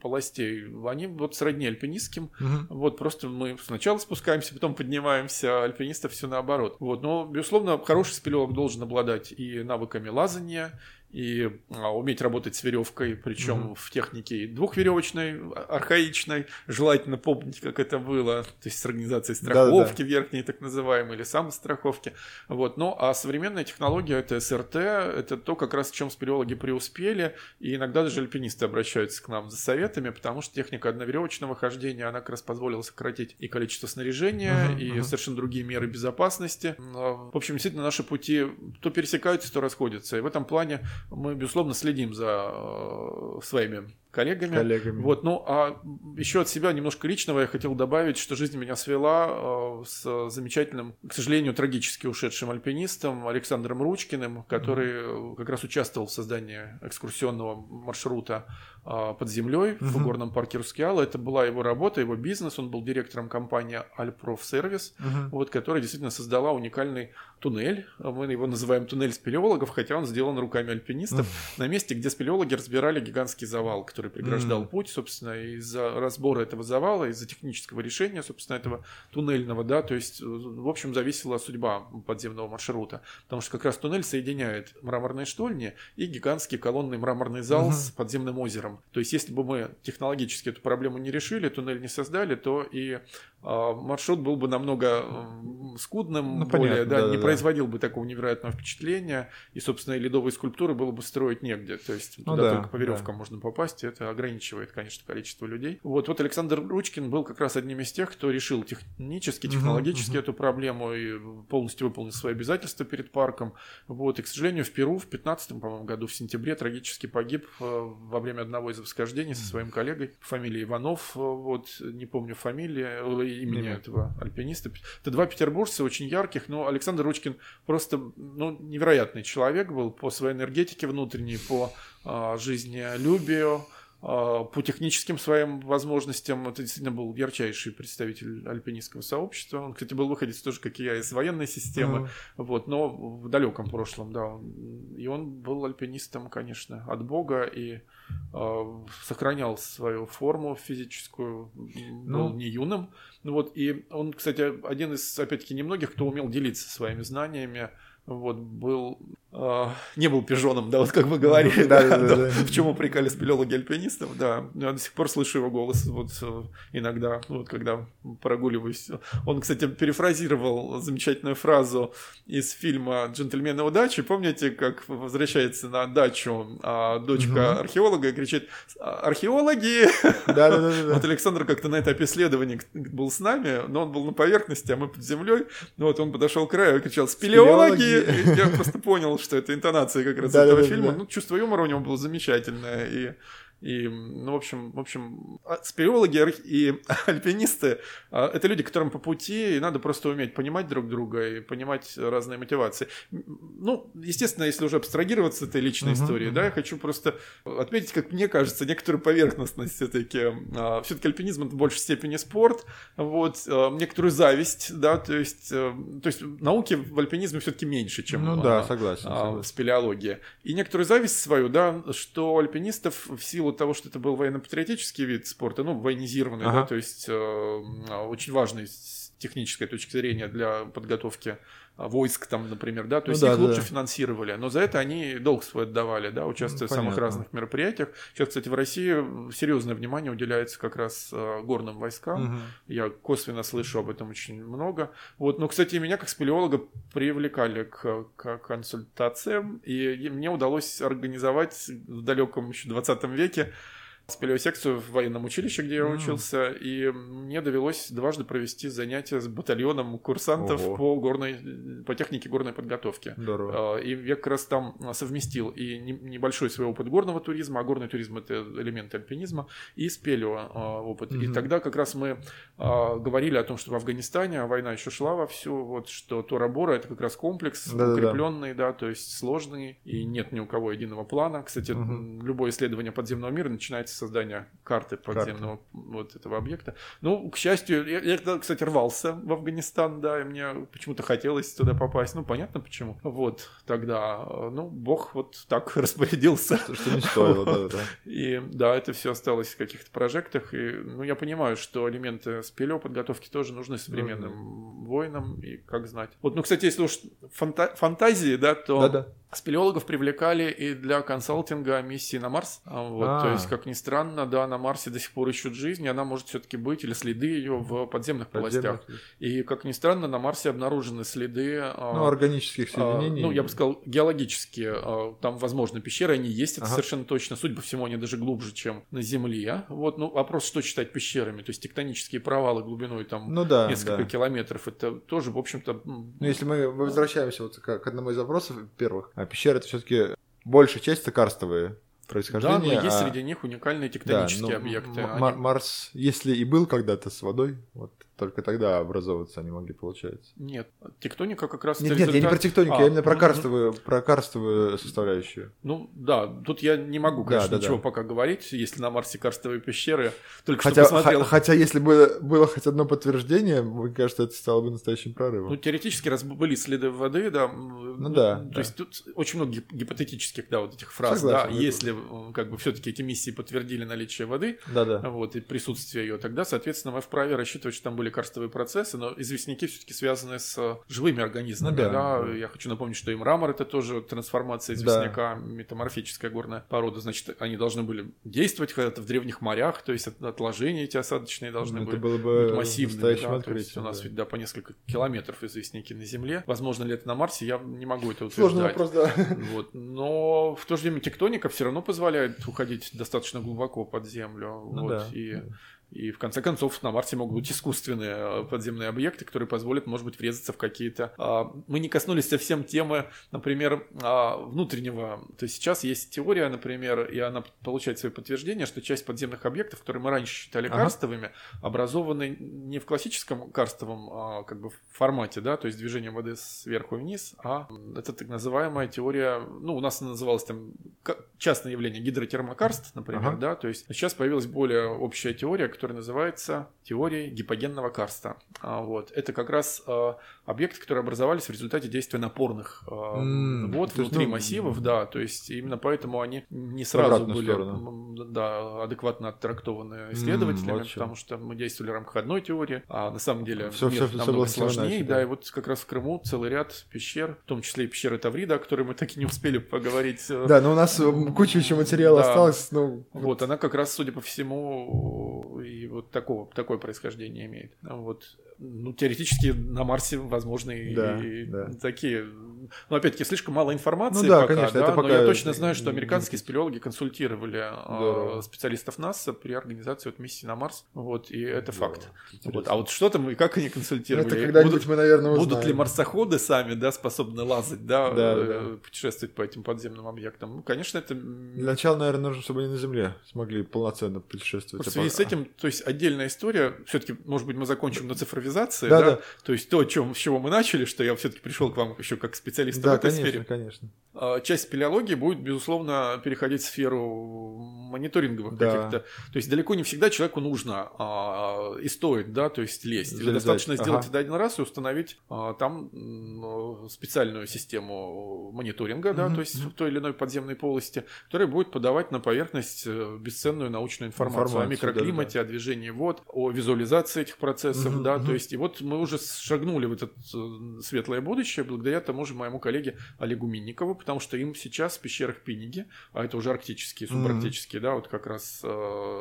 полостей. Они вот сродни альпинистским. Угу. Вот просто мы сначала спускаемся, потом поднимаемся, а альпинистов все наоборот. Вот, но безусловно хороший спелеолог должен обладать и навыками лазания, и а, уметь работать с веревкой, причем mm-hmm. в технике двухверевочной, архаичной, желательно помнить, как это было, то есть с организацией страховки Да-да-да. верхней, так называемой, или самостраховки. Вот. Ну, а современная технология это СРТ, это то, как раз в чем спелеологи преуспели, и иногда даже альпинисты обращаются к нам за советами, потому что техника одноверевочного хождения, она как раз позволила сократить и количество снаряжения, mm-hmm. и mm-hmm. совершенно другие меры безопасности. В общем, действительно, наши пути то пересекаются, то расходятся, и в этом плане мы, безусловно, следим за э, своими коллегами. коллегами. Вот, ну, а еще от себя немножко личного я хотел добавить, что жизнь меня свела э, с замечательным, к сожалению, трагически ушедшим альпинистом Александром Ручкиным, который mm-hmm. как раз участвовал в создании экскурсионного маршрута под землей mm-hmm. в горном парке Рускеала. Это была его работа, его бизнес. Он был директором компании Альпрофсервис, mm-hmm. вот, которая действительно создала уникальный туннель. Мы его называем туннель спелеологов, хотя он сделан руками альпинистов mm-hmm. на месте, где спелеологи разбирали гигантский завал, который преграждал mm-hmm. путь, собственно, из-за разбора этого завала, из-за технического решения, собственно, этого туннельного, да, то есть, в общем, зависела судьба подземного маршрута, потому что как раз туннель соединяет мраморные штольни и гигантский колонный мраморный зал mm-hmm. с подземным озером. То есть, если бы мы технологически эту проблему не решили, туннель не создали, то и маршрут был бы намного скудным, ну, более, понятно, да, да, не да. производил бы такого невероятного впечатления, и, собственно, и ледовые скульптуры было бы строить негде, то есть ну, туда да, только по веревкам да. можно попасть, и это ограничивает, конечно, количество людей. Вот, вот Александр Ручкин был как раз одним из тех, кто решил технически, технологически uh-huh, uh-huh. эту проблему и полностью выполнил свои обязательства перед парком. Вот, и, к сожалению, в Перу в 15 по-моему, году, в сентябре, трагически погиб э, во время одного из восхождений со своим коллегой, по фамилии Иванов, э, вот, не помню фамилии, имени mm этого альпиниста. Это два петербуржца, очень ярких, но Александр Ручкин просто ну, невероятный человек был по своей энергетике внутренней, по а, жизнелюбию, а, по техническим своим возможностям. Это действительно был ярчайший представитель альпинистского сообщества. Он, кстати, был выходец тоже, как и я, из военной системы, mm вот, но в далеком прошлом, да. И он был альпинистом, конечно, от Бога и э, сохранял свою форму физическую, ну, был не юным, ну вот, и он, кстати, один из, опять-таки, немногих, кто умел делиться своими знаниями, вот, был не был пижоном, да, вот как мы говорили, да, да, да, да, в чем упрекали спелеологи альпинистов, да, я до сих пор слышу его голос, вот э, иногда, вот когда прогуливаюсь. Он, кстати, перефразировал замечательную фразу из фильма «Джентльмены удачи», помните, как возвращается на дачу а дочка угу. археолога и кричит «Археологи!» да, да, да, да. Вот Александр как-то на этапе исследований был с нами, но он был на поверхности, а мы под землей, ну вот он подошел к краю и кричал «Спелеологи!» Я просто понял, что это интонация как раз да, этого да, фильма. Да. Ну, чувство юмора у него было замечательное. И и, ну, в общем, в общем, а, спелеологи и (laughs) альпинисты а, — это люди, которым по пути, и надо просто уметь понимать друг друга и понимать разные мотивации. Ну, естественно, если уже абстрагироваться этой личной uh-huh, истории, uh-huh. да, я хочу просто отметить, как мне кажется, некоторую поверхностность все-таки. А, все-таки альпинизм — это в большей степени спорт, вот, некоторую зависть, да, то есть, э, то есть науки в альпинизме все-таки меньше, чем ну, да, согласен, согласен. в спелеологии. И некоторую зависть свою, да, что альпинистов в силу того, что это был военно-патриотический вид спорта, ну, военизированный, ага. да, то есть э, очень важный технической точки зрения для подготовки а, войск там, например, да, то ну, есть да, их да. лучше финансировали, но за это они долг свой отдавали, да, участвуя ну, в самых разных мероприятиях. Сейчас, кстати, в России серьезное внимание уделяется как раз э, горным войскам. Угу. Я косвенно слышу об этом очень много. Вот, но, кстати, меня как спелеолога привлекали к, к консультациям, и мне удалось организовать в далеком еще 20 веке спелеосекцию в военном училище, где я mm. учился, и мне довелось дважды провести занятия с батальоном курсантов Ого. по горной, по технике горной подготовки. Здорово. А, и я как раз там совместил и небольшой свой опыт горного туризма, а горный туризм это элемент альпинизма, и спелео а, опыт. Mm-hmm. И тогда как раз мы а, говорили о том, что в Афганистане а война еще шла вовсю, вот что Тора-Бора это как раз комплекс Да-да-да. укрепленный, да, то есть сложный, и нет ни у кого единого плана. Кстати, mm-hmm. любое исследование подземного мира начинается создания карты подземного Карта. вот этого объекта. Ну, к счастью, я, я, кстати, рвался в Афганистан, да, и мне почему-то хотелось туда попасть. Ну, понятно почему. Вот, тогда, ну, Бог вот так (laughs) распорядился. Что, что не стоило, да, да. И да, это все осталось в каких-то прожектах. И, ну, я понимаю, что элементы спелео подготовки тоже нужны современным mm-hmm. воинам, и как знать. Вот, ну, кстати, если уж фанта- фантазии, да, то... Да-да Спелеологов привлекали и для консалтинга миссии на Марс. А, вот, а. То есть, как ни странно, да, на Марсе до сих пор ищут жизнь, и она может все-таки быть, или следы ее в подземных полостях. И, как ни странно, на Марсе обнаружены следы... А, ну, органических соединений. А, ну, я бы сказал, геологические. Там, возможно, пещеры, они есть, это ага. совершенно точно. Судя по всему, они даже глубже, чем на Земле. Вот, ну, вопрос, что считать пещерами. То есть, тектонические провалы глубиной там ну, да, несколько да. километров, это тоже, в общем-то... Ну, если мы возвращаемся вот к одному из вопросов первых, а пещеры это все-таки большая часть это карстовые происхождения. Да, но есть а... среди них уникальные тектонические да, ну, объекты. Они... Марс, если и был когда-то с водой, вот только тогда образовываться они могли, получается. Нет, тектоника как раз... Нет, нет, я не про тектонику, а, я именно про ну, карстовую, про карстовую составляющую. Ну да, тут я не могу, конечно, Да, да, ничего да. пока говорить, если на Марсе карстовые пещеры. Только Хотя, что посмотрел. х- хотя если бы было хоть одно подтверждение, мне кажется, это стало бы настоящим прорывом. Ну, теоретически, раз были следы воды, да. Ну да, То да. есть тут очень много гип- гипотетических, да, вот этих фраз, Согласен, да. Если э, как бы все-таки эти миссии подтвердили наличие воды, Да-да. вот, и присутствие ее, тогда, соответственно, мы вправе рассчитывать, что там были карстовые процессы, но известняки все-таки связаны с э, живыми организмами, Ну да, да. да. Я хочу напомнить, что и мрамор это тоже трансформация известняка, метаморфическая горная порода, значит, они должны были действовать когда-то в древних морях, то есть от- отложения эти осадочные должны Ну, это были было бы быть массивными, да, то есть у нас да. ведь, да, по несколько километров известняки на Земле. Возможно ли это на Марсе, я не могу это Сложный утверждать. вопрос, да. Вот. Но в то же время тектоника все равно позволяет уходить достаточно глубоко под землю. Ну вот. да. И, и в конце концов на Марсе могут быть искусственные э, подземные объекты, которые позволят, может быть, врезаться в какие-то... а, Мы не коснулись совсем темы, например, а, внутреннего. То есть сейчас есть теория, например, и она получает свое подтверждение, что часть подземных объектов, которые мы раньше считали Ага. карстовыми, образованы не в классическом карстовом а, как бы формате, да, то есть движение воды сверху вниз, а это так называемая теория, ну, у нас она называлась там частное явление гидротермокарст, например, Ага. да, то есть сейчас появилась более общая теория, которая называется теорией гипогенного карста. А, вот. Это как раз а, объекты, которые образовались в результате действия напорных то есть, внутри ну, массивов, да, то есть именно поэтому они не сразу были сторону. да, адекватно оттрактованы исследователями, вот чё. потому что мы действовали в рамках одной теории, а на самом деле мир всё- всё намного всего сложнее, иначе, да, да. и вот как раз в Крыму целый ряд пещер, в том числе и пещеры Таврида, о которой мы так и не успели поговорить. э, Да, но у нас э, куча еще материала Да. осталось, ну... Вот, она как раз, судя по всему, и вот такого, такое происхождение имеет. Вот. Ну, теоретически на Марсе возможны Да, и да. такие... Но опять-таки слишком мало информации Ну да, пока, конечно, да, это но пока- я точно знаю, что американские спелеологи консультировали э, специалистов НАСА при организации вот миссии на Марс. Вот, и это Здорово. факт. Интересно. Вот. А вот что там и как они Ну, консультировали? это когда-нибудь Будут- мы, наверное, узнаем. Будут ли марсоходы сами, да, способны лазать, да, Да, э, путешествовать по этим подземным объектам? Ну, конечно, это Для начала, наверное, нужно, чтобы они на Земле смогли полноценно путешествовать. В А связи с этим, то есть отдельная история, все-таки, может быть, мы закончим на цифровизации, Да, да, да. то есть то, чем, с чего мы начали, что я все-таки пришел к вам еще как специалист в Да, этой конечно, сфере. конечно. А, Часть спелеологии будет, безусловно, переходить в сферу мониторинговых Да. каких-то. То есть далеко не всегда человеку нужно а, и стоит, да, то есть лезть. Залезать. достаточно сделать Ага. это один раз и установить а, там специальную систему мониторинга, да, то есть в той или иной подземной полости, которая будет подавать на поверхность э, бесценную научную информацию, Информацию, о микроклимате, о движении вод, о визуализации этих процессов, да, то есть и вот мы уже шагнули в это светлое будущее благодаря тому же моему коллеге Олегу Минникову, потому что им сейчас в пещерах Пиниги, а это уже арктические, субарктические, да, вот как раз э,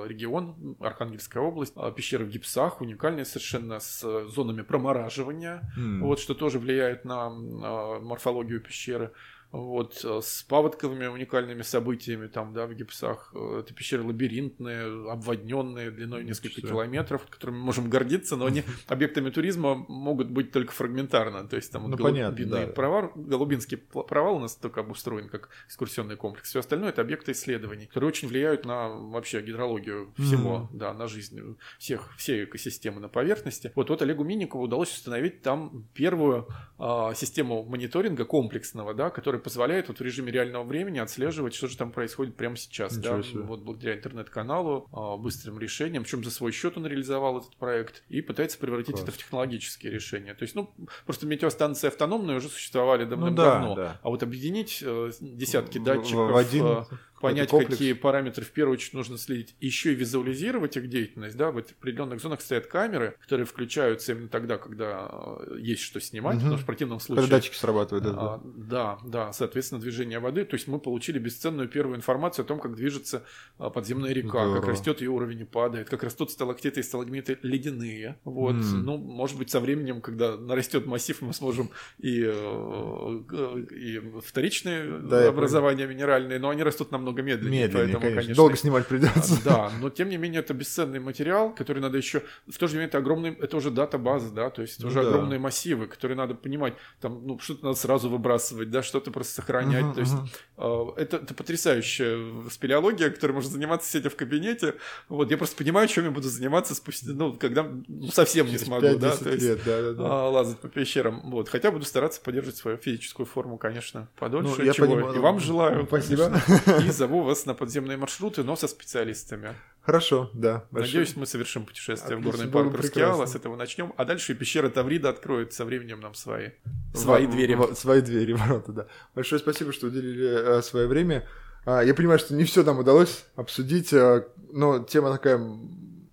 регион, Архангельская область, а пещеры в гипсах, уникальные совершенно с э, зонами промораживания, М. вот что тоже влияет на э, морфологию пещеры. Вот, э, с паводковыми уникальными событиями там, да, в гипсах. Э, Это пещеры лабиринтные, обводненные, длиной несколько Всё. километров, которыми мы можем гордиться, но они (laughs) объектами туризма могут быть только фрагментарно. То есть там Ну, вот понятно, да. провал, голубинский провал у нас только обустроен как экскурсионный комплекс. Все остальное это объекты исследований, которые очень влияют на вообще гидрологию всего, да, на жизнь всех, всей экосистемы на поверхности. Вот, вот Олегу Минникову удалось установить там первую а, систему мониторинга комплексного, да, который позволяет вот в режиме реального времени отслеживать, что же там происходит прямо сейчас. Ничего да, себе. вот благодаря интернет-каналу, а, быстрым решениям, причем за свой счет он реализовал этот проект и пытается превратить Класс. это в технологические решения. То есть, ну, просто метеостанции автономные уже существовали Ну давным-давно. да, да. А вот объединить э, десятки В- датчиков, в один э, понять, комплекс. какие параметры в первую очередь нужно следить, еще и визуализировать их деятельность, да, в определенных зонах стоят камеры, которые включаются именно тогда, когда э, есть что снимать, Мгм. потому что в противном случае... Когда датчики срабатывают, да, да. А, да, да, соответственно, движение воды. То есть мы получили бесценную первую информацию о том, как движется а, подземная река, как Здорово. растет ее уровень и падает, как растут сталактиты и сталагмиты ледяные. Вот. М. Ну, может быть, со временем, когда нарастет массив, мы сможем и, э, и вторичные Да, образования минеральные, но они растут намного медленнее. Медленнее, поэтому, конечно. Долго снимать придется. Да, но тем не менее это бесценный материал, который надо еще... В то же время это огромный... Это уже дата-база, да, то есть это Ну уже да. огромные массивы, которые надо понимать, там, ну, что-то надо сразу выбрасывать, да, что-то просто сохранять. Мгм, То есть мгм. э, это, это потрясающая спелеология, которой можно заниматься сидя в кабинете. Вот, я просто понимаю, чем я буду заниматься спустя, ну, когда ну, совсем не смогу, да, 5-10 то есть лет, да, да, да. а, лазать по пещерам. Вот, хотя буду стараться поддерживать свою физическую форму, конечно, подольше, Ну, я чего понимаю. и вам желаю. Спасибо. конечно. И зову вас на подземные маршруты, но со специалистами. Хорошо, да. большое. Надеюсь, мы совершим путешествие в Отлично, горный было парк прекрасно. с этого начнем, а дальше пещера Таврида откроет со временем нам свои, свои Во- двери. во- свои двери, (laughs) ворота, да. Большое спасибо, что уделили э, свое время. А, я понимаю, что не все нам удалось обсудить, э, но тема такая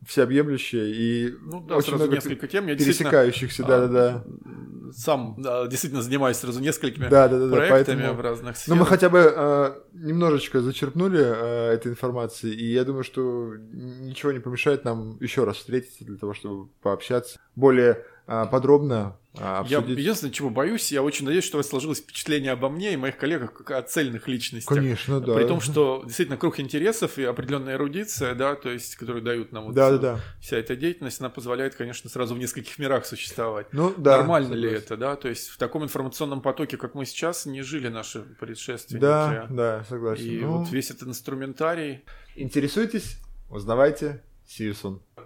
м, всеобъемлющая и Ну да, очень много несколько тем. Я пересекающихся, да-да-да. а, сам да, действительно занимаюсь сразу несколькими Да-да-да, проектами поэтому- в разных Ну, сферах. мы хотя бы э, немножечко зачерпнули э, этой информации, и я думаю, что ничего не помешает нам еще раз встретиться для того, чтобы пообщаться более подробно, э, Я обсудить. единственное, чего боюсь, я очень надеюсь, что у вас сложилось впечатление обо мне и моих коллегах как о цельных личностях. Конечно, да. При том, что действительно круг интересов и определенная эрудиция, да, то есть, которые дают нам вот Да-да-да. вся эта деятельность, она позволяет, конечно, сразу в нескольких мирах существовать. Ну, да. Нормально ли согласен. это, да? То есть в таком информационном потоке, как мы сейчас, не жили наши предшественники. Да, да, согласен. И Ну, вот весь этот инструментарий. Интересуйтесь, узнавайте. See you soon.